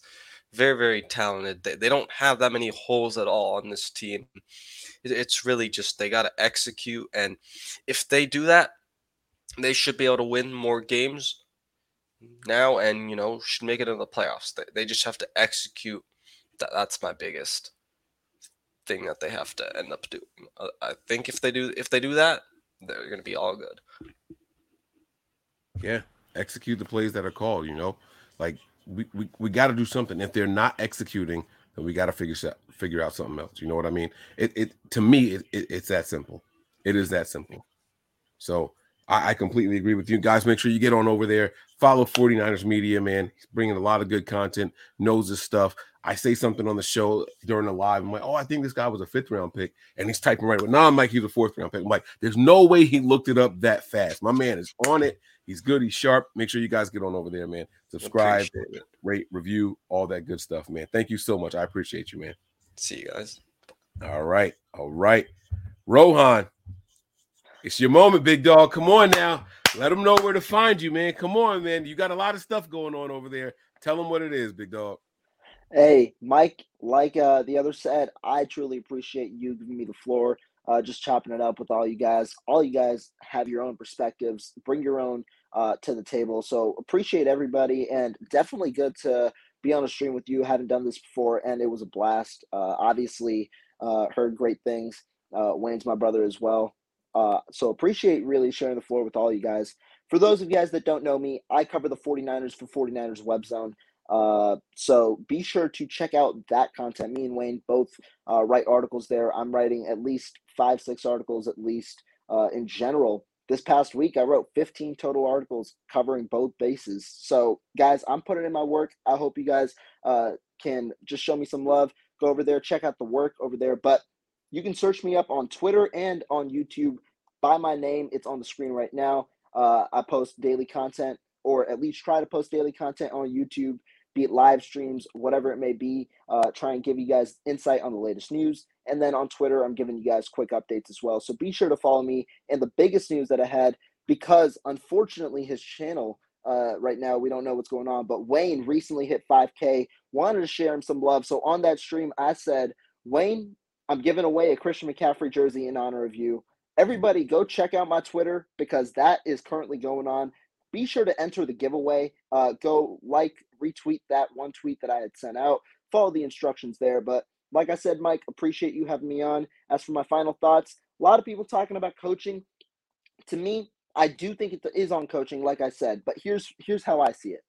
very very talented. They, they don't have that many holes at all on this team. It, it's really just they got to execute, and if they do that, they should be able to win more games now, and you know should make it in the playoffs. They, they just have to execute. That, that's my biggest thing that they have to end up doing. I think if they do if they do that, they're going to be all good. Yeah, execute the plays that are called. You know, like we we, we got to do something. If they're not executing, then we got to figure figure out something else. You know what I mean? It it to me it, it it's that simple. It is that simple. So I, I, completely agree with you guys. Make sure you get on over there. Follow 49ers Media, man. He's bringing a lot of good content, knows his stuff. I say something on the show during the live. I'm like, oh, I think this guy was a fifth round pick. And he's typing right. But now I'm like, he's a fourth round pick. I'm like, there's no way he looked it up that fast. My man is on it. He's good. He's sharp. Make sure you guys get on over there, man. Subscribe, rate, review, all that good stuff, man. Thank you so much. I appreciate you, man. See you guys. All right. All right. Rohan, it's your moment, big dog. Come on now. Let them know where to find you, man. Come on, man. You got a lot of stuff going on over there. Tell them what it is, big dog. Hey, Mike, like uh, the other said, I truly appreciate you giving me the floor, uh, just chopping it up with all you guys. All you guys have your own perspectives, bring your own uh, to the table. So appreciate everybody, and definitely good to be on a stream with you. Haven't done this before, and it was a blast. Uh, obviously, uh, heard great things. Uh, Wayne's my brother as well. Uh, so appreciate really sharing the floor with all you guys. For those of you guys that don't know me, I cover the 49ers for 49ers Web Zone. Uh, so be sure to check out that content. Me and Wayne both uh, write articles there. I'm writing at least five, six articles at least uh, in general. This past week, I wrote 15 total articles covering both bases. So, guys, I'm putting in my work. I hope you guys uh, can just show me some love. Go over there, check out the work over there. But you can search me up on Twitter and on YouTube by my name. It's on the screen right now. Uh, I post daily content, or at least try to post daily content on YouTube be it live streams, whatever it may be. Uh, try and give you guys insight on the latest news. And then on Twitter, I'm giving you guys quick updates as well. So be sure to follow me. And the biggest news that I had, because unfortunately his channel uh, right now, we don't know what's going on, but Wayne recently hit 5K, wanted to share him some love. So on that stream, I said, Wayne, I'm giving away a Christian McCaffrey jersey in honor of you. Everybody, go check out my Twitter because that is currently going on be sure to enter the giveaway. Uh, go like, retweet that one tweet that I had sent out. Follow the instructions there. But like I said, Mike, appreciate you having me on. As for my final thoughts, a lot of people talking about coaching. To me, I do think it is on coaching, like I said. But here's here's how I see it.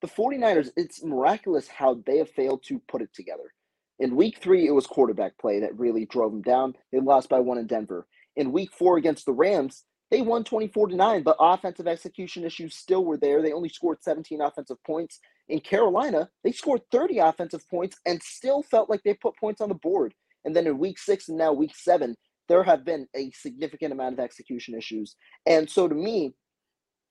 The 49ers, it's miraculous how they have failed to put it together. In week three, it was quarterback play that really drove them down. They lost by one in Denver. In week four against the Rams, they won 24 to 9, but offensive execution issues still were there. They only scored 17 offensive points. In Carolina, they scored 30 offensive points and still felt like they put points on the board. And then in week six and now week seven, there have been a significant amount of execution issues. And so to me,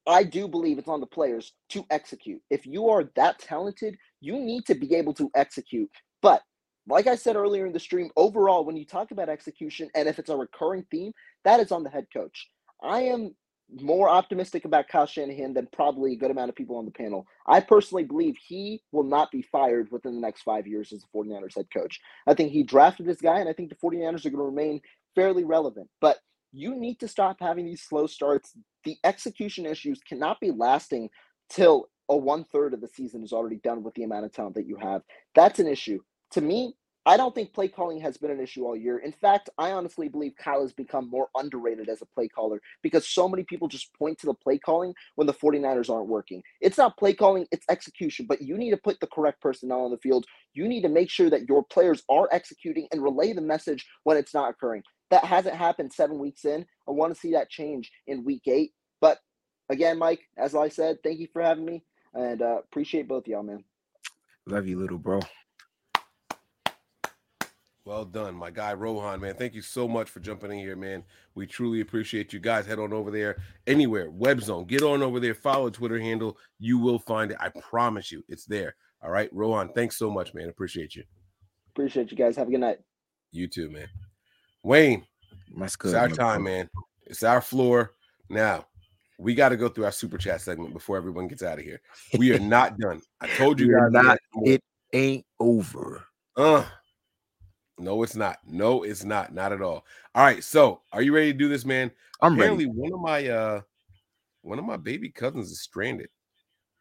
I do believe it's on the players to execute. If you are that talented, you need to be able to execute. But like I said earlier in the stream, overall, when you talk about execution and if it's a recurring theme, that is on the head coach. I am more optimistic about Kyle Shanahan than probably a good amount of people on the panel. I personally believe he will not be fired within the next five years as the 49ers head coach. I think he drafted this guy, and I think the 49ers are going to remain fairly relevant. But you need to stop having these slow starts. The execution issues cannot be lasting till a one third of the season is already done with the amount of talent that you have. That's an issue. To me, I don't think play calling has been an issue all year. In fact, I honestly believe Kyle has become more underrated as a play caller because so many people just point to the play calling when the 49ers aren't working. It's not play calling, it's execution, but you need to put the correct personnel on the field. You need to make sure that your players are executing and relay the message when it's not occurring. That hasn't happened seven weeks in. I want to see that change in week eight. But again, Mike, as I said, thank you for having me and uh, appreciate both y'all, man. Love you, little bro. Well done, my guy Rohan, man. Thank you so much for jumping in here, man. We truly appreciate you guys. Head on over there anywhere, web zone. Get on over there, follow Twitter handle. You will find it. I promise you, it's there. All right, Rohan, thanks so much, man. Appreciate you. Appreciate you guys. Have a good night. You too, man. Wayne, That's it's our my time, man. It's our floor. Now, we got to go through our super chat segment before everyone gets out of here. We are not done. I told you We are guys not. It ain't over. Uh, no, it's not. No, it's not. Not at all. All right. So, are you ready to do this, man? I'm ready. One of my uh, one of my baby cousins is stranded,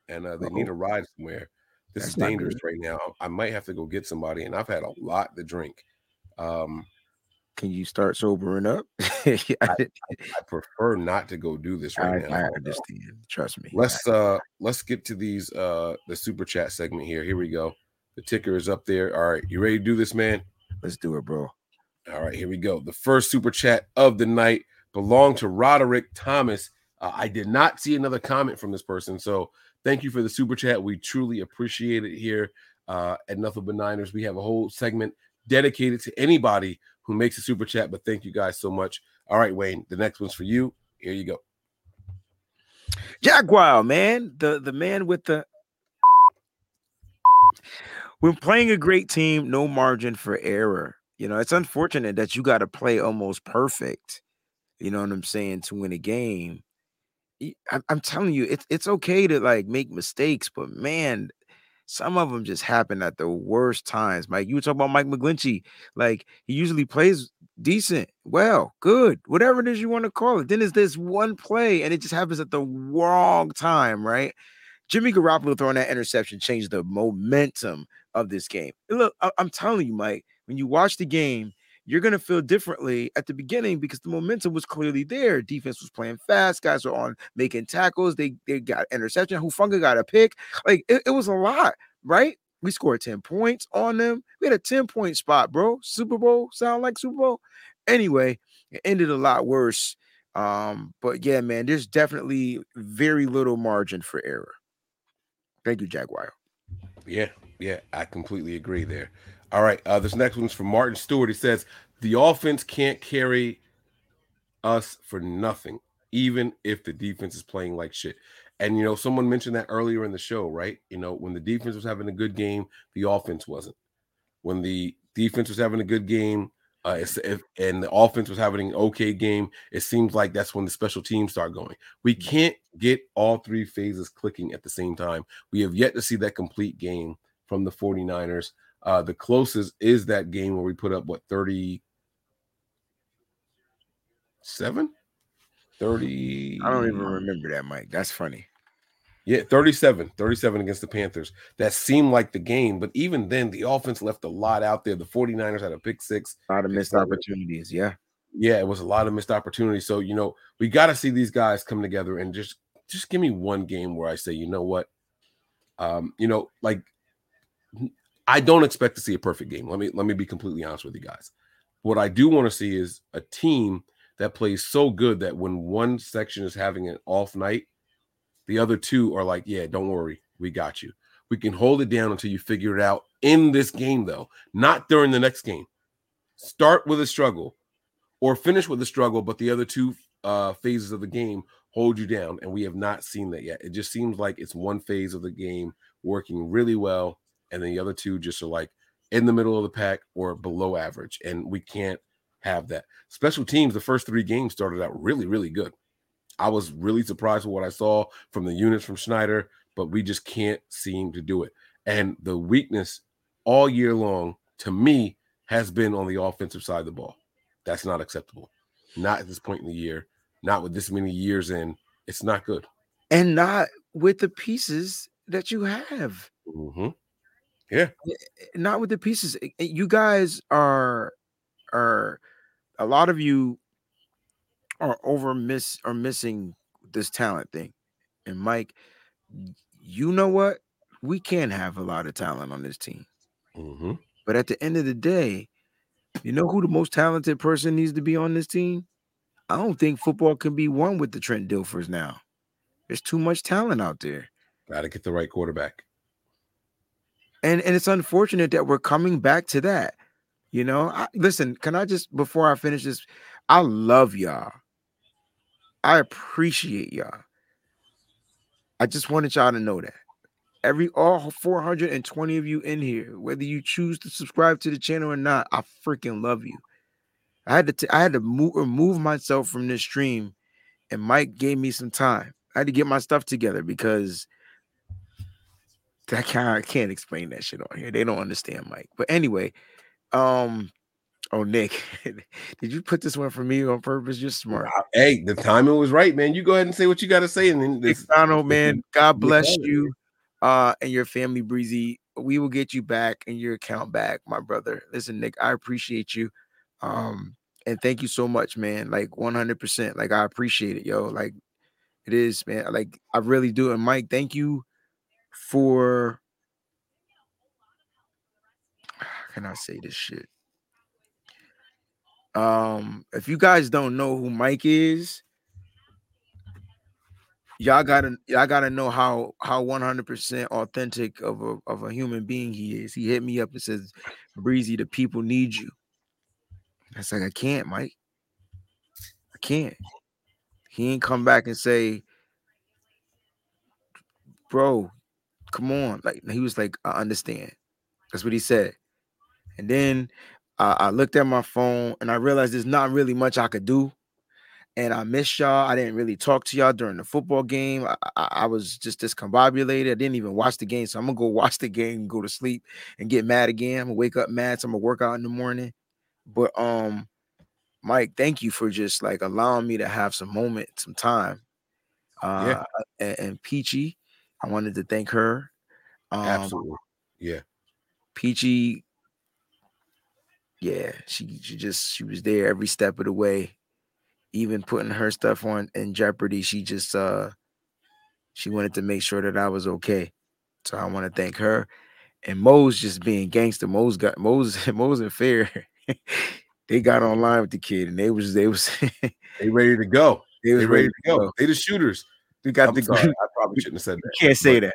and uh, they need a ride somewhere. This That's is dangerous right now. I might have to go get somebody, and I've had a lot to drink. Um, Can you start sobering up? I, I prefer not to go do this I, right now. I understand. Trust me. Let's uh let's get to these uh the super chat segment here. Here we go. The ticker is up there. All right, you ready to do this, man? Let's do it, bro. All right, here we go. The first super chat of the night belonged to Roderick Thomas. Uh, I did not see another comment from this person, so thank you for the super chat. We truly appreciate it here uh, at Nothing But Niners. We have a whole segment dedicated to anybody who makes a super chat. But thank you guys so much. All right, Wayne, the next one's for you. Here you go. Jaguar, man, the the man with the when playing a great team, no margin for error. You know, it's unfortunate that you got to play almost perfect. You know what I'm saying to win a game. I'm telling you, it's it's okay to like make mistakes, but man, some of them just happen at the worst times. Mike, you were talking about Mike McGlinchey. Like he usually plays decent, well, good, whatever it is you want to call it. Then there's this one play, and it just happens at the wrong time, right? Jimmy Garoppolo throwing that interception changed the momentum of this game. And look, I- I'm telling you, Mike, when you watch the game, you're gonna feel differently at the beginning because the momentum was clearly there. Defense was playing fast, guys were on making tackles. They they got interception. Hufanga got a pick. Like it, it was a lot, right? We scored 10 points on them. We had a 10 point spot, bro. Super Bowl sound like Super Bowl. Anyway, it ended a lot worse. Um, but yeah, man, there's definitely very little margin for error. Thank you, Jaguar. Yeah, yeah, I completely agree there. All right, uh, this next one's from Martin Stewart. He says the offense can't carry us for nothing, even if the defense is playing like shit. And you know, someone mentioned that earlier in the show, right? You know, when the defense was having a good game, the offense wasn't. When the defense was having a good game, uh, it's, if, and the offense was having an okay game, it seems like that's when the special teams start going. We can't get all three phases clicking at the same time. We have yet to see that complete game from the 49ers. Uh, the closest is that game where we put up what 37 30 I don't even remember that, Mike. That's funny. yeah 37 37 against the panthers that seemed like the game but even then the offense left a lot out there the 49ers had a pick six A lot of missed opportunities. Yeah. yeah it was a lot of missed opportunities so you know we got to see these guys come together and just just give me one game where i say you know what um you know like I don't expect to see a perfect game. Let me let me be completely honest with you guys. What I do want to see is a team that plays so good that when one section is having an off night, the other two are like, "Yeah, don't worry, we got you. We can hold it down until you figure it out in this game, though, not during the next game. Start with a struggle, or finish with a struggle, but the other two uh, phases of the game hold you down, and we have not seen that yet. It just seems like it's one phase of the game working really well, and then the other two just are like in the middle of the pack or below average, and we can't have that. Special teams, the first three games started out really, really good. I was really surprised with what I saw from the units from Schneider, but we just can't seem to do it. And the weakness all year long, to me, has been on the offensive side of the ball. That's not acceptable. Not at this point in the year, not with this many years in. It's not good. and not with the pieces that you have. Mm-hmm. Yeah. Not with the pieces. Eh, eh, You guys are are a lot of you are over miss are missing this talent thing. And Mike, you know what? We can have a lot of talent on this team. Mm-hmm. But at the end of the day, you know who the most talented person needs to be on this team? I don't think football can be won with the Trent Dilfers now. There's too much talent out there. Got to get the right quarterback. And and it's unfortunate that we're coming back to that. You know, I, listen, can I just before I finish this, I love y'all. I appreciate y'all. I just wanted y'all to know that. Every all 420 of you in here, whether you choose to subscribe to the channel or not, I freaking love you. I had to t- I had to move remove myself from this stream, and Mike gave me some time. I had to get my stuff together because I can't I can't explain that shit on here. They don't understand Mike. But anyway, um, oh Nick, did you put this one for me on purpose? You're smart. Hey, the timing was right, man. You go ahead and say what you got to say, and then Nick this, Donald, man, God bless you, uh, and your family, Breezy. We will get you back and your account back, my brother. Listen, Nick, I appreciate you. Um, and thank you so much, man. Like 100%. Like, I appreciate it, yo. Like, it is, man. Like, I really do. And Mike, thank you for how can I say this shit? Um, if you guys don't know who Mike is, y'all gotta y'all gotta know how how 100% authentic of a of a human being he is. He hit me up and says, "Breezy, the people need you." I like, "I can't, Mike. I can't." He ain't come back and say, "Bro, come on." Like he was like, "I understand." That's what he said. And then uh, I looked at my phone and I realized there's not really much I could do. And I missed y'all. I didn't really talk to y'all during the football game. I, I, I was just discombobulated. I didn't even watch the game. So I'm gonna go watch the game, go to sleep, and get mad again. I'm gonna wake up mad. So I'm gonna work out in the morning. But um, Mike, thank you for just like allowing me to have some moment, some time. Uh, and, and Peachy, I wanted to thank her. Um, Absolutely. Yeah. Peachy, yeah, she she just she was there every step of the way, even putting her stuff on in jeopardy. She just uh she wanted to make sure that I was okay. So I want to thank her. And Mo's just being gangster. Mo's got Mo's Mo's and Fair. they got online with the kid and they was they was they ready to go. They was They ready to go. They the shooters. We got I'm the sorry, I probably shouldn't have said that. You can't say but that.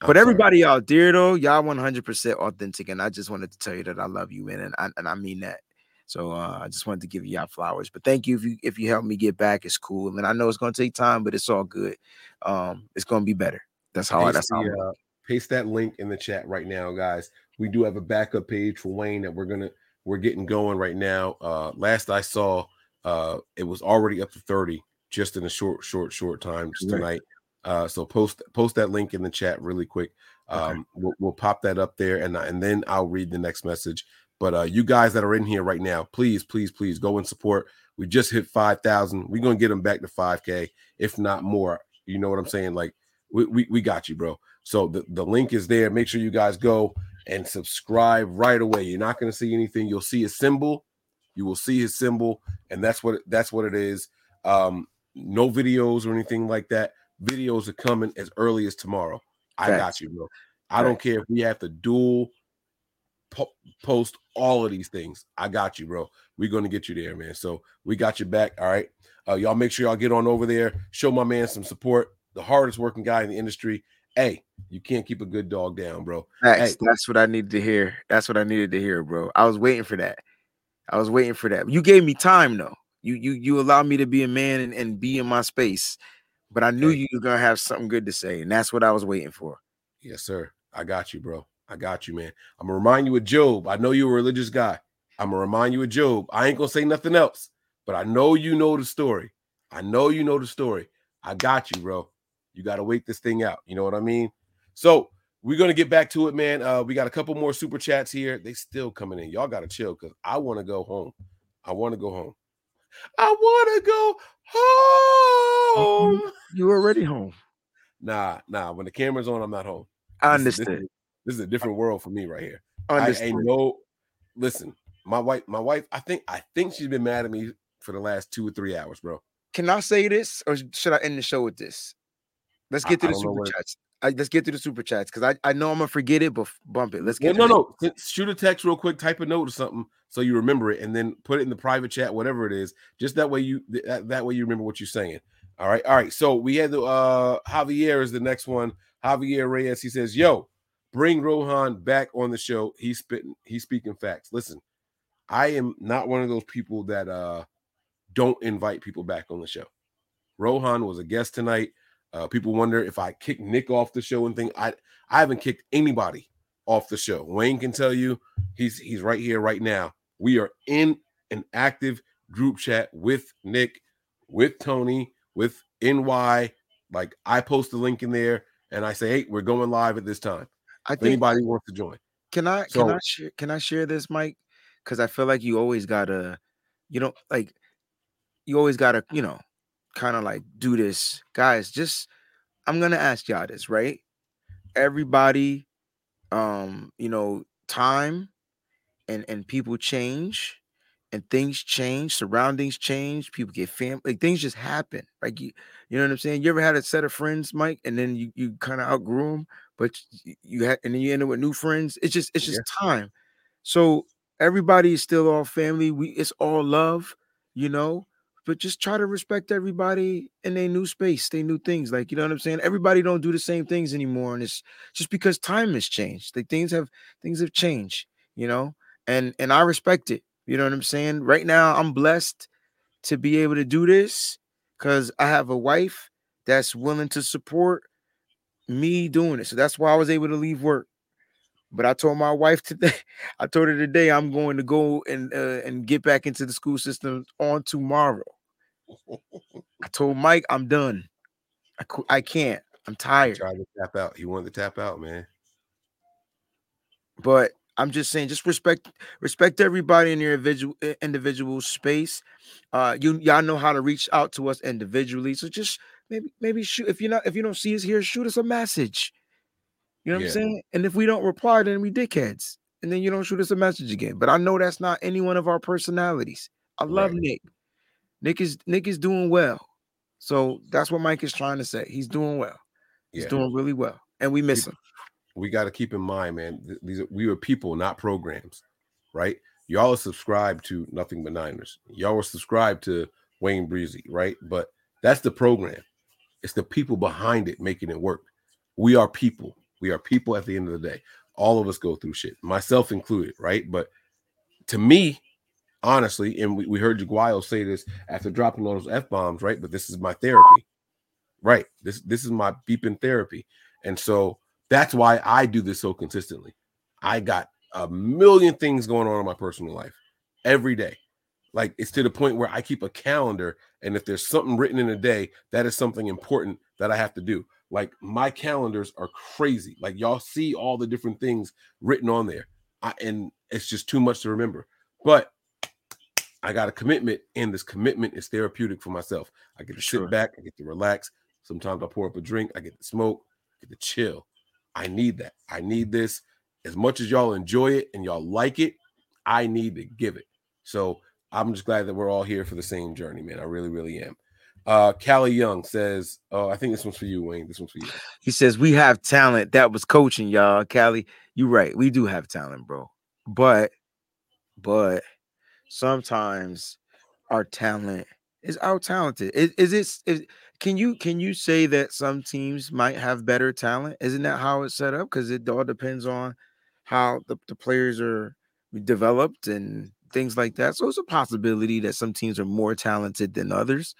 I'm But sorry. everybody out there though, y'all 100% authentic, and I just wanted to tell you that I love you, man, and I, and I mean that. So uh, I just wanted to give you y'all flowers. But thank you if you if you help me get back, it's cool. And I know it's gonna take time, but it's all good. Um, it's gonna be better. That's how I, paste, that's how. the, uh, paste that link in the chat right now, guys. We do have a backup page for Wayne that we're gonna we're getting going right now. Uh, last I saw, uh, it was already up to 30 just in a short, short, short time just Right. tonight. Uh, so post post that link in the chat really quick. Um, we'll, we'll pop that up there, and and then I'll read the next message. But uh, you guys that are in here right now, please, please, please go and support. We just hit five thousand. We're gonna get them back to five k, if not more. You know what I'm saying? Like we, we we got you, bro. So the, the link is there. Make sure you guys go and subscribe right away. You're not gonna see anything. You'll see a symbol. You will see his symbol, and that's what that's what it is. Um, no videos or anything like that. Videos are coming as early as tomorrow. I got you, bro. I don't care if we have to dual po- post all of these things. I got you, bro. We're gonna get you there, man. So we got you back. All right. Uh, y'all make sure y'all get on over there. Show my man some support. The hardest working guy in the industry. Hey, you can't keep a good dog down, bro. Facts. Hey, That's what I needed to hear. That's what I needed to hear, bro. I was waiting for that. I was waiting for that. You gave me time though. You you you allowed me to be a man and, and be in my space. But I knew you were gonna have something good to say, and that's what I was waiting for. Yes, sir. I got you, bro. I got you, man. I'm gonna remind you of Job. I know you're a religious guy. I'm gonna remind you of Job. I ain't gonna say nothing else, but I know you know the story. I know you know the story. I got you, bro. You got to wait this thing out. You know what I mean? So we're gonna get back to it, man. Uh, we got a couple more super chats here. They still coming in. Y'all gotta chill because I want to go home. I want to go home. I want to go oh, home. You already home. Nah, nah. When the camera's on, I'm not home. I This this is- This is a different world for me right here. I Understood. ain't no. Listen, my wife, my wife. I think, I think she's been mad at me for the last two or three hours, bro. Can I say this, or should I end the show with this? Let's I- get to the super chats. I, let's get to the super chats because I, I know I'm gonna forget it, but bump it. Let's Well, get no, to no. Shoot a text real quick, type a note or something so you remember it, and then put it in the private chat, whatever it is. Just that way you that, that way you remember what you're saying. All right, all right. So we had the uh Javier is the next one. Javier Reyes. He says, "Yo, bring Rohan back on the show. He's spitting. He's speaking facts. Listen, I am not one of those people that uh don't invite people back on the show. Rohan was a guest tonight. Uh, people wonder if I kick Nick off the show and thing. I I haven't kicked anybody off the show. Wayne can tell you he's he's right here right now. We are in an active group chat with Nick, with Tony, with NY. Like I post the link in there and I say, hey, we're going live at this time. I if think- anybody wants to join. Can I can I share can I share this, Mike? Because I feel like you always gotta, you know, like you always gotta, you know, kind of like do this. Guys, just I'm gonna ask y'all this, right? Everybody, um, you know, time and and people change and things change, surroundings change, people get family, like things just happen. Like you, you know what I'm saying? You ever had a set of friends, Mike, and then you you kind of outgrew them, but you had and then you end up with new friends. It's just it's just time. So everybody is still all family. We it's all love, you know. But just try to respect everybody in their new space, they new things. Like you know what I'm saying. Everybody don't do the same things anymore, and it's just because time has changed. Like things have things have changed, you know. And and I respect it. You know what I'm saying. Right now, I'm blessed to be able to do this because I have a wife that's willing to support me doing it. So that's why I was able to leave work. But I told my wife today, I told her today I'm going to go and uh, and get back into the school system on tomorrow. I told Mike I'm done. I I can't. I'm tired. Tried to tap out. He wanted to tap out, man. but I'm just saying, just respect respect everybody in your individual individual space. Uh, you y'all know how to reach out to us individually, so just maybe maybe shoot if you're not if you don't see us here, shoot us a message. You know what Yeah. I'm saying? And if we don't reply, then we dickheads, and then you don't shoot us a message again. But I know that's not any one of our personalities. I love Nick. Nick is Nick is doing well, so that's what Mike is trying to say. He's doing well. He's Yeah. doing really well, and we miss him. we got to keep in mind, man. These are, we are people, not programs, right? Y'all are subscribed to nothing but Niners. Y'all are subscribed to Wayne Breezy, right? But that's the program. It's the people behind it making it work. We are people. We are people at the end of the day. All of us go through shit, myself included, right? But to me, honestly, and we, we heard Jaguayo say this after dropping all those F bombs, right? But this is my therapy, right? This this is my beeping therapy. And so that's why I do this so consistently. I got a million things going on in my personal life every day. Like it's to the point where I keep a calendar, and if there's something written in a day, that is something important that I have to do. Like my calendars are crazy. Like y'all see all the different things written on there, I, and it's just too much to remember. But I got a commitment, and this commitment is therapeutic for myself. I get to sit back, I get to relax. Sometimes I pour up a drink, I get to smoke, get to chill. I need that. I need this. As much as y'all enjoy it and y'all like it, I need to give it. So I'm just glad that we're all here for the same journey, man. I really, really am. Uh Callie Young says, Oh, I think this one's for you, Wayne. This one's for you. He says we have talent. That was coaching, y'all. Callie, you're right. We do have talent, bro. but but sometimes our talent is out talented. Is, is it is can you can you say that some teams might have better talent? Isn't that how it's set up? Because it all depends on how the, the players are developed and things like that. So it's a possibility that some teams are more talented than others.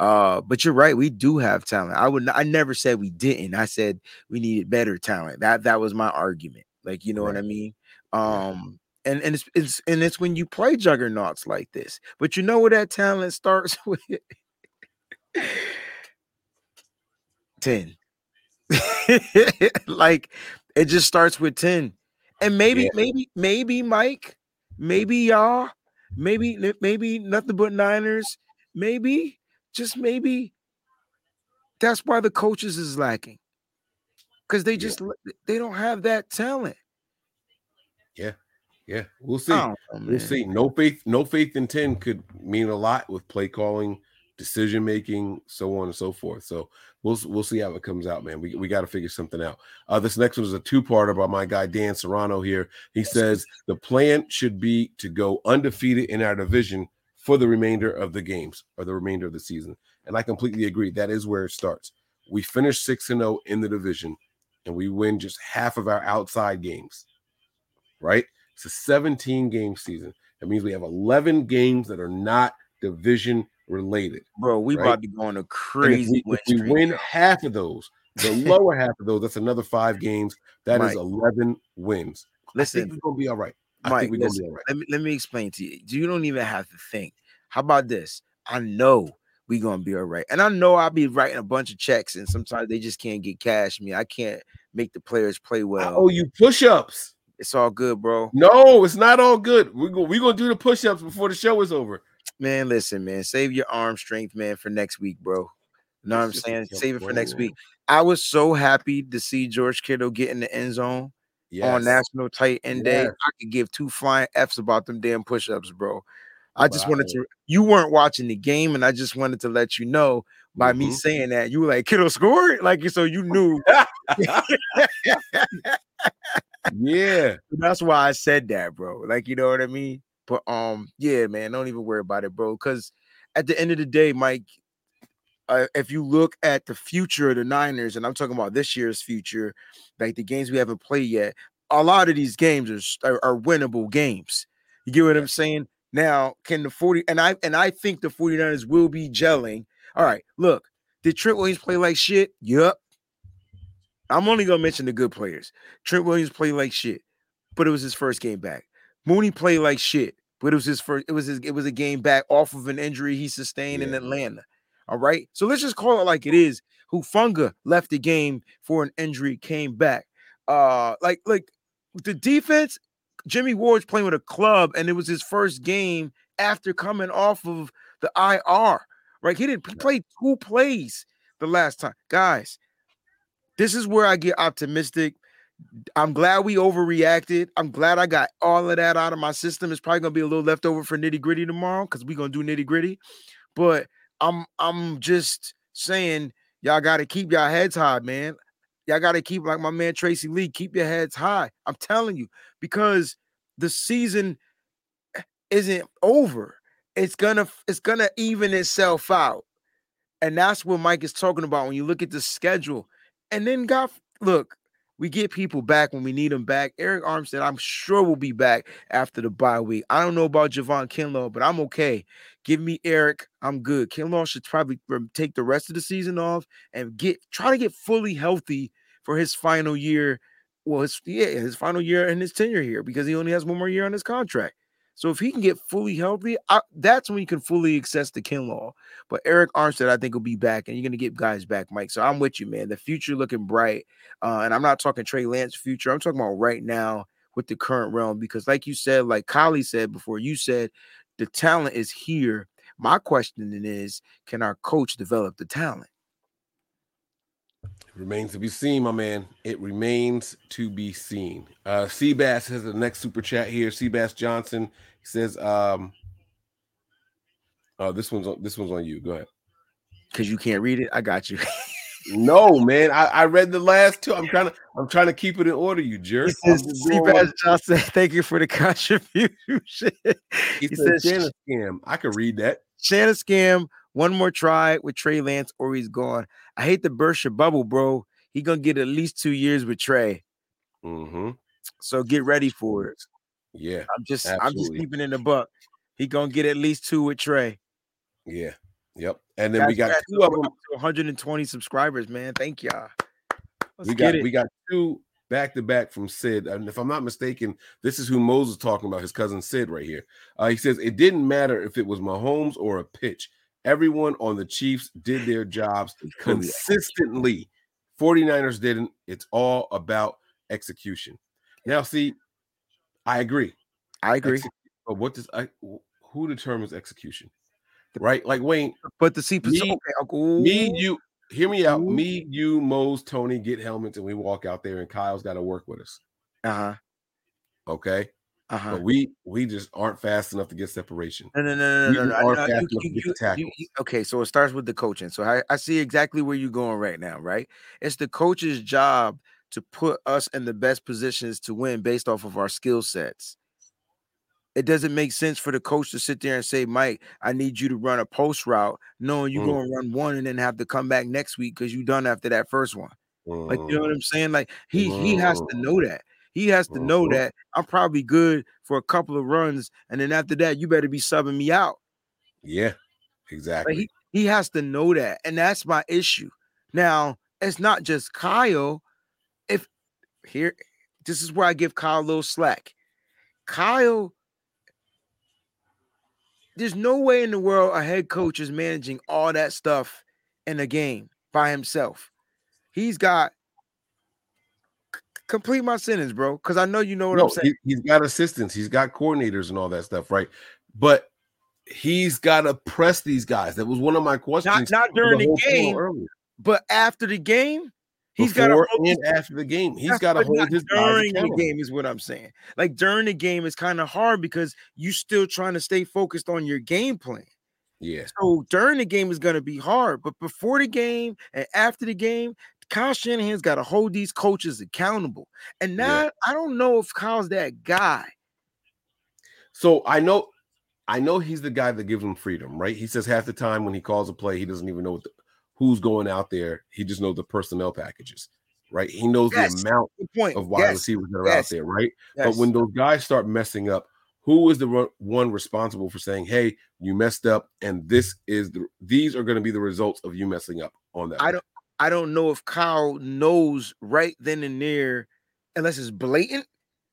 Uh, but you're right, we do have talent. I would I never said we didn't. I said we needed better talent. That that was my argument. Like, you know right. what I mean? Um, and and it's, it's and it's when you play juggernauts like this. But you know where that talent starts with 10. like it just starts with 10. And maybe, yeah. maybe, maybe Mike, maybe y'all, maybe, maybe nothing but Niners, maybe, just maybe that's why the coaches is lacking. Because they just yeah. they don't have that talent. Yeah. Yeah, we'll see. Oh, we'll see. No faith, no faith in 10 could mean a lot with play calling, decision making, so on and so forth. So we'll we'll see how it comes out, man. We, we got to figure something out. Uh, this next one is a two-parter by my guy Dan Serrano here. He says the plan should be to go undefeated in our division for the remainder of the games or the remainder of the season. And I completely agree. That is where it starts. We finish 6 and 0 in the division and we win just half of our outside games. Right? It's a 17 game season. That means we have 11 games that are not division related. Bro, we right? about to go on a crazy. if we, if we win half of those, the lower half of those, that's another five games. That Mike, is 11 wins. Listen, we're gonna be all right. I Mike, we're listen, gonna be all right. Let me let me explain to you. You don't even have to think. How about this? I know we gonna be all right. And I know I'll be writing a bunch of checks, and sometimes they just can't get cash me. I can't make the players play well. Oh, you push-ups. It's all good, bro. No, it's not all good. We're going we gonna do the push-ups before the show is over. Man, listen, man. Save your arm strength, man, for next week, bro. You know what I'm saying? Save it for next week. I was so happy to see George Kittle get in the end zone yes. on National Tight End yes. Day. I could give two flying F's about them damn push-ups, bro. I just wow. wanted to you weren't watching the game, and I just wanted to let you know by mm-hmm. me saying that you were like Kittle scored, like so you knew. yeah. That's why I said that, bro. Like, you know what I mean? But um, yeah, man, don't even worry about it, bro. Because at the end of the day, Mike, uh, if you look at the future of the Niners, and I'm talking about this year's future, like the games we haven't played yet, a lot of these games are, are, are winnable games. You get what I'm saying? Now, can the 40 and I and I think the 49ers will be gelling. All right, look, did Trent Williams play like shit? Yup. I'm only gonna mention the good players. Trent Williams played like shit, but it was his first game back. Mooney played like shit, but it was his first. It was his, it was a game back off of an injury he sustained yeah. in Atlanta. All right, so let's just call it like it is. Hufanga left the game for an injury, came back. Uh, like like the defense, Jimmy Ward's playing with a club, and it was his first game after coming off of the IR. Right, he didn't play two plays the last time, guys this is where I get optimistic. I'm glad we overreacted. I'm glad I got all of that out of my system. It's probably gonna be a little leftover for nitty gritty tomorrow because we're gonna do nitty gritty. But I'm I'm just saying y'all gotta keep y'all heads high, man. Y'all gotta keep like my man Tracy Lee, keep your heads high. I'm telling you, because the season isn't over. It's gonna it's gonna even itself out. And that's what Mike is talking about when you look at the schedule. And then God, look, we get people back when we need them back. Arik Armstead, I'm sure will be back after the bye week. I don't know about Javon Kinlaw, but I'm okay. Give me Eric. I'm good. Kinlaw should probably take the rest of the season off and get try to get fully healthy for his final year. Well, his yeah, his final year and his tenure here because he only has one more year on his contract. So if he can get fully healthy, I, that's when you can fully access the Kinlaw. But Arik Armstead, I think, will be back, and you're going to get guys back, Mike. So I'm with you, man. The future looking bright, uh, and I'm not talking Trey Lance future. I'm talking about right now with the current realm because, like you said, like Kylie said before, you said the talent is here. My question is, can our coach develop the talent? Remains to be seen, my man. It remains to be seen. Uh Seabass has the next super chat here. Seabass Johnson he says, um, oh, this one's on this one's on you. Go ahead. Because you can't read it. I got you. No, man. I, I read the last two. I'm trying to I'm trying to keep it in order, you jerk. He says, just doing what- Seabass Johnson, thank you for the contribution. He, he says, Shanna scam. I could read that. Shanna scam, one more try with Trey Lance or he's gone. I hate to burst your bubble, bro. He gonna get at least two years with Trey. Mm-hmm. So get ready for it. Yeah. I'm just I'm just keeping in the buck. He gonna get at least two with Trey. Yeah. Yep. And then we got guys, two of them. 120 subscribers, man. Thank y'all. Let's we got we got two back to back from Sid. And if I'm not mistaken, this is who Moses is talking about, his cousin Sid right here. Uh, he says it didn't matter if it was Mahomes or a pitch. Everyone on the Chiefs did their jobs consistently. 49ers didn't. It's all about execution. Now, see, I agree. I agree. Exec- but what does I who determines execution? Right? Like Wayne, But the see, me, okay, me, you hear me out. Ooh. Me, you, Mose, Tony get helmets and we walk out there and Kyle's got to work with us. Uh-huh. Okay. Uh-huh. But we we just aren't fast enough to get separation. No, no, no, no, no, aren't no, fast you- enough you- to get you- you- okay, so it starts with the coaching. So I, I see exactly where you're going right now, right? It's the coach's job to put us in the best positions to win based off of our skill sets. It doesn't make sense for the coach to sit there and say, Mike, I need you to run a post route, knowing you're Mm. going to run one and then have to come back next week because you're done after that first one. Like, you know what Mm. I'm saying? Like he he has to know that. He has to know Mhm. that I'm probably good for a couple of runs, and then after that, you better be subbing me out. Yeah, Like exactly. he, he has to know that, and that's my issue. Now, it's not just Kyle. If here, this is where I give Kyle a little slack. Kyle, there's no way in the world a head coach is managing all that stuff in a game by himself. He's got complete my sentence, bro, because I know you know what No, I'm saying. he, has got assistants, he's got coordinators and all that stuff, right? But he's got to press these guys. That was one of my questions. not for during the panel game. But after the game, he's got to hold and his- after the game, he's got to hold not his during the game is what I'm saying. Like during the game, it's kind of hard because you still trying to stay focused on your game plan. Yeah, So during the game is going to be hard, but before the game and after the game, Kyle Shanahan's got to hold these coaches accountable. And now I don't know if Kyle's that guy. So I know, I know he's the guy that gives him freedom, right? He says half the time when he calls a play, he doesn't even know what the, who's going out there. He just knows the personnel packages, right? He knows Yes, the amount good of wide Yes, receivers that are yes, out there, right? But when those guys start messing up, who is the one responsible for saying, "Hey, you messed up, and this is the these are going to be the results of you messing up on that"? I don't I don't know if Kyle knows right then and there, unless it's blatant,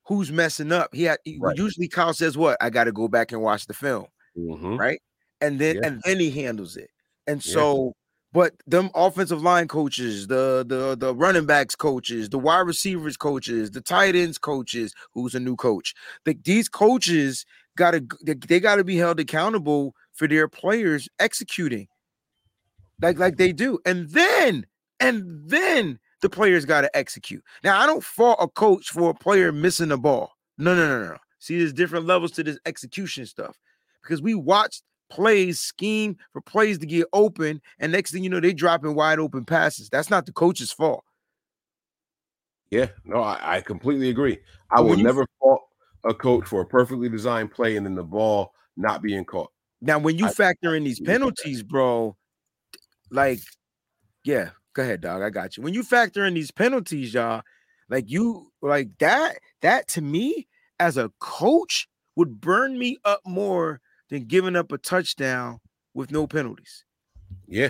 who's messing up. He had Right. usually Kyle says, What? I gotta go back and watch the film. Mhm. Right. And then Yeah. and then he handles it. And Yeah. so but them offensive line coaches, the the the running backs coaches, the wide receivers coaches, the tight ends coaches, who's a new coach. Like these coaches gotta they, they gotta be held accountable for their players executing like like they do. And then and then the players got to execute. Now I don't fault a coach for a player missing the ball. No, no, no, no. See, there's different levels to this execution stuff because we watched plays scheme for plays to get open, and next thing you know, they dropping wide open passes. That's not the coach's fault. Yeah, no, I, I completely agree. I will you- never fault a coach for a perfectly designed play and then the ball not being caught. Now, when you I- factor in these penalties, bro, like, yeah, go ahead, dog. I got you. When you factor in these penalties, y'all, like you like that, that to me as a coach would burn me up more than giving up a touchdown with no penalties. Yeah,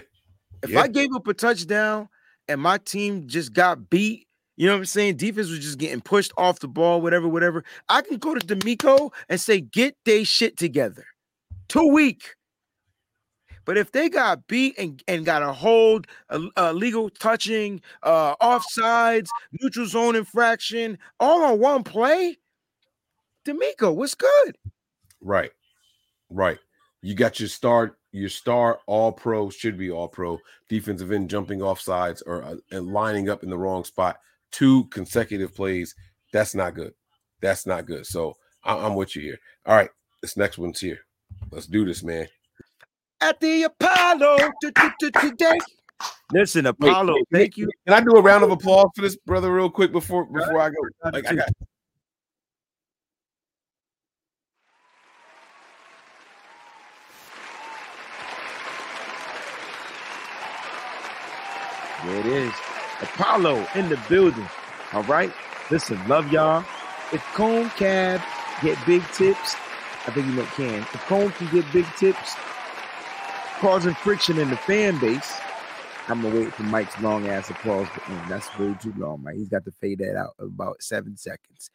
If Yeah. I gave up a touchdown and my team just got beat, you know what I'm saying? Defense was just getting pushed off the ball, whatever, whatever. I can go to DeMeco and say, get they shit together. Too weak. But if they got beat and, and got a hold, a, legal touching, uh, offsides, neutral zone infraction, all on one play, DeMeco, what's good? right, right. You got your star, your star all pro should be all pro defensive end jumping off sides or uh, lining up in the wrong spot. Two consecutive plays. That's not good. That's not good. So I, I'm with you here. All right, this next one's here. Let's do this, man. At the Apollo today. Listen, Apollo, wait, thank wait, you. Can I do a round of applause for this brother real quick before before I go? Like I got There it is. Apollo in the building. All right. Listen, love y'all. If Cohn Cab get big tips, I think you meant can. If Cohn can get big tips, causing friction in the fan base, I'm gonna wait for Mike's long ass applause, that's way too long, Mike. He's got to fade that out about seven seconds.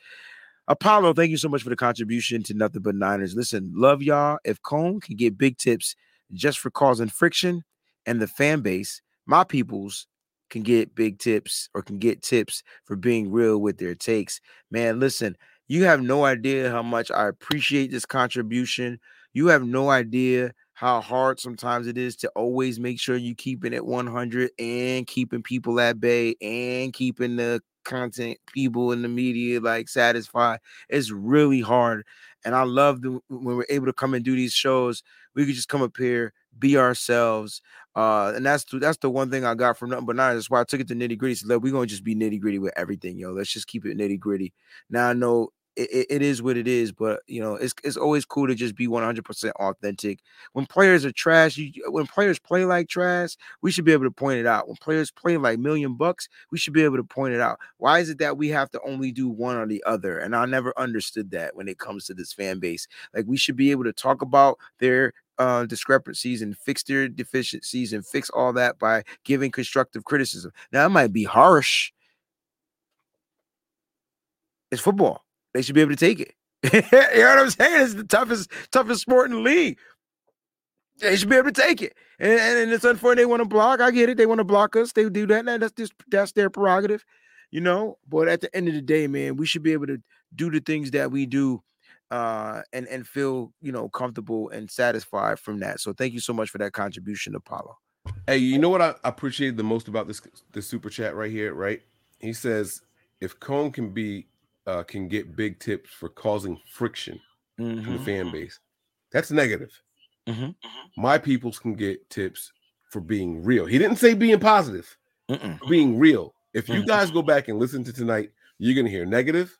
Apollo, thank you so much for the contribution to Nothing But Niners. Listen, love y'all. If Cohn can get big tips just for causing friction and the fan base, my peoples can get big tips or can get tips for being real with their takes. Man, listen, you have no idea how much I appreciate this contribution. You have no idea how hard sometimes it is to always make sure you keeping it 100 and keeping people at bay and keeping the content people in the media like satisfied. It's really hard. And I love the, when we're able to come and do these shows. We could just come up here, be ourselves. Uh, and that's that's the one thing I got from nothing but nine. That's why I took it to nitty gritty. So we're gonna just be nitty gritty with everything, yo. Let's just keep it nitty gritty. Now I know it, it- is what it is, but you know, it's it's always cool to just be 100% authentic. When players are trash, you when players play like trash, we should be able to point it out. When players play like million bucks, we should be able to point it out. Why is it that we have to only do one or the other? And I never understood that when it comes to this fan base. Like we should be able to talk about their uh, discrepancies and fix their deficiencies and fix all that by giving constructive criticism. Now, it might be harsh. It's football. They should be able to take it. you know what I'm saying? It's the toughest, toughest sport in the league. They should be able to take it. And, and, and it's unfortunate they want to block. I get it. They want to block us. They do that. That's just that's their prerogative, you know. But at the end of the day, man, we should be able to do the things that we do uh and and feel you know comfortable and satisfied from that. So thank you so much for that contribution, Apollo. Hey, you know what I appreciate the most about this this super chat right here, right? He says if Cohn can be uh can get big tips for causing friction in the Mhm. fan base, that's negative. Mhm. My peoples can get tips for being real. He didn't say being positive, being real. If you guys go back and listen to tonight, you're gonna hear negative,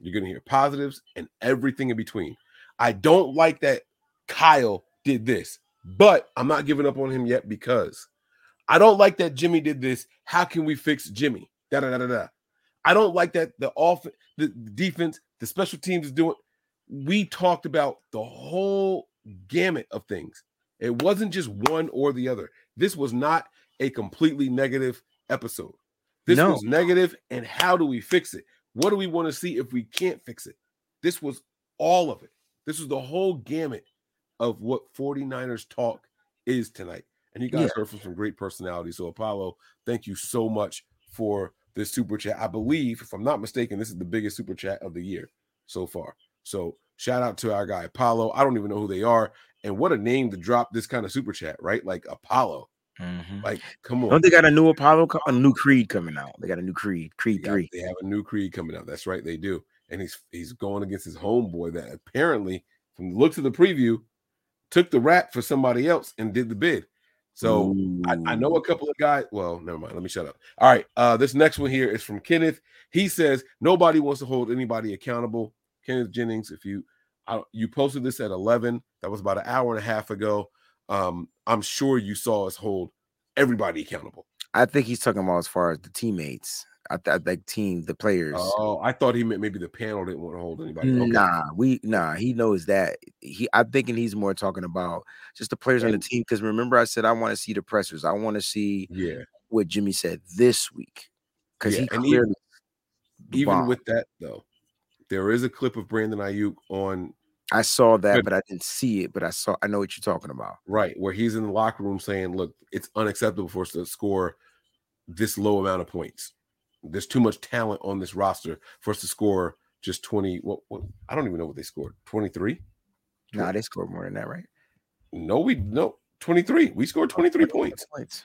you're gonna hear positives, and everything in between. I don't like that Kyle did this, but I'm not giving up on him yet because I don't like that Jimmy did this. How can we fix Jimmy? Da da da da da. I don't like that the off the defense, the special teams is doing. We talked about the whole gamut of things. It wasn't just one or the other. This was not a completely negative episode. This No. was negative, and how do we fix it? What do we want to see if we can't fix it? This was all of it. This was the whole gamut of what 49ers talk is tonight. And you guys Yeah. heard from some great personalities. So, Apollo, thank you so much for this super chat. I believe, if I'm not mistaken, this is the biggest super chat of the year so far. So, shout out to our guy Apollo. I don't even know who they are. And what a name to drop this kind of super chat, right? Like Apollo. Mm-hmm. Like, come on. Don't they got a new Apollo, a new Creed coming out? They got a new Creed, Creed Yeah, Three. They have a new creed coming out. That's right, they do. And he's he's going against his homeboy that apparently, from the looks of the preview, took the rap for somebody else and did the bid. So I, I know a couple of guys. Well, never mind. Let me shut up. All right. Uh, this next one here is from Kenneth. He says nobody wants to hold anybody accountable. Kenneth Jennings, if you I, you posted this at 11, that was about an hour and a half ago. Um, I'm sure you saw us hold everybody accountable. I think he's talking about as far as the teammates. I, th- I think team, the players. Oh, I thought he meant maybe the panel didn't want to hold anybody. Okay. Nah, we nah. He knows that. He, I'm thinking he's more talking about just the players on the team. Because remember, I said I want to see the pressers. I want to see Yeah. what Jimmy said this week. Because Yeah, he and clearly even bombed. with that though, there is a clip of Brandon Aiyuk on I saw that, but I didn't see it. But I saw. I know what you're talking about. right where he's in the locker room saying, "Look, it's unacceptable for us to score this low amount of points. There's too much talent on this roster for us to score just 20. What, what I don't even know what they scored. 23? Nah, they scored more than that, right? No, we no 23. We scored 23 points. Points.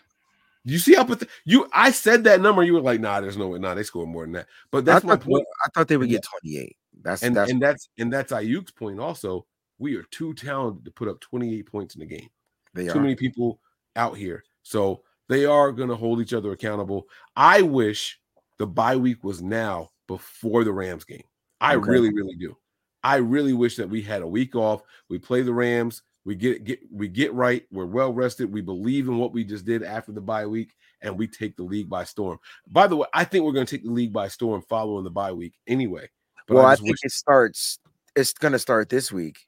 You see how path- you I said that number, you were like, nah, there's no way. Nah, they scored more than that. But that's I my point. I thought they would get 28. That's and that's and that's and that's Aiyuk's point also. We are too talented to put up 28 points in the game. they too are. many people out here. So They are going to hold each other accountable. I wish the bye week was now before the Rams game. I Okay. really, really do. I really wish that we had a week off. We play the Rams. We get get we get right. We're well rested. We believe in what we just did after the bye week, and we take the league by storm. By the way, I think we're going to take the league by storm following the bye week anyway. But well, I, just think wish- it starts. It's gonna start this week,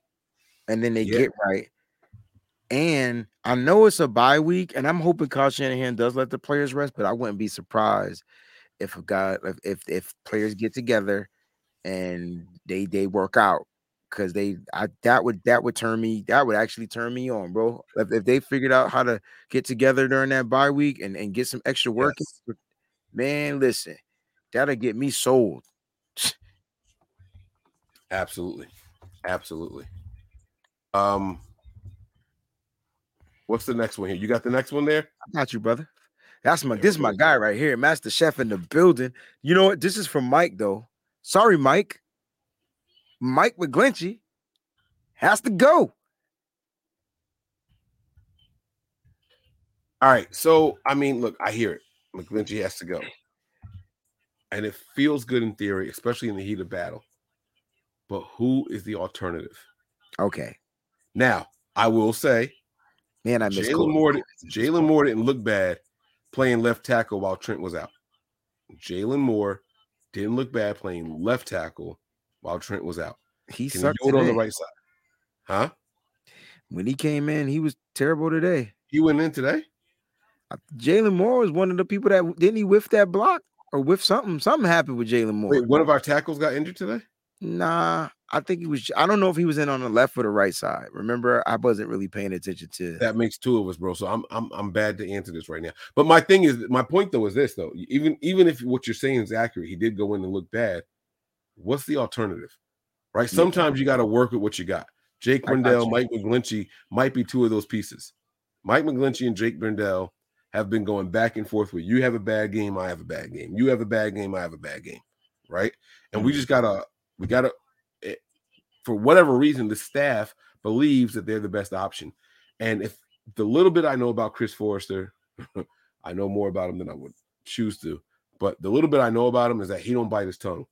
and then they Yeah. get right. And I know it's a bye week, and I'm hoping Kyle Shanahan does let the players rest. But I wouldn't be surprised if a guy, if if, players get together and they they work out because they I that would that would turn me that would actually turn me on, bro. If, if they figured out how to get together during that bye week and and get some extra work, in, man, listen, that'll get me sold. Absolutely. Absolutely. Um what's the next one here? You got the next one there? I got you, brother. That's my this is my guy right here, Master Chef in the building. You know what? This is from Mike though. Sorry, Mike. Mike McGlinchey has to go. All right. So I mean, look, I hear it. McGlinchey has to go. And it feels good in theory, especially in the heat of battle. But who is the alternative? Okay. Now, I will say, man, I miss Jalen. Moore. Jalen Moore didn't look bad playing left tackle while Trent was out. Jalen Moore didn't look bad playing left tackle while Trent was out. He Can sucked on the right side, huh? When he came in, he was terrible today. He went in today. Jalen Moore was one of the people that didn't he whiff that block or whiff something. Something happened with Jalen Moore. Wait, one of our tackles got injured today. Nah, I think he was. I don't know if he was in on the left or the right side. Remember, I wasn't really paying attention to. That makes two of us, bro. So I'm I'm I'm bad to answer this right now. But my thing is, my point though is this though. Even even if what you're saying is accurate, he did go in and look bad. What's the alternative? Right? Yeah. Sometimes you got to work with what you got. Jake Brendel. Mike McGlinchey might be two of those pieces. Mike McGlinchey and Jake Brendel have been going back and forth with you have a bad game, I have a bad game. You have a bad game, I have a bad game. Right? And we mm-hmm. just gotta we gotta for whatever reason, the staff believes that they're the best option. And if the little bit I know about Chris Foerster, I know more about him than I would choose to. But the little bit I know about him is that he don't bite his tongue.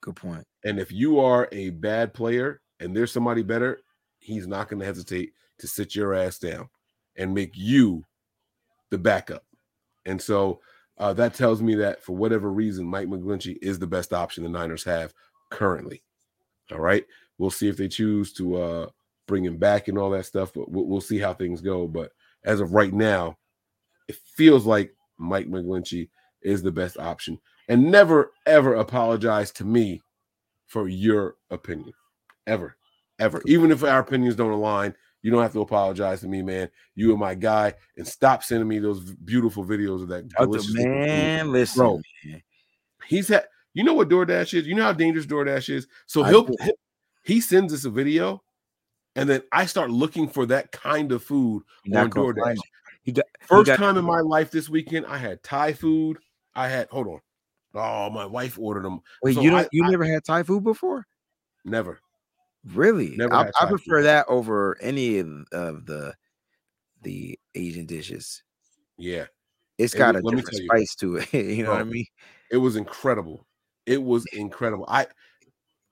Good point. And if you are a bad player and there's somebody better, he's not going to hesitate to sit your ass down and make you the backup. And so uh, that tells me that for whatever reason, Mike McGlinchey is the best option the Niners have currently. All right. We'll see if they choose to uh, bring him back and all that stuff, but we'll, we'll see how things go. But as of right now, it feels like Mike McGlinchey is the best option. And never, ever apologize to me for your opinion. Ever, ever. Even if our opinions don't align, you don't have to apologize to me, man. You are my guy. And stop sending me those beautiful videos of that delicious looking food. man, listen, Bro, man. he's had you know what DoorDash is? You know how dangerous DoorDash is? So he'll, do. He sends us a video, and then I start looking for that kind of food You're on DoorDash. it. Got First time in my life this weekend, I had Thai food. I had hold on. Oh, my wife ordered them. Wait, So you don't I- you I- never had Thai food before? never. Really? Never I, I prefer that over any of, of the the Asian dishes. Yeah. it's got was- a different tell you. spice to it. you know what oh, I mean? It was incredible. It was incredible. I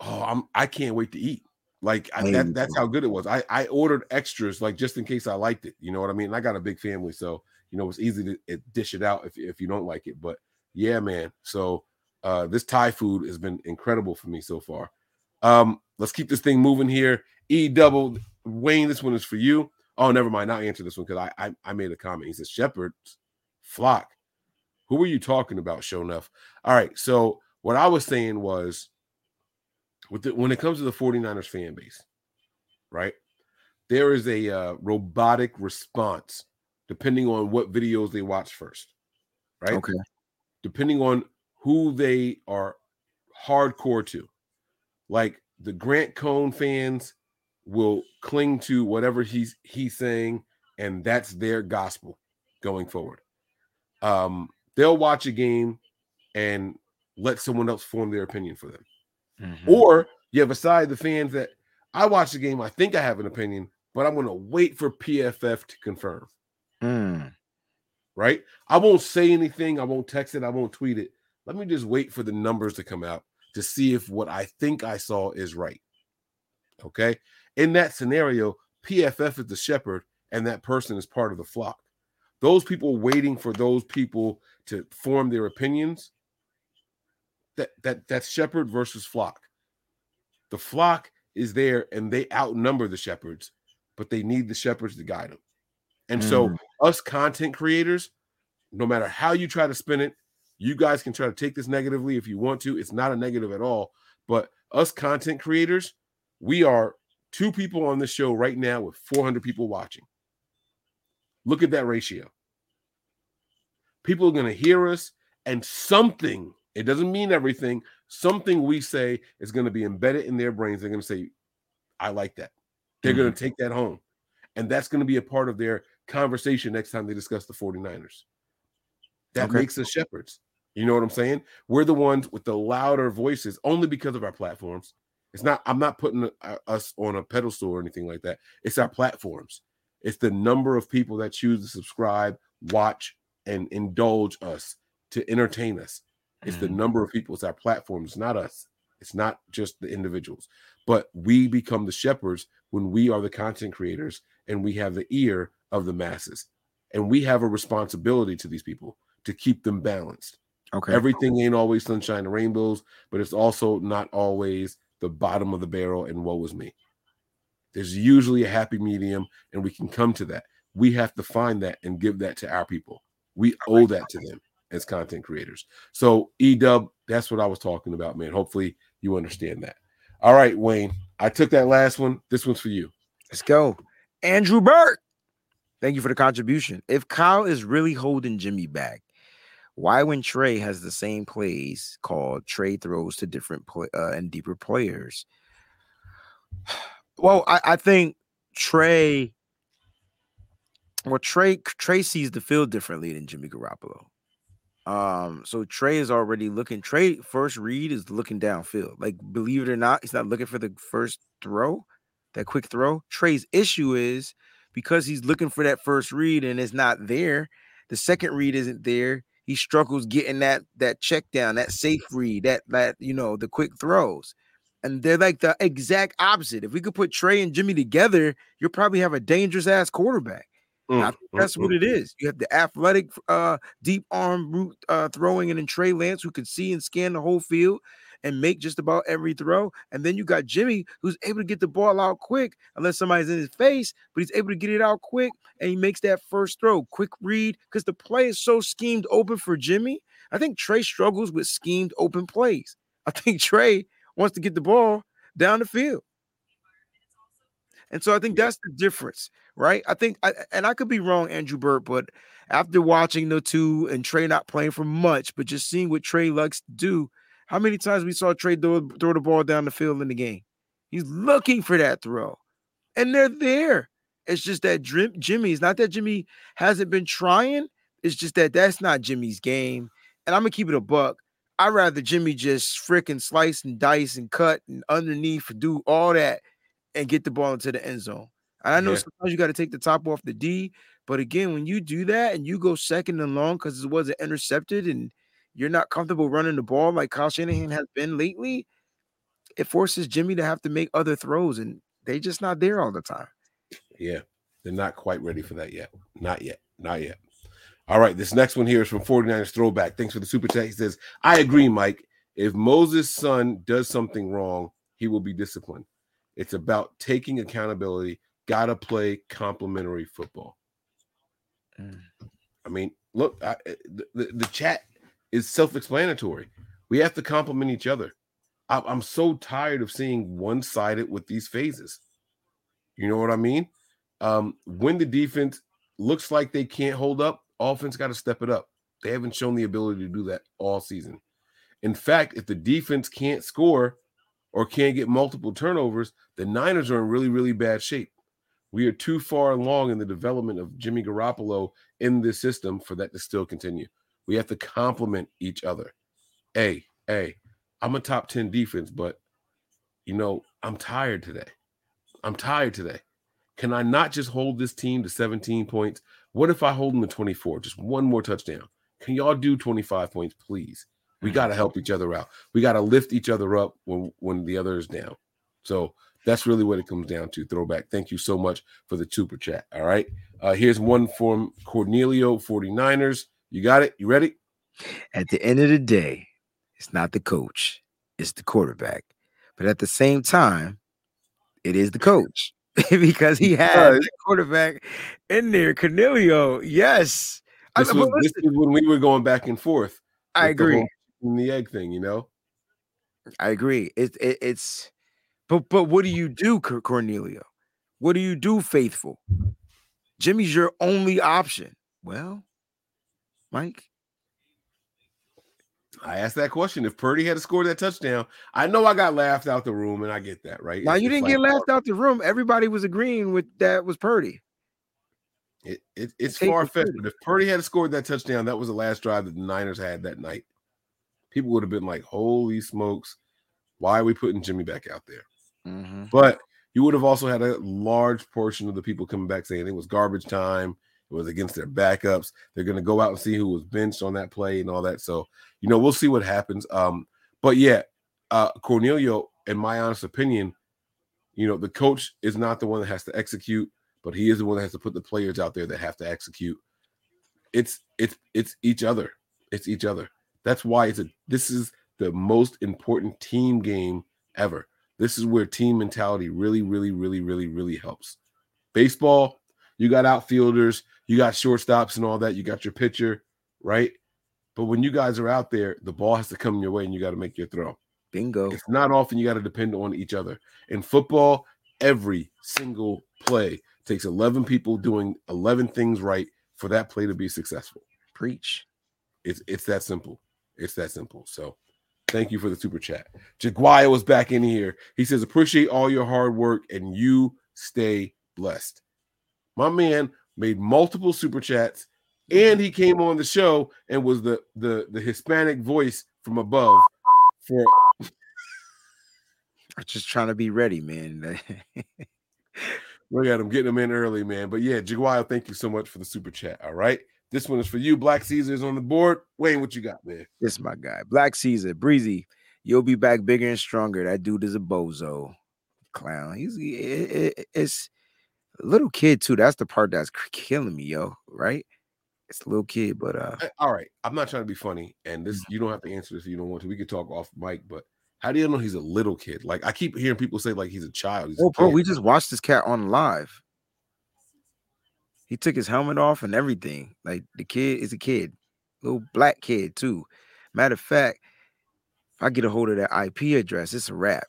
oh, I'm I can't wait to eat. Like I, that, that's how good it was. I I ordered extras like just in case I liked it. You know what I mean? And I got a big family, so you know it's easy to it, dish it out if if you don't like it. But yeah, man. So uh this Thai food has been incredible for me so far. Um, let's keep this thing moving here. E double Wayne, this one is for you. Oh, never mind. I'll answer this one because I, I I made a comment. He says Shepherds flock. Who were you talking about, show enough? All right. So what I was saying was with the, when it comes to the 49ers fan base, right? There is a uh, robotic response depending on what videos they watch first, right? Okay. Depending on who they are hardcore to. Like the Grant Cohn fans will cling to whatever he's he's saying, and that's their gospel going forward. Um, they'll watch a game and let someone else form their opinion for them. Mm-hmm. Or you have a side of the fans that I watch the game, I think I have an opinion, but I'm going to wait for PFF to confirm. Mm. right? I won't say anything. I won't text it. I won't tweet it. Let me just wait for the numbers to come out to see if what I think I saw is right. Okay. In that scenario, PFF is the shepherd and that person is part of the flock. Those people waiting for those people to form their opinions, that that that's shepherd versus flock. The flock is there and they outnumber the shepherds, but they need the shepherds to guide them. And so, Mm. us content creators, no matter how you try to spin it, you guys can try to take this negatively if you want to. It's not a negative at all. But us content creators, we are two people on the show right now with 400 people watching. Look at that ratio. People are going to hear us, and something, it doesn't mean everything, something we say is going to be embedded in their brains. They're going to say, I like that. They're going to mm-hmm. take that home. And that's going to be a part of their conversation next time they discuss the 49ers. That Okay. makes us shepherds. You know what I'm saying? We're the ones with the louder voices only because of our platforms. It's not, I'm not putting us on a pedestal or anything like that. It's our platforms. It's the number of people that choose to subscribe, watch, and indulge us to entertain us. It's the uh-huh. number of people, it's our platforms, not us. It's not just the individuals, but we become the shepherds when we are the content creators and we have the ear of the masses. And we have a responsibility to these people to keep them balanced. Okay. Everything ain't always sunshine and rainbows, but it's also not always the bottom of the barrel and woe is me. There's usually a happy medium, and we can come to that. We have to find that and give that to our people. We owe that to them as content creators. So, Edub, that's what I was talking about, man. Hopefully, you understand that. All right, Wayne, I took that last one. This one's for you. Let's go. Andrew Burt. Thank you for the contribution. If Kyle is really holding Jimmy back, why when Trey has the same plays called Trey throws to different play, uh, and deeper players? Well, I, I think Trey. Well, Trey Trey sees the field differently than Jimmy Garoppolo. Um, so Trey is already looking. Trey first read is looking downfield. Like, believe it or not, he's not looking for the first throw, that quick throw. Trey's issue is because he's looking for that first read and it's not there. The second read isn't there. He struggles getting that that check down, that safe read, that that you know the quick throws, and they're like the exact opposite. If we could put Trey and Jimmy together, you'll probably have a dangerous ass quarterback. Think that's what it is. You have the athletic, uh, deep arm root uh, throwing, and then Trey Lance who can see and scan the whole field and make just about every throw. And then you got Jimmy who's able to get the ball out quick, unless somebody's in his face, but he's able to get it out quick and he makes that first throw, quick read, because the play is so schemed open for Jimmy. I think Trey struggles with schemed open plays. I think Trey wants to get the ball down the field. And so I think that's the difference, right? I think, I, and I could be wrong, Andrew Burt, but after watching the two and Trey not playing for much, but just seeing what Trey likes to do, how many times we saw Trey throw, throw the ball down the field in the game? He's looking for that throw, and they're there. It's just that Jimmy, it's not that Jimmy hasn't been trying. It's just that that's not Jimmy's game. And I'm gonna keep it a buck. I'd rather Jimmy just freaking slice and dice and cut and underneath do all that and get the ball into the end zone. And I know Yeah. sometimes you got to take the top off the D, but again, when you do that and you go second and long because it wasn't intercepted and you're not comfortable running the ball like Kyle Shanahan has been lately, it forces Jimmy to have to make other throws, and they're just not there all the time. Yeah, they're not quite ready for that yet. Not yet. Not yet. All right, this next one here is from 49ers Throwback. Thanks for the super chat. He says, I agree, Mike. If Moses' son does something wrong, he will be disciplined. It's about taking accountability. Gotta play complementary football. I mean, look, I, eh, the, the, the chat is self-explanatory. We have to complement each other. I, I'm so tired of seeing one-sided with these phases. You know what I mean? Um, when the defense looks like they can't hold up, offense got to step it up. They haven't shown the ability to do that all season. In fact, if the defense can't score or can't get multiple turnovers, the Niners are in really, really bad shape. We are too far along in the development of Jimmy Garoppolo in this system for that to still continue. We have to complement each other. Hey, hey, I'm a top 10 defense, but you know, I'm tired today. I'm tired today. Can I not just hold this team to 17 points What if I hold them to 24? Just one more touchdown. Can y'all do 25 points, please? We got to help each other out. We got to lift each other up when when the other is down. So that's really what it comes down to. Throwback. Thank you so much for the super chat. All right. Uh, here's one from Cornelio 49ers. You got it? You ready? At the end of the day, it's not the coach, it's the quarterback. But at the same time, it is the coach because he has the quarterback in there. Cornelio, yes. I- This but was, this listen, was when we were going back and forth. I agree. And the egg thing, you know? I agree. It, it it's but but what do you do, Cor- Cornelio? What do you do, faithful? Jimmy's your only option. Well, Mike, I asked that question. If Purdy had scored that touchdown, I know I got laughed out the room, and I get that, right? now It's- you didn't like, get laughed out the room. Everybody was agreeing with that was Purdy. It, it, it's far fetched, but if Purdy had scored that touchdown, that was the last drive that the Niners had that night. People would have been like, "Holy smokes, why are we putting Jimmy back out there?" Mm-hmm. But you would have also had a large portion of the people coming back saying it was garbage time. It was against their backups. They're going to go out and see who was benched on that play and all that. So, you know, we'll see what happens. Um, but yeah, uh, Cornelio, in my honest opinion, you know, the coach is not the one that has to execute, but he is the one that has to put the players out there that have to execute. It's it's it's each other. It's each other. That's why it's a this is the most important team game ever. This is where team mentality really, really, really, really, really helps. Baseball, you got outfielders, you got shortstops and all that, you got your pitcher, right? But when you guys are out there, the ball has to come your way and you got to make your throw. Bingo. It's not often you got to depend on each other. In football, every single play takes 11 people doing 11 things right for that play to be successful. Preach. It's it's that simple. It's that simple. So thank you for the super chat. Jaguar was back in here. He says, appreciate all your hard work and you stay blessed. My man made multiple super chats and he came on the show and was the the the Hispanic voice from above for I'm just trying to be ready, man. Look at him getting him in early, man. But yeah, Jaguar, thank you so much for the super chat. All right. This one is for you. Black Caesar is on the board. Wayne, what you got, man? this is my guy. Black Caesar, Breezy. You'll be back bigger and stronger. That dude is a bozo. Clown. He's he- it- it- it's a little kid too. That's the part that's killing me, yo. Right? It's a little kid, but uh All right. I'm not trying to be funny, and this you don't have to answer this if you don't want to. We could talk off mic, but how do you know he's a little kid? Like I keep hearing people say like he's a child. He's a oh, bro, we just watched this cat on live. He took his helmet off and everything. Like the kid is a kid, little black kid too. Matter of fact, if I get a hold of that IP address, it's a wrap.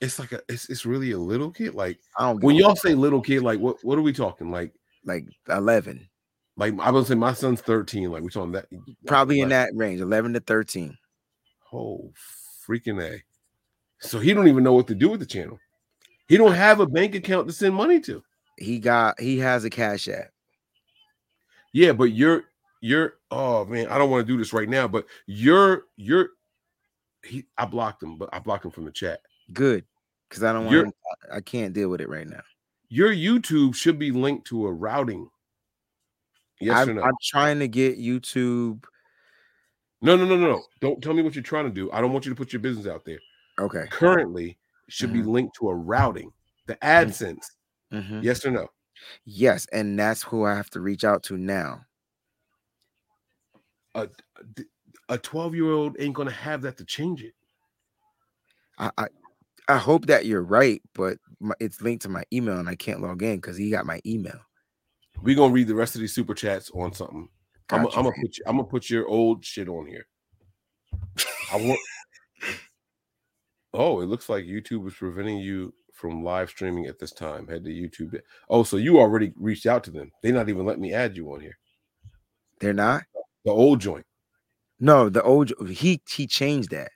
it's like a it's, it's really a little kid. Like I don't when y'all say little kid, like what what are we talking? Like like 11, like I would say my son's 13. Like we talking that probably in that range, 11 to 13. Oh freaking a! So he don't even know what to do with the channel. He don't have a bank account to send money to. He got he has a cash app. Yeah, but you're you're oh man, I don't want to do this right now, but you're you're he I blocked him, but I blocked him from the chat. Good. Because I don't want I can't deal with it right now. Your YouTube should be linked to a routing. Yes I'm, or no? I'm trying to get YouTube. no, no, no, no, no. Don't tell me what you're trying to do. I don't want you to put your business out there. Okay. Currently, should be mm-hmm. linked to a routing, the AdSense. Mhm. Yes or no? Yes, and that's who I have to reach out to now. A a 12 year old ain't gonna have that to change it. I I, I hope that you're right, but my, it's linked to my email and I can't log in because he got my email. We're gonna read the rest of these super chats on something. I'm, Gotcha, I'm gonna put you, I'm gonna put your old shit on here. I want. Oh, it looks like YouTube is preventing you from live streaming at this time. Head to YouTube. Oh, so you already reached out to them. They not even let me add you on here. They're not. The old joint. No, the old he he changed that.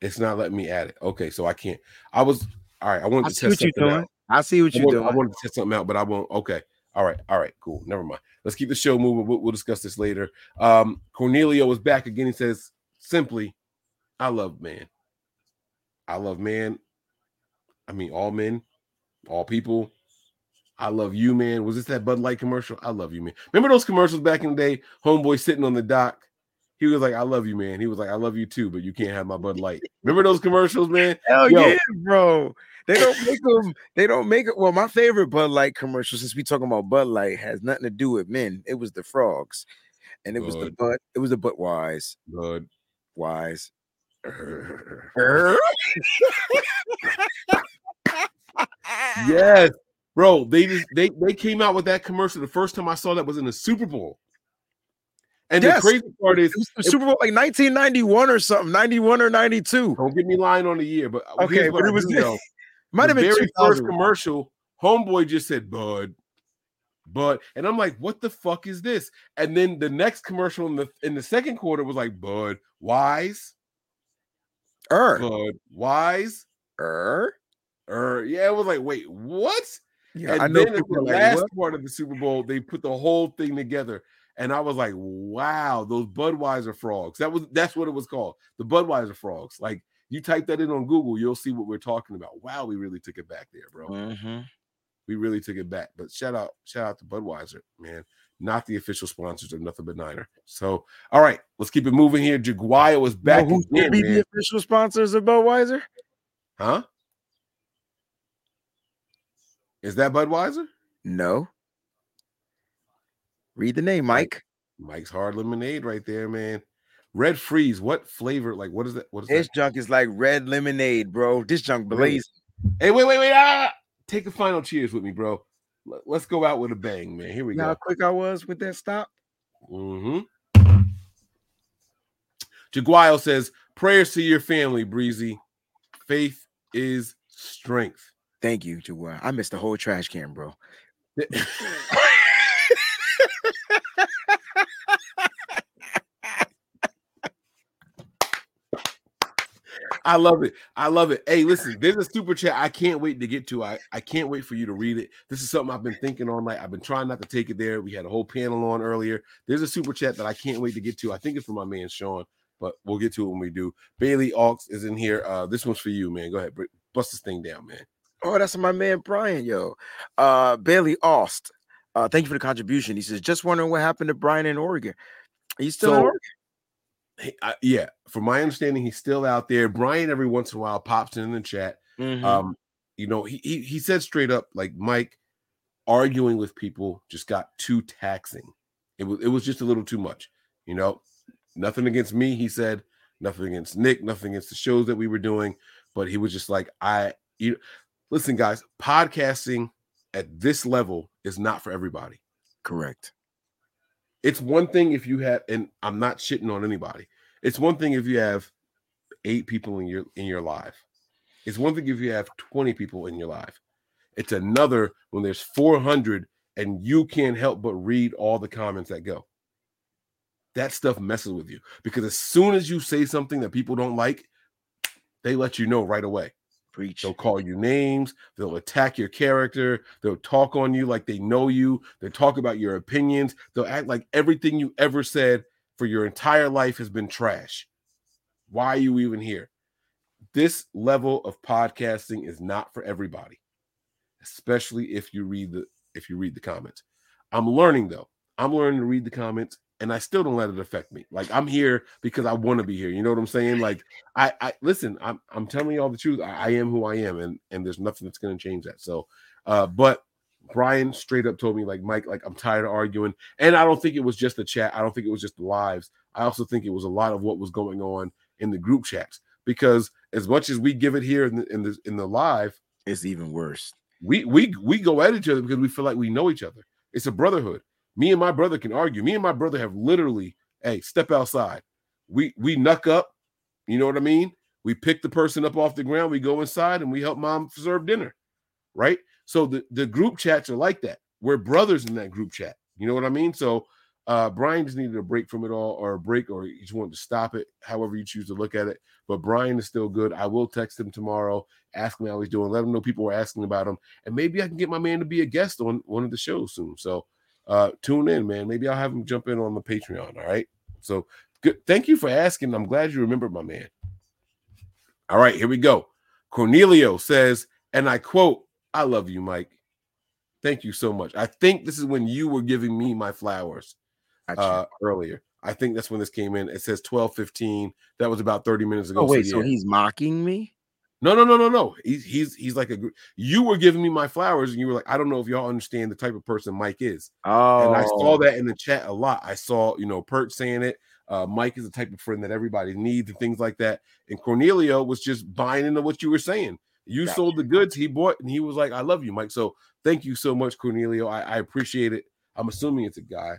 It's not letting me add it. Okay, so I can't. I was all right. I wanted I to see test what you're something doing. out. I see what I you're doing. I wanted to test something out, but I won't. Okay. All right. All right. Cool. Never mind. Let's keep the show moving. We'll, we'll discuss this later. Um, Cornelio is back again. He says simply, I love man. I love man. I mean, all men, all people. I love you, man. Was this that Bud Light commercial? I love you, man. Remember those commercials back in the day? Homeboy sitting on the dock. He was like, I love you, man. He was like, I love you too, but you can't have my Bud Light. Remember those commercials, man? Hell Yo, yeah, bro. They don't make them. They don't make it. Well, my favorite Bud Light commercial, since we talking about Bud Light, has nothing to do with men. It was the frogs, and it was the Bud. Bud. It was the Bud Wise. Bud Wise. Yes, bro. They just they they came out with that commercial. The first time I saw that was in the Super Bowl. And Yes. the crazy part is It was Super Bowl like 1991 or something, 91 or 92. Don't get me lying on the year, but Okay, but it was know. might have been very first commercial. Homeboy just said Bud, Bud, and I'm like, what the fuck is this? And then the next commercial in the in the second quarter was like Bud Wise, Er, Bud Wise, er. er. Yeah, it was like, wait, what? Yeah, and I know then people the like, last "What?" part of the Super Bowl, they put the whole thing together. And I was like, wow, those Budweiser frogs. That was that's what it was called. The Budweiser frogs. Like you type that in on Google, you'll see what we're talking about. Wow, we really took it back there, bro. Mhm. We really took it back. But shout out, shout out to Budweiser, man. Not the official sponsors of Nothing But Niner. So, all right, let's keep it moving here. Jaguar was back who's gonna again, be man. the official sponsors of Budweiser? Huh? Is that Budweiser? No. Read the name, Mike. Mike's Hard Lemonade right there, man. Red Freeze. What flavor? Like, what is that? What is This that? junk is like red lemonade, bro. This junk blazing. Hey, wait, wait, wait. Ah! Take a final cheers with me, bro. Let- Let's go out with a bang, man. Here we You go. how quick I was with that stop? Mm-hmm. Jaguayo says, prayers to your family, Breezy. Faith is strength. Thank you, Jaguar. I missed the whole trash can, bro. I love it. I love it. Hey, listen, there's a super chat I can't wait to get to. I, I can't wait for you to read it. This is something I've been thinking on. Like I've been trying not to take it there. We had a whole panel on earlier. There's a super chat that I can't wait to get to. I think it's from my man Sean, but we'll get to it when we do. Bailey Ox is in here. Uh, this one's for you, man. Go ahead, bust this thing down, man. Oh, that's my man Brian, yo. Uh Bailey Ost. Uh thank you for the contribution. He says, just wondering what happened to Brian in Oregon. Are you still in Oregon? I- yeah, from my understanding, he's still out there. Brian every once in a while pops in the chat. Mhm. Um, you know, he, he he said straight up, like Mike, arguing with people just got too taxing. It was it was just a little too much. You know, nothing against me, he said, nothing against Nick, nothing against the shows that we were doing, but he was just like, I you listen, guys, podcasting at this level is not for everybody. Correct. It's one thing if you have, and I'm not shitting on anybody. It's one thing if you have eight people in your in your life. It's one thing if you have 20 people in your life. It's another when there's 400 and you can't help but read all the comments that go. That stuff messes with you because as soon as you say something that people don't like, they let you know right away. Preach. They'll call you names. They'll attack your character. They'll talk on you like they know you. They talk about your opinions. They'll act like everything you ever said for your entire life has been trash. Why are you even here? This level of podcasting is not for everybody, especially if you read the if you read the comments. I'm learning though. I'm learning to read the comments and I still don't let it affect me. Like I'm here because I want to be here. You know what I'm saying? Like I, I listen. I'm I'm telling you all the truth. I, I am who I am, and and there's nothing that's going to change that. So, uh, but Brian straight up told me like Mike, like I'm tired of arguing, and I don't think it was just the chat. I don't think it was just the lives. I also think it was a lot of what was going on in the group chats because as much as we give it here in the in the in the live, it's even worse. We we we go at each other because we feel like we know each other. It's a brotherhood. Me and my brother can argue. Me and my brother have literally, hey, step outside. We we knuck up. You know what I mean? We pick the person up off the ground. We go inside and we help mom serve dinner. Right. So the the group chats are like that. We're brothers in that group chat. You know what I mean? So uh Brian just needed a break from it all, or a break, or he just wanted to stop it, however you choose to look at it. But Brian is still good. I will text him tomorrow, ask him how he's doing, let him know people were asking about him, and maybe I can get my man to be a guest on one of the shows soon. So uh tune in, man. Maybe I'll have him jump in on the Patreon. All right. So good. Thank you for asking. I'm glad you remembered my man. All right, here we go. Cornelio says, and I quote, I love you, Mike. Thank you so much. I think this is when you were giving me my flowers uh, earlier. I think that's when this came in. It says 12 15. That was about 30 minutes ago. Oh wait, yeah. so he's mocking me? No, no, no, no, no. He's he's he's like a. You were giving me my flowers, and you were like, I don't know if y'all understand the type of person Mike is. Oh, And I saw that in the chat a lot. I saw, you know, Pert saying it. Uh, Mike is the type of friend that everybody needs and things like that. And Cornelio was just buying into what you were saying. You Gotcha. sold the goods, he bought, and he was like, I love you, Mike. So thank you so much, Cornelio. I, I appreciate it. I'm assuming it's a guy.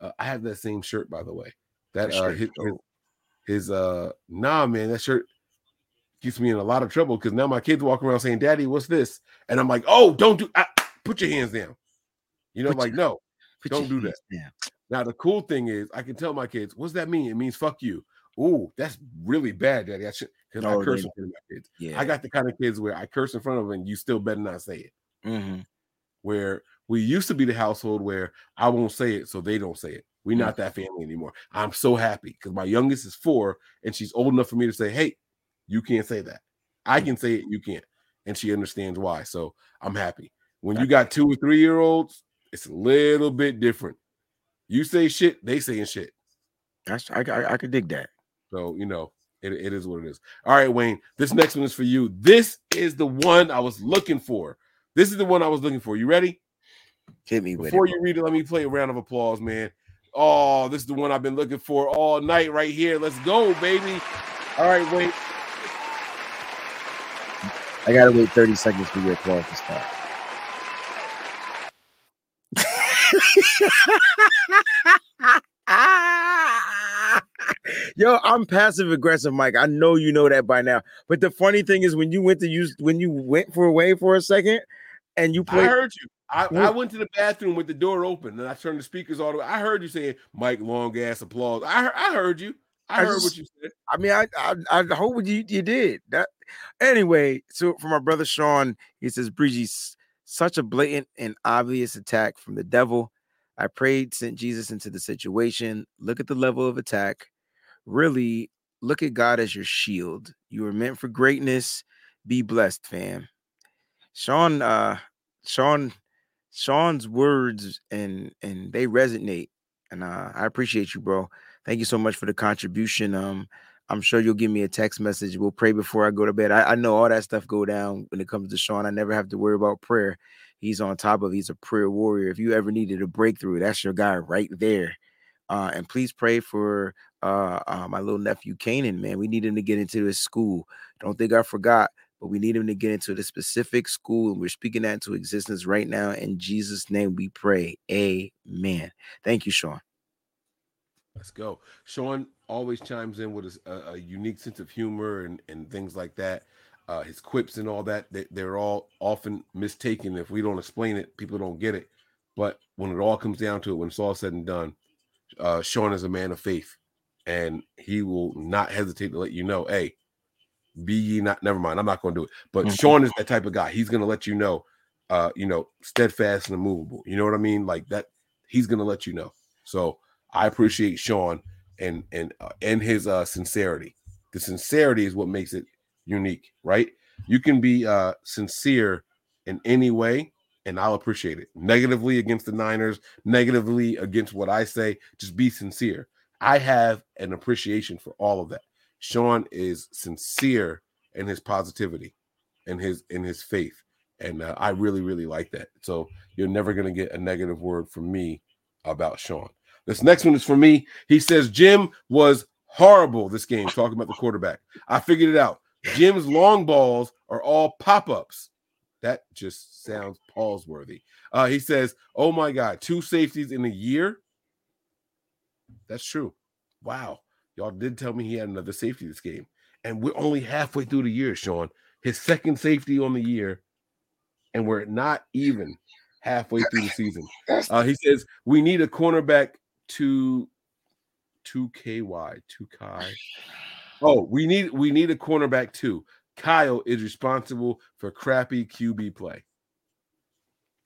Uh, I have that same shirt, by the way. That That uh his, his, his uh nah man, that shirt gets me in a lot of trouble because now my kids walk around saying, Daddy, what's this? And I'm like, oh, don't do ah, put your hands down. You know, Put like, your- no, don't do that. down. Now the cool thing is I can tell my kids, what's that mean? It means fuck you. Ooh, that's really bad, Daddy. I should because Oh, I curse in front of my kids. Yeah. I got the kind of kids where I curse in front of them and you still better not say it. Mhm. Where we used to be the household where I won't say it, so they don't say it. We're Mm. not that family anymore. I'm so happy because my youngest is four and she's old enough for me to say, Hey, you can't say that. I can say it, you can't. And she understands why. So I'm happy. When you got two or three year olds, it's a little bit different. You say shit, they saying shit. That's I, I I could dig that. So you know, it, it is what it is. All right, Wayne. This next one is for you. This is the one I was looking for. This is the one I was looking for. You ready? Hit me with Before it. you read it, let me play a round of applause, man. Oh, this is the one I've been looking for all night right here. Let's go, baby. All right, Wayne. I gotta wait 30 seconds for your applause to start. Yo, I'm passive aggressive, Mike. I know you know that by now. But the funny thing is, when you went to use, when you went for away for a second, and you I heard you. I, I went to the bathroom with the door open and I turned the speakers all the way. I heard you saying Mike long ass applause. I I heard you. I, I heard just- what you said. I mean, I I, I hope you you did that. Anyway, so for my brother Sean, he says, Breezy, such a blatant and obvious attack from the devil. I prayed, sent Jesus into the situation. Look at the level of attack. Really, look at God as your shield. You were meant for greatness. Be blessed, fam. Sean, uh, Sean, Sean's words and and they resonate. And uh, I appreciate you, bro. Thank you so much for the contribution. Um, I'm sure you'll give me a text message. We'll pray before I go to bed. I, I know all that stuff go down when it comes to Sean. I never have to worry about prayer. He's on top of. He's a prayer warrior. If you ever needed a breakthrough, that's your guy right there. Uh, and please pray for uh, uh, my little nephew Canaan. Man, we need him to get into his school. Don't think I forgot, but we need him to get into the specific school, and we're speaking that into existence right now. In Jesus' name, we pray. Amen. Thank you, Sean. Let's go. Sean always chimes in with a, a unique sense of humor and, and things like that. Uh, his quips and all that, they, they're all often mistaken. If we don't explain it, people don't get it. But when it all comes down to it, when it's all said and done, uh, Sean is a man of faith and he will not hesitate to let you know, hey, be ye not, never mind, I'm not going to do it. But Mhm. Sean is that type of guy. He's going to let you know, uh, you know, steadfast and immovable. You know what I mean? Like that, he's going to let you know. So I appreciate Sean and and uh, and his uh sincerity. The sincerity is what makes it unique, right? You can be uh sincere in any way, and I'll appreciate it. Negatively against the Niners, negatively against what I say, just be sincere. I have an appreciation for all of that. Sean is sincere in his positivity and his in his faith, and uh, I really really like that. So you're never gonna get a negative word from me about Sean. This next one is for me. He says Jim was horrible this game, talking about the quarterback. I figured it out. Jim's long balls are all pop ups. That just sounds pause worthy. Uh, he says, Oh my God, two safeties in a year. That's true. Wow. Y'all did tell me he had another safety this game. And we're only halfway through the year, Sean. His second safety on the year. And we're not even halfway through the season. Uh, he says we need a cornerback to to KY two Kai. Oh, we need we need a cornerback too. Kyle is responsible for crappy QB play.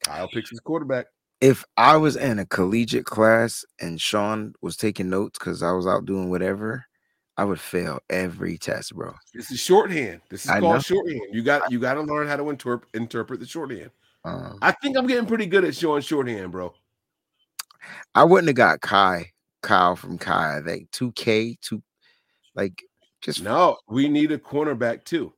Kyle picks his quarterback. if I was in a collegiate class and Sean was taking notes because I was out doing whatever, I would fail every test, bro. This is shorthand. This is I called know. shorthand. You got you got to learn how to interpret interpret the shorthand. Um, I think I'm getting pretty good at showing shorthand, bro. I wouldn't have got Kai Kyle from Kai. Think two K two, like just No, we need a cornerback too.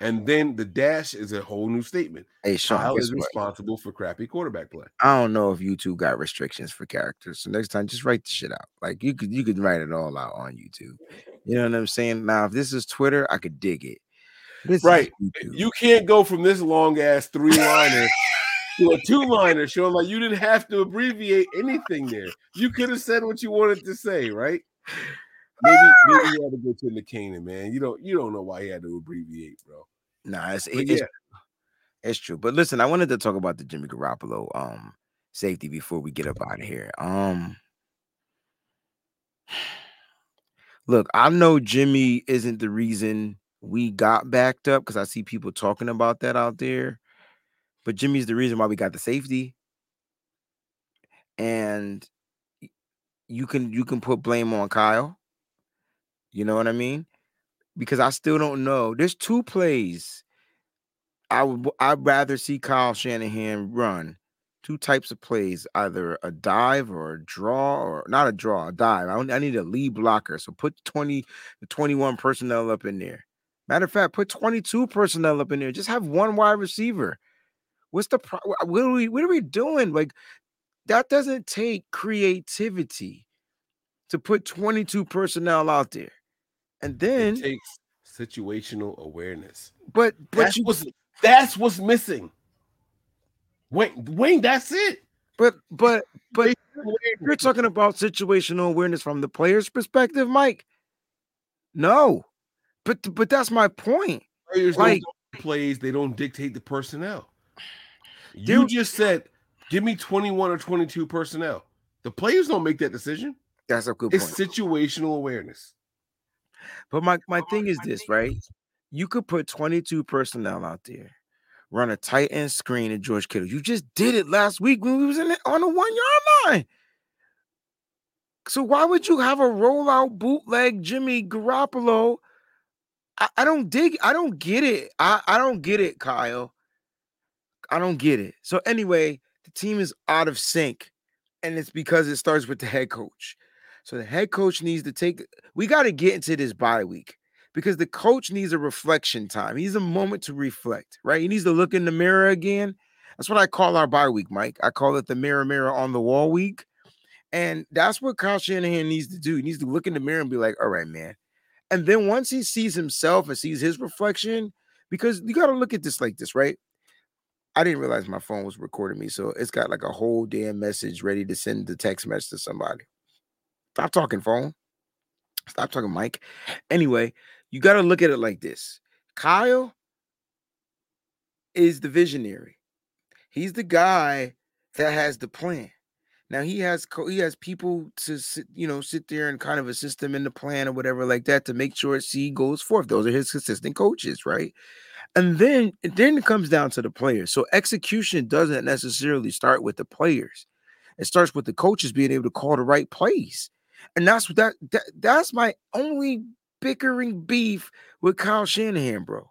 And then the dash is a whole new statement. Hey, Sean, Kyle is what? responsible for crappy quarterback play. I don't know if YouTube got restrictions for characters. So next time, just write the shit out. Like you could you could write it all out on YouTube. You know what I'm saying? Now, if this is Twitter, I could dig it. This Right. You can't go from this long ass three liner to a two liner showing like you didn't have to abbreviate anything there. You could have said what you wanted to say, right? Maybe maybe you had to go to the Canaan, man. You don't you don't know why he had to abbreviate, bro. Nah, it's, it- it's, yeah. it's true. But listen, I wanted to talk about the Jimmy Garoppolo um safety before we get up out of here. Um look, I know Jimmy isn't the reason we got backed up because I see people talking about that out there. But Jimmy's the reason why we got the safety. And you can you can put blame on Kyle. You know what I mean? Because I still don't know. There's two plays I would I'd rather see Kyle Shanahan run two types of plays, either a dive or a draw, or not a draw, a dive. I, I need a lead blocker. So put 20 to 21 personnel up in there. Matter of fact, put 22 personnel up in there. Just have one wide receiver. What's the pro- what are we what are we doing? Like that doesn't take creativity to put 22 personnel out there. And then It takes situational awareness. but but That's you what's that's what's missing. Wayne, Wayne, that's it. But but but you're talking about situational awareness from the player's perspective, Mike. No, but but that's my point. Players Like don't plays, they don't dictate the personnel. You Dude. just said, give me 21 or 22 personnel. The players don't make that decision. that's a good It's point. It's situational awareness. But my my thing is this, right? You could put 22 personnel out there, run a tight end screen at George Kittle. You just did it last week when we was in it on the one yard line. So why would you have a rollout bootleg Jimmy Garoppolo? I, I don't dig. I don't get it. I, I don't get it, Kyle. I don't get it. So anyway, the team is out of sync, and it's because it starts with the head coach. So the head coach needs to take. We got to get into this bye week because the coach needs a reflection time. He needs a moment to reflect, right? He needs to look in the mirror again. That's what I call our bye week, Mike. I call it the mirror, mirror on the wall week. And that's what Kyle Shanahan needs to do. He needs to look in the mirror and be like, all right, man. And then once he sees himself and sees his reflection, because you got to look at this like this, right? I didn't realize my phone was recording me. So it's got like a whole damn message ready to send the text message to somebody. Stop talking, phone. Stop talking, Mike. Anyway, you got to look at it like this Kyle is the visionary, he's the guy that has the plan. Now he has co- he has people to sit, you know, sit there and kind of assist him in the plan or whatever like that to make sure C goes forth. Those are his consistent coaches, right? And then then it comes down to the players. So execution doesn't necessarily start with the players. It starts with the coaches being able to call the right plays. And that's that, that that's my only bickering beef with Kyle Shanahan, bro.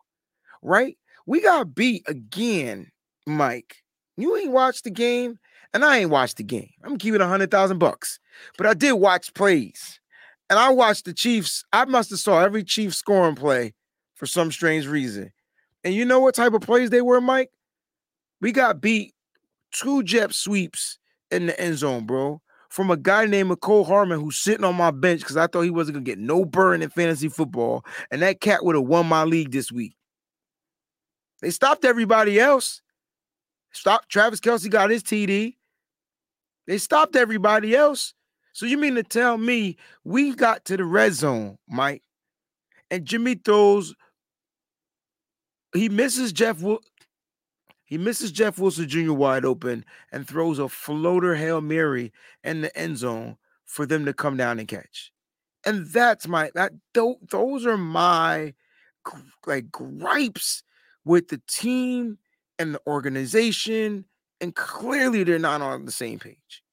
Right? We got beat again, Mike. You ain't watched the game, and I ain't watched the game. I'm keeping a hundred thousand bucks, but I did watch plays, and I watched the Chiefs. I must have saw every Chiefs scoring play for some strange reason. And you know what type of plays they were, Mike? We got beat two jet sweeps in the end zone, bro, from a guy named Mecole Hardman who's sitting on my bench because I thought he wasn't gonna get no burn in fantasy football, and that cat would have won my league this week. They stopped everybody else. Stop. Travis Kelce got his TD. They stopped everybody else. So you mean to tell me we got to the red zone, Mike, and Jimmy throws. He misses Jeff. Wil- he misses Jeff Wilson Jr. wide open and throws a floater hail mary in the end zone for them to come down and catch. And that's my that those are my like gripes with the team and the organization, and clearly they're not on the same page.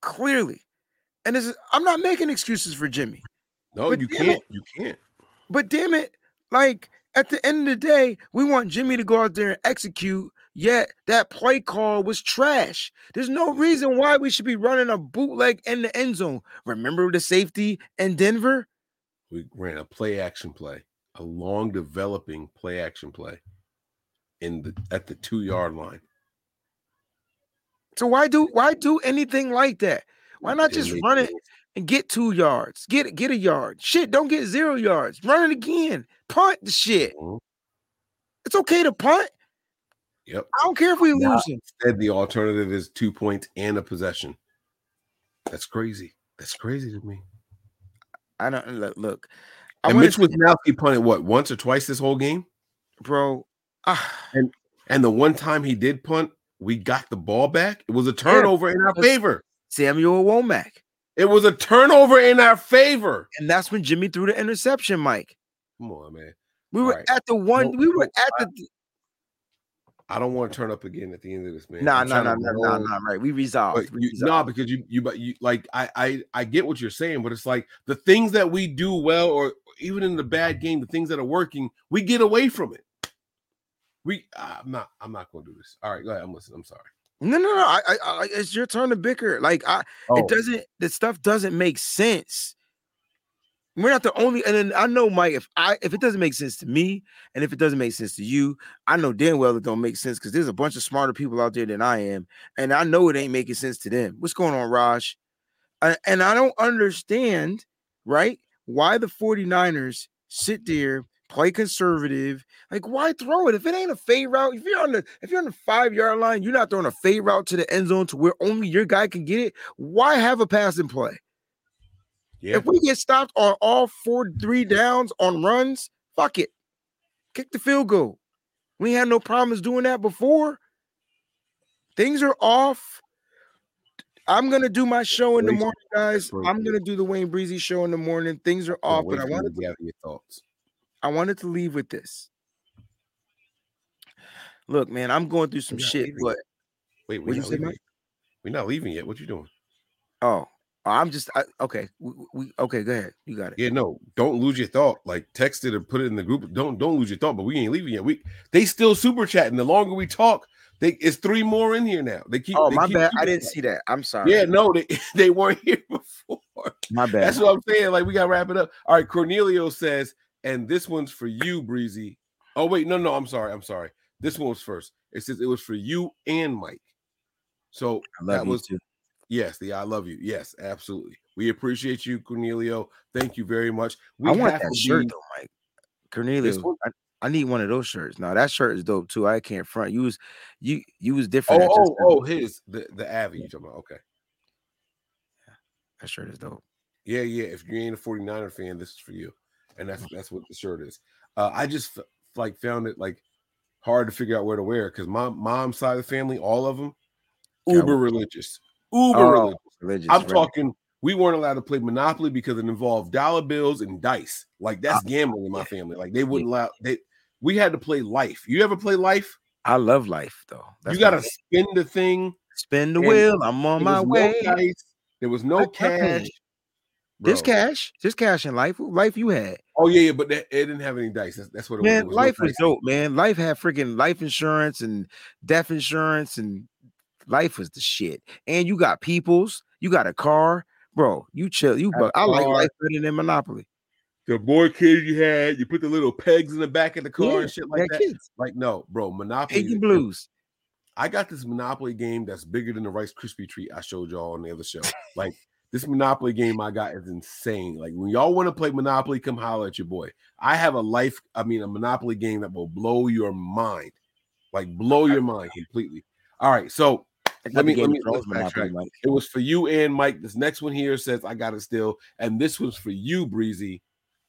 Clearly, and this is, I'm not making excuses for Jimmy. No, But you can't. it- You can't. But damn it, like At the end of the day, we want Jimmy to go out there and execute. Yet that play call was trash. There's no reason why we should be running a bootleg in the end zone. Remember the safety in Denver? We ran a play action play, a long developing play action play in the at the two yard line. So why do why do anything like that? Why not just run it. And get two yards? Get it, get a yard. Shit, don't get zero yards. Run it again. Punt the shit. Mhm. It's okay to punt. Yep. I don't care if we lose. Instead, the alternative is two points and a possession. That's crazy. That's crazy to me. I don't look. look I And Mitch Wishnowsky punted what once or twice this whole game, bro. ah, and and the one time he did punt, we got the ball back. It was a turnover in our favor. Samuel Womack. It was a turnover in our favor. And that's when Jimmy threw the interception, Mike. Come on, man. We were right. at the one, we were at the I don't want to turn up again at the end of this, man. nah, I'm nah, nah, nah, nah, nah, right. We resolved. We you, resolved. no, because you, you, but you, like, I, I, I get what you're saying, but it's like the things that we do well, or even in the bad game, the things that are working, we get away from it. We, I'm not, I'm not going to do this. All right, go ahead. I'm listening. I'm sorry. No, no, no. I, I, I, it's your turn to bicker. Like, I, Oh. it doesn't. The stuff doesn't make sense. We're not the only. And then I know, Mike. If I, if it doesn't make sense to me, and if it doesn't make sense to you, I know damn well it don't make sense because there's a bunch of smarter people out there than I am, and I know it ain't making sense to them. What's going on, Raj? I, and I don't understand, right? Why the 49ers sit there, play conservative. Like, why throw it? If it ain't a fade route, if you're on the if you're on the five yard line, you're not throwing a fade route to the end zone to where only your guy can get it. Why have a passing play? Yeah. If we get stopped on all four three downs on runs, fuck it. Kick the field goal. We had no problems doing that before. Things are off. I'm gonna do my show in the morning, guys. I'm gonna do the Wayne Breezy show in the morning. Things are off, but I wanted to gather your thoughts. I wanted to leave with this. Look, man, I'm going through some shit, leaving but. Wait, we're not say, leaving. Yet. We're not leaving yet. What you doing? oh, I'm just I, okay. We, we okay. Go ahead. You got it. Yeah, no, don't lose your thought. Like text it or put it in the group. Don't don't lose your thought. But we ain't leaving yet. We they still super chatting. The longer we talk, they it's three more in here now. They keep. Oh, they my keep bad. I didn't see that. I'm sorry. Yeah, no, they they weren't here before. My bad. That's what I'm saying. Like we gotta wrap it up. All right, Cornelio says, and this one's for you, Breezy. Oh wait, no, no, I'm sorry, I'm sorry. This one was first. It says it was for you and Mike. So that was too. yes, the I love you. Yes, absolutely. We appreciate you, Cornelio. Thank you very much. We I want that shirt be- though, Mike. Cornelius, one? I, I need one of those shirts. Now that shirt is dope too. I can't front. You was you you was different. Oh, oh, oh, his the the Avi you talking about. Okay. Yeah, that shirt is dope. Yeah, yeah. If you ain't a 49er fan, this is for you. And that's that's what the shirt is. Uh, I just f- like found it like hard to figure out where to wear because my mom's side of the family, all of them, uber religious. Uber Oh, religious. religious, I'm right. talking we weren't allowed to play Monopoly because it involved dollar bills and dice. Like that's Ah, gambling in my family. Like they wouldn't allow they we had to play life. You ever play life? I love life though. That's you gotta spin the thing. spin the wheel. I'm on my way. No dice, there was no I- I paid cash. Bro. cash. There's cash in life, life you had. Oh yeah, yeah, but that, it didn't have any dice. That's, that's what it was. Man, It was no life was dope, man. Life had freaking life insurance and death insurance, and life was the shit. And you got peoples, you got a car, bro. You chill. You, a I like life better than Monopoly. the more kids you had, you put the little pegs in the back of the car Yeah, and shit like that. kids. Like, no, bro, Monopoly. Piggy Blues. I got this Monopoly game that's bigger than the Rice Krispie treat I showed y'all on the other show. Like, this Monopoly game I got is insane. Like, when y'all want to play Monopoly, come holler at your boy. I have a life, I mean, a Monopoly game that will blow your mind. Like, blow your mind completely. All right, so let me let me let's backtrack. It was for you and Mike. This next one here says I got it still, and this was for you, Breezy.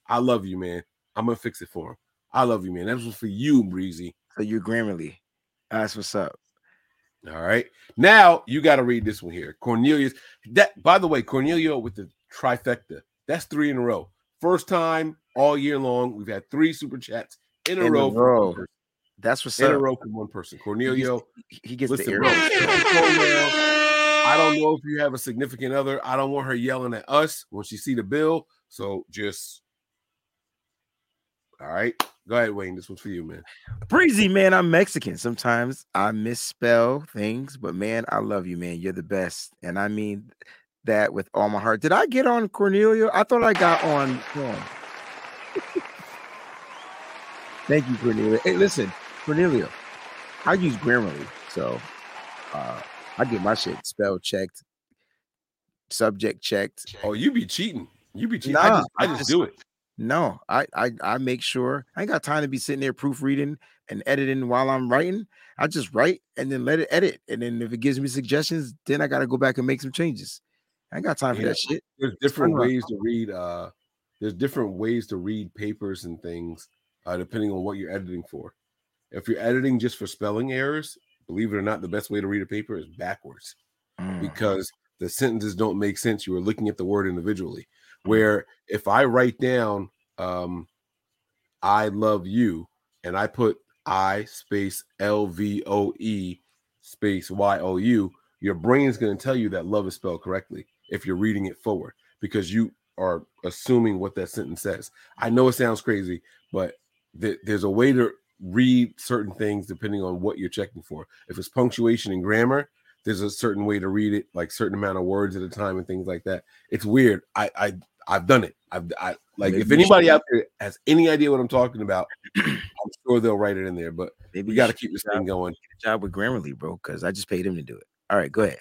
I love you, man. I'm gonna fix it for him. I love you, man. That was for you, Breezy. So you're Grammarly. That's what's up. All right. Now you got to read this one here. Cornelius. That by the way, Cornelio with the trifecta. That's three in a row. First time all year long. We've had three super chats in a In row. one row. That's what's in up. a row from one person. Cornelio. He gets listen, the bro, arrows. I don't know if you have a significant other. I don't want her yelling at us when she see the bill. So just All right. Go ahead, Wayne. This one's for you, man. Breezy, man, I'm Mexican. Sometimes I misspell things, but man, I love you, man. You're the best. And I mean that with all my heart. Did I get on Cornelia? I thought I got on. Thank you, Cornelia. Hey, listen, Cornelia, I use Grammarly, so uh, I get my shit spell checked, subject checked. Oh, you be cheating. You be cheating. Nah, I just, I just do it. No, I, I I make sure I ain't got time to be sitting there proofreading and editing while I'm writing. I just write and then let it edit, and then if it gives me suggestions, then I got to go back and make some changes. I ain't got time for that shit. There's different ways to read. Uh, there's different ways to read papers and things, uh, depending on what you're editing for. If you're editing just for spelling errors, believe it or not, the best way to read a paper is backwards Mm. because the sentences don't make sense. You are looking at the word individually. Where if I write down, um, "I love you," and I put I space L V O E space Y O U, your brain is going to tell you that love is spelled correctly if you're reading it forward because you are assuming what that sentence says. I know it sounds crazy, but th- there's a way to read certain things depending on what you're checking for. If it's punctuation and grammar, there's a certain way to read it, like certain amount of words at a time and things like that. It's weird. I I I've done it. I've I like if Maybe you anybody out there has any idea what I'm talking about, I'm sure they'll write it in there. But Maybe we got to keep this thing going. job with Grammarly, bro, because I just paid him to do it. All right, go ahead.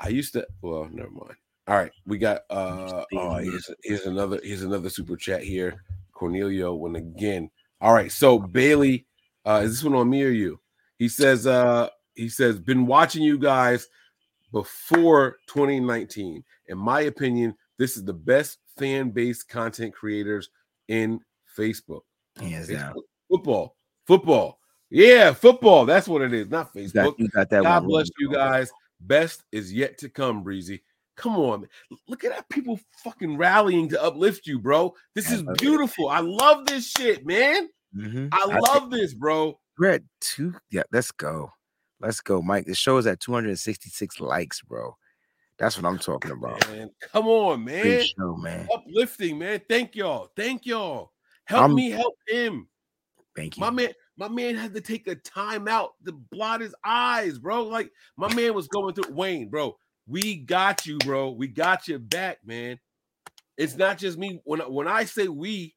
I used to. Well, never mind. All right, we got. uh oh, here's, here's another. Here's another super chat here. Cornelio, when again. All right, so Bailey, uh is this one on me or you? He says. uh He says, been watching you guys before 2019. In my opinion, this is the best fan base content creators in Facebook. Hands down. Football, football. Yeah, football. That's what it is, not Facebook. you got that God bless you guys. Best is yet to come, Breezy. Come on, man. Look at that people fucking rallying to uplift you, bro. This is beautiful. I love this shit, man. Mhm. I I love this, bro. We're at two. Yeah, let's go. Let's go, Mike. The show is at 266 likes, bro. That's what I'm talking about. Man, come on, man. Great show, man. Uplifting, man. Thank y'all. Thank y'all. Help I'm- me help him. Thank you. My man, my man had to take a time out to blot his eyes, bro. Like my man was going through Wayne, bro. We got you, bro. We got your back, man. It's not just me. When when I say we,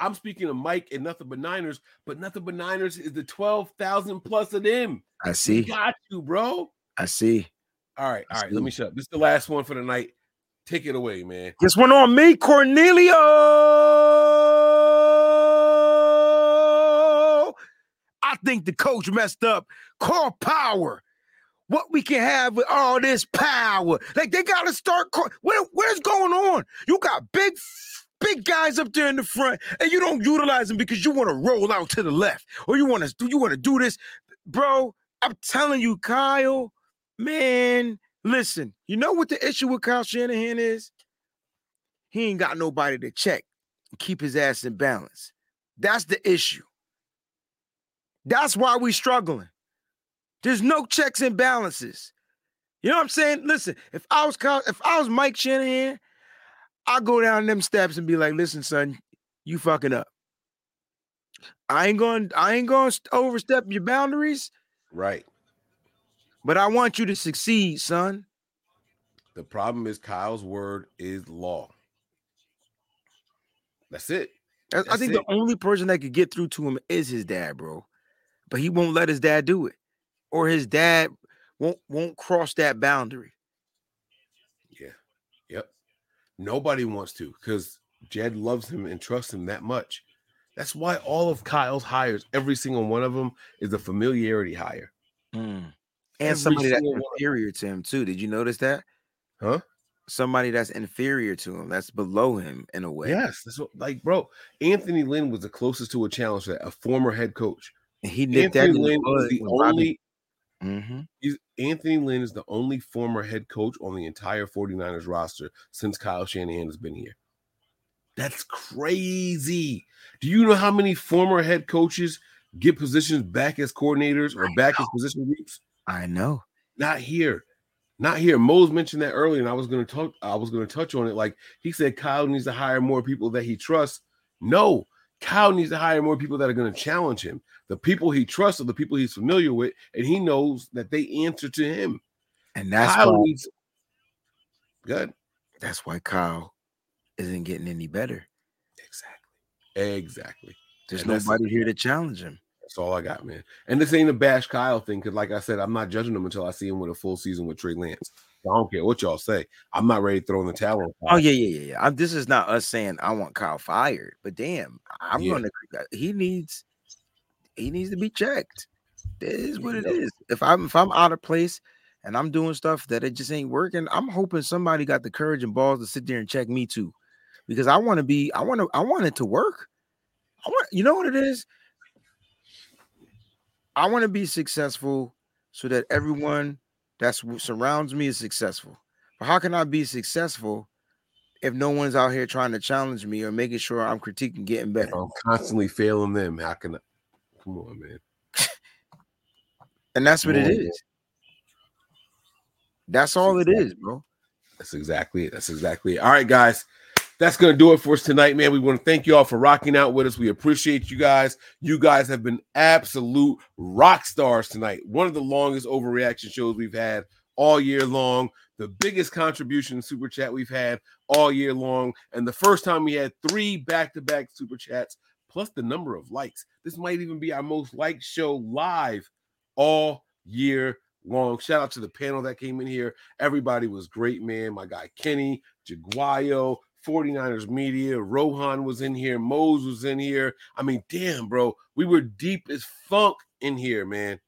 I'm speaking of Mike and nothing but Niners, but nothing but Niners is the 12,000 plus of them. I We see. got you, bro. I see. All right, all right. Let me shut up. This is the last one for the night. Take it away, man. This one on me, Cornelio. I think the coach messed up. Call power. What we can have with all this power. Like they gotta start. Call, what, what is going on? You got big, big guys up there in the front, and you don't utilize them because you want to roll out to the left, or you want to do you want to do this, bro. I'm telling you, Kyle, man. Listen, you know what the issue with Kyle Shanahan is? He ain't got nobody to check and keep his ass in balance. That's the issue. That's why we struggling. There's no checks and balances. You know what I'm saying? Listen, if I was Kyle, if I was Mike Shanahan, I'd go down them steps and be like, listen, son, you fucking up. I ain't going, I ain't going to overstep your boundaries, Right. but I want you to succeed, son. The problem is Kyle's word is law. That's it. I- I think it. the only person that could get through to him is his dad, bro. But he won't let his dad do it, or his dad won't won't cross that boundary. Yeah. Yep. Nobody wants to because Jed loves him and trusts him that much. That's why all of Kyle's hires, every single one of them, is a familiarity hire. Hmm. And Every somebody that's single inferior to him too. Did you notice that? Huh? Somebody that's inferior to him, that's below him in a way. Yes, that's what like bro. Anthony Lynn was the closest to a challenge that, a former head coach. And he nipped that Anthony in the Lynn is bud the when Robbie- only Mhm. he's Anthony Lynn is the only former head coach on the entire 49ers roster since Kyle Shanahan has been here. That's crazy. Do you know how many former head coaches get positions back as coordinators or back as position groups? I know. Not here. Not here. Mose mentioned that earlier, and I was going to talk. I was going to touch on it. Like he said, Kyle needs to hire more people that he trusts. No, Kyle needs to hire more people that are going to challenge him. The people he trusts are the people he's familiar with, and he knows that they answer to him. And that's Kyle why, needs good. that's why Kyle isn't getting any better. Exactly. Exactly. There's And nobody here to challenge him. That's all I got, man. And this ain't a bash Kyle thing, because like I said, I'm not judging him until I see him with a full season with Trey Lance. I don't care what y'all say. I'm not ready to throw in the towel. Oh yeah, yeah, yeah. yeah. I'm, this is not us saying I want Kyle fired, but damn, I'm Yeah. gonna. He needs, he needs to be checked. That is what it is. If I'm if I'm out of place and I'm doing stuff that it just ain't working, I'm hoping somebody got the courage and balls to sit there and check me too, because I want to be. I want to. I want it to work. I want. You know what it is. I want to be successful so that everyone that's what surrounds me is successful. But how can I be successful if no one's out here trying to challenge me or making sure I'm critiquing getting better? I'm constantly failing them. How can I? Come on, man. And that's what it is. Come on, is. That's all it is, bro. That's exactly it. That's exactly it. All right, guys. That's going to do it for us tonight, man. We want to thank you all for rocking out with us. We appreciate you guys. You guys have been absolute rock stars tonight. One of the longest overreaction shows we've had all year long. The biggest contribution Super Chat we've had all year long. And the first time we had three back to back Super Chats, plus the number of likes. This might even be our most liked show live all year long. Shout out to the panel that came in here. Everybody was great, man. My guy Kenny, Jaguayo, 49ers Media, Rohan was in here, Mose was in here. I mean, damn, bro, we were deep as funk in here, man.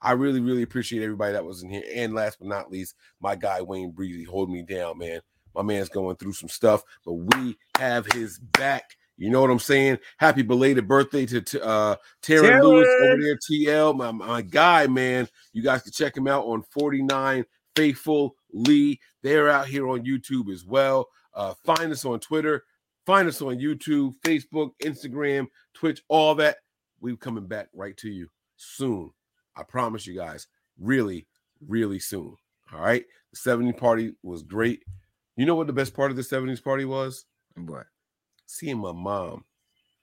I really, really appreciate everybody that was in here. And last but not least, my guy Wayne Breezy hold me down, man. My man's going through some stuff, but we have his back. You know what I'm saying? Happy belated birthday to, to uh Taryn Lewis over there, TL, my, my guy, man. You guys can check him out on 49 Faithful Lee. They're out here on YouTube as well. Uh, find us on Twitter, find us on YouTube, Facebook, Instagram, Twitch, all that. We're coming back right to you soon. I promise you guys, really, really soon. All right. The 70s party was great. You know what the best part of the 70s party was? What? Seeing my mom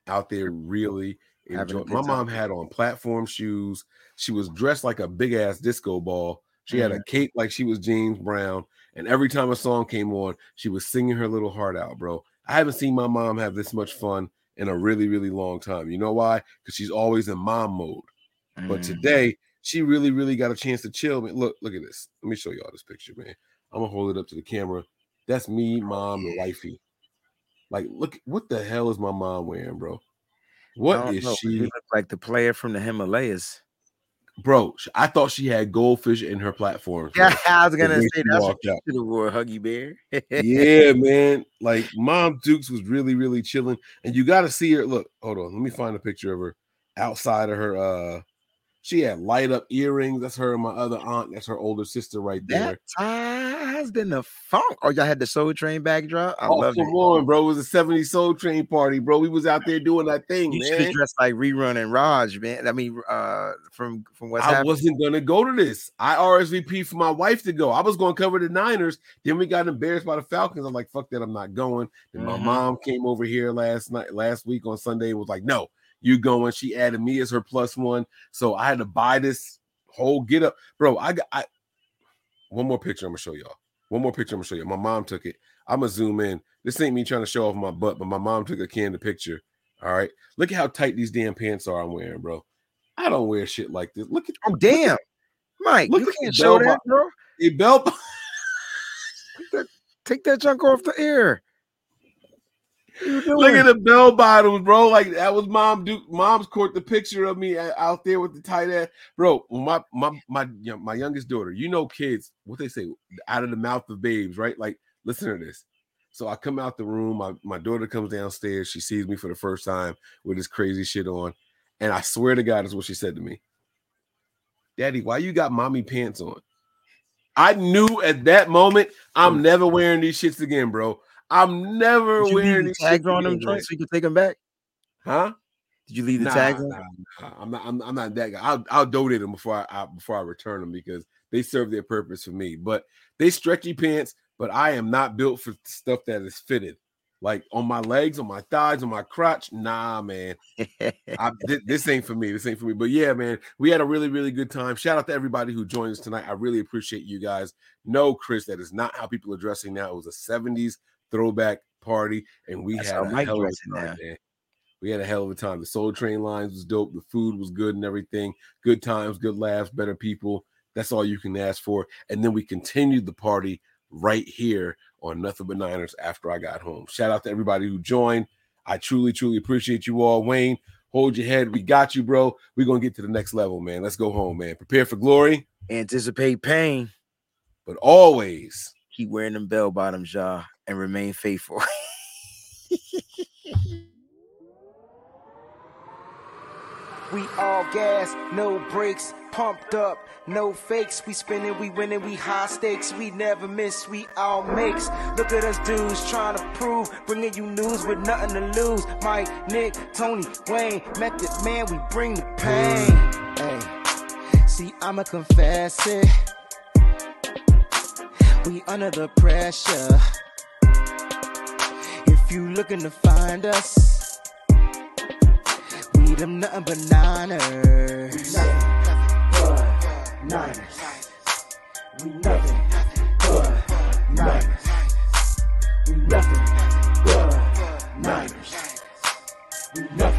out there really Having a enjoy. good My mom time. had on platform shoes. She was dressed like a big ass disco ball. She had a Mhm. cape like she was James Brown. And every time a song came on, she was singing her little heart out, bro. I haven't seen my mom have this much fun in a really, really long time. You know why? Because she's always in mom mode. But Mhm. today, she really, really got a chance to chill. Man, look, look at this. Let me show y'all this picture, man. I'm gonna hold it up to the camera. That's me, mom, and wifey. Like, look, what the hell is my mom wearing, bro? What is know, but you she, look like the player from the Himalayas. Bro? I thought she had goldfish in her platform. Yeah, I was gonna say she that's what walked should have wore, Huggy Bear. yeah, man. Like Mom Dukes was really, really chilling. And you got to see her. Look, hold on. Let me find a picture of her outside of her. Uh, she had light up earrings. That's her and my other aunt. That's her older sister right there. Baptized been the funk. Oh, y'all had the Soul Train backdrop. I oh, love come it. on, bro. It was a 70 Soul Train party, bro. We was out there doing that thing, You man. dressed like rerun and Raj, man. I mean, uh, from from what's I happening. wasn't gonna go to this. I RSVP for my wife to go. I was gonna cover the Niners. Then we got embarrassed by the Falcons. I'm like, fuck that, I'm not going. Then my Mhm. mom came over here last night, last week on Sunday, and was like, no, you going. She added me as her plus one. So I had to buy this whole get up. Bro, I got I one more picture I'm gonna show y'all. One more picture I'm gonna show you. My mom took it. I'm gonna zoom in. This ain't me trying to show off my butt, but my mom took a candid picture. All right. Look at how tight these damn pants are I'm wearing, bro. I don't wear shit like this. Look at oh damn, Mike, Look you can't show that, bro. a belt. Take that, take that junk off the air. What you doing? Look at the bell bottoms, bro. Like that was mom. Duke, mom's caught the picture of me out there with the tight ass, bro. My my my my youngest daughter. You know, kids, what they say out of the mouth of babes, right? Like, listen to this. So I come out the room. My my daughter comes downstairs. She sees me for the first time with this crazy shit on, and I swear to God, is what she said to me. Daddy, why you got mommy pants on? I knew at that moment I'm oh, never wearing these shits again, bro. I'm never wearing these tags on them joints so you can take them back? Huh? Did you leave the Nah, tags on? nah, nah. I'm not. I'm, I'm not that guy. I'll, I'll donate them before I, I before I return them because they serve their purpose for me. But they stretchy pants. But I am not built for stuff that is fitted. like on my legs, on my thighs, on my crotch. Nah, man. I, thi- this ain't for me. This ain't for me. But yeah, man, we had a really, really good time. Shout out to everybody who joined us tonight. I really appreciate you guys. No, Chris, that is not how people are dressing now. It was a 70s throwback party, and we That's had a hell of a time, man. We had a hell of a time. The Soul Train lines was dope. The food was good and everything. Good times, good laughs, better people. That's all you can ask for. And then we continued the party right here on Nothing But Niners after I got home. Shout out to everybody who joined. I truly, truly appreciate you all. Wayne, hold your head. We got you, bro. We're going to get to the next level, man. Let's go home, man. Prepare for glory, Anticipate pain. but always Keep wearing them bell bottoms, y'all, and remain faithful. We all gas, no brakes, pumped up, no fakes. We spinning, we winning, we high stakes. We never miss, we all makes. Look at us dudes trying to prove, bringing you news with nothing to lose. Mike, Nick, Tony, Wayne, Method Man, we bring the pain. Hey, see, I'ma confess it. We under the pressure. You looking to find us. We them nothing but niners. Niners. We nothing but niners. We nothing but niners. We nothing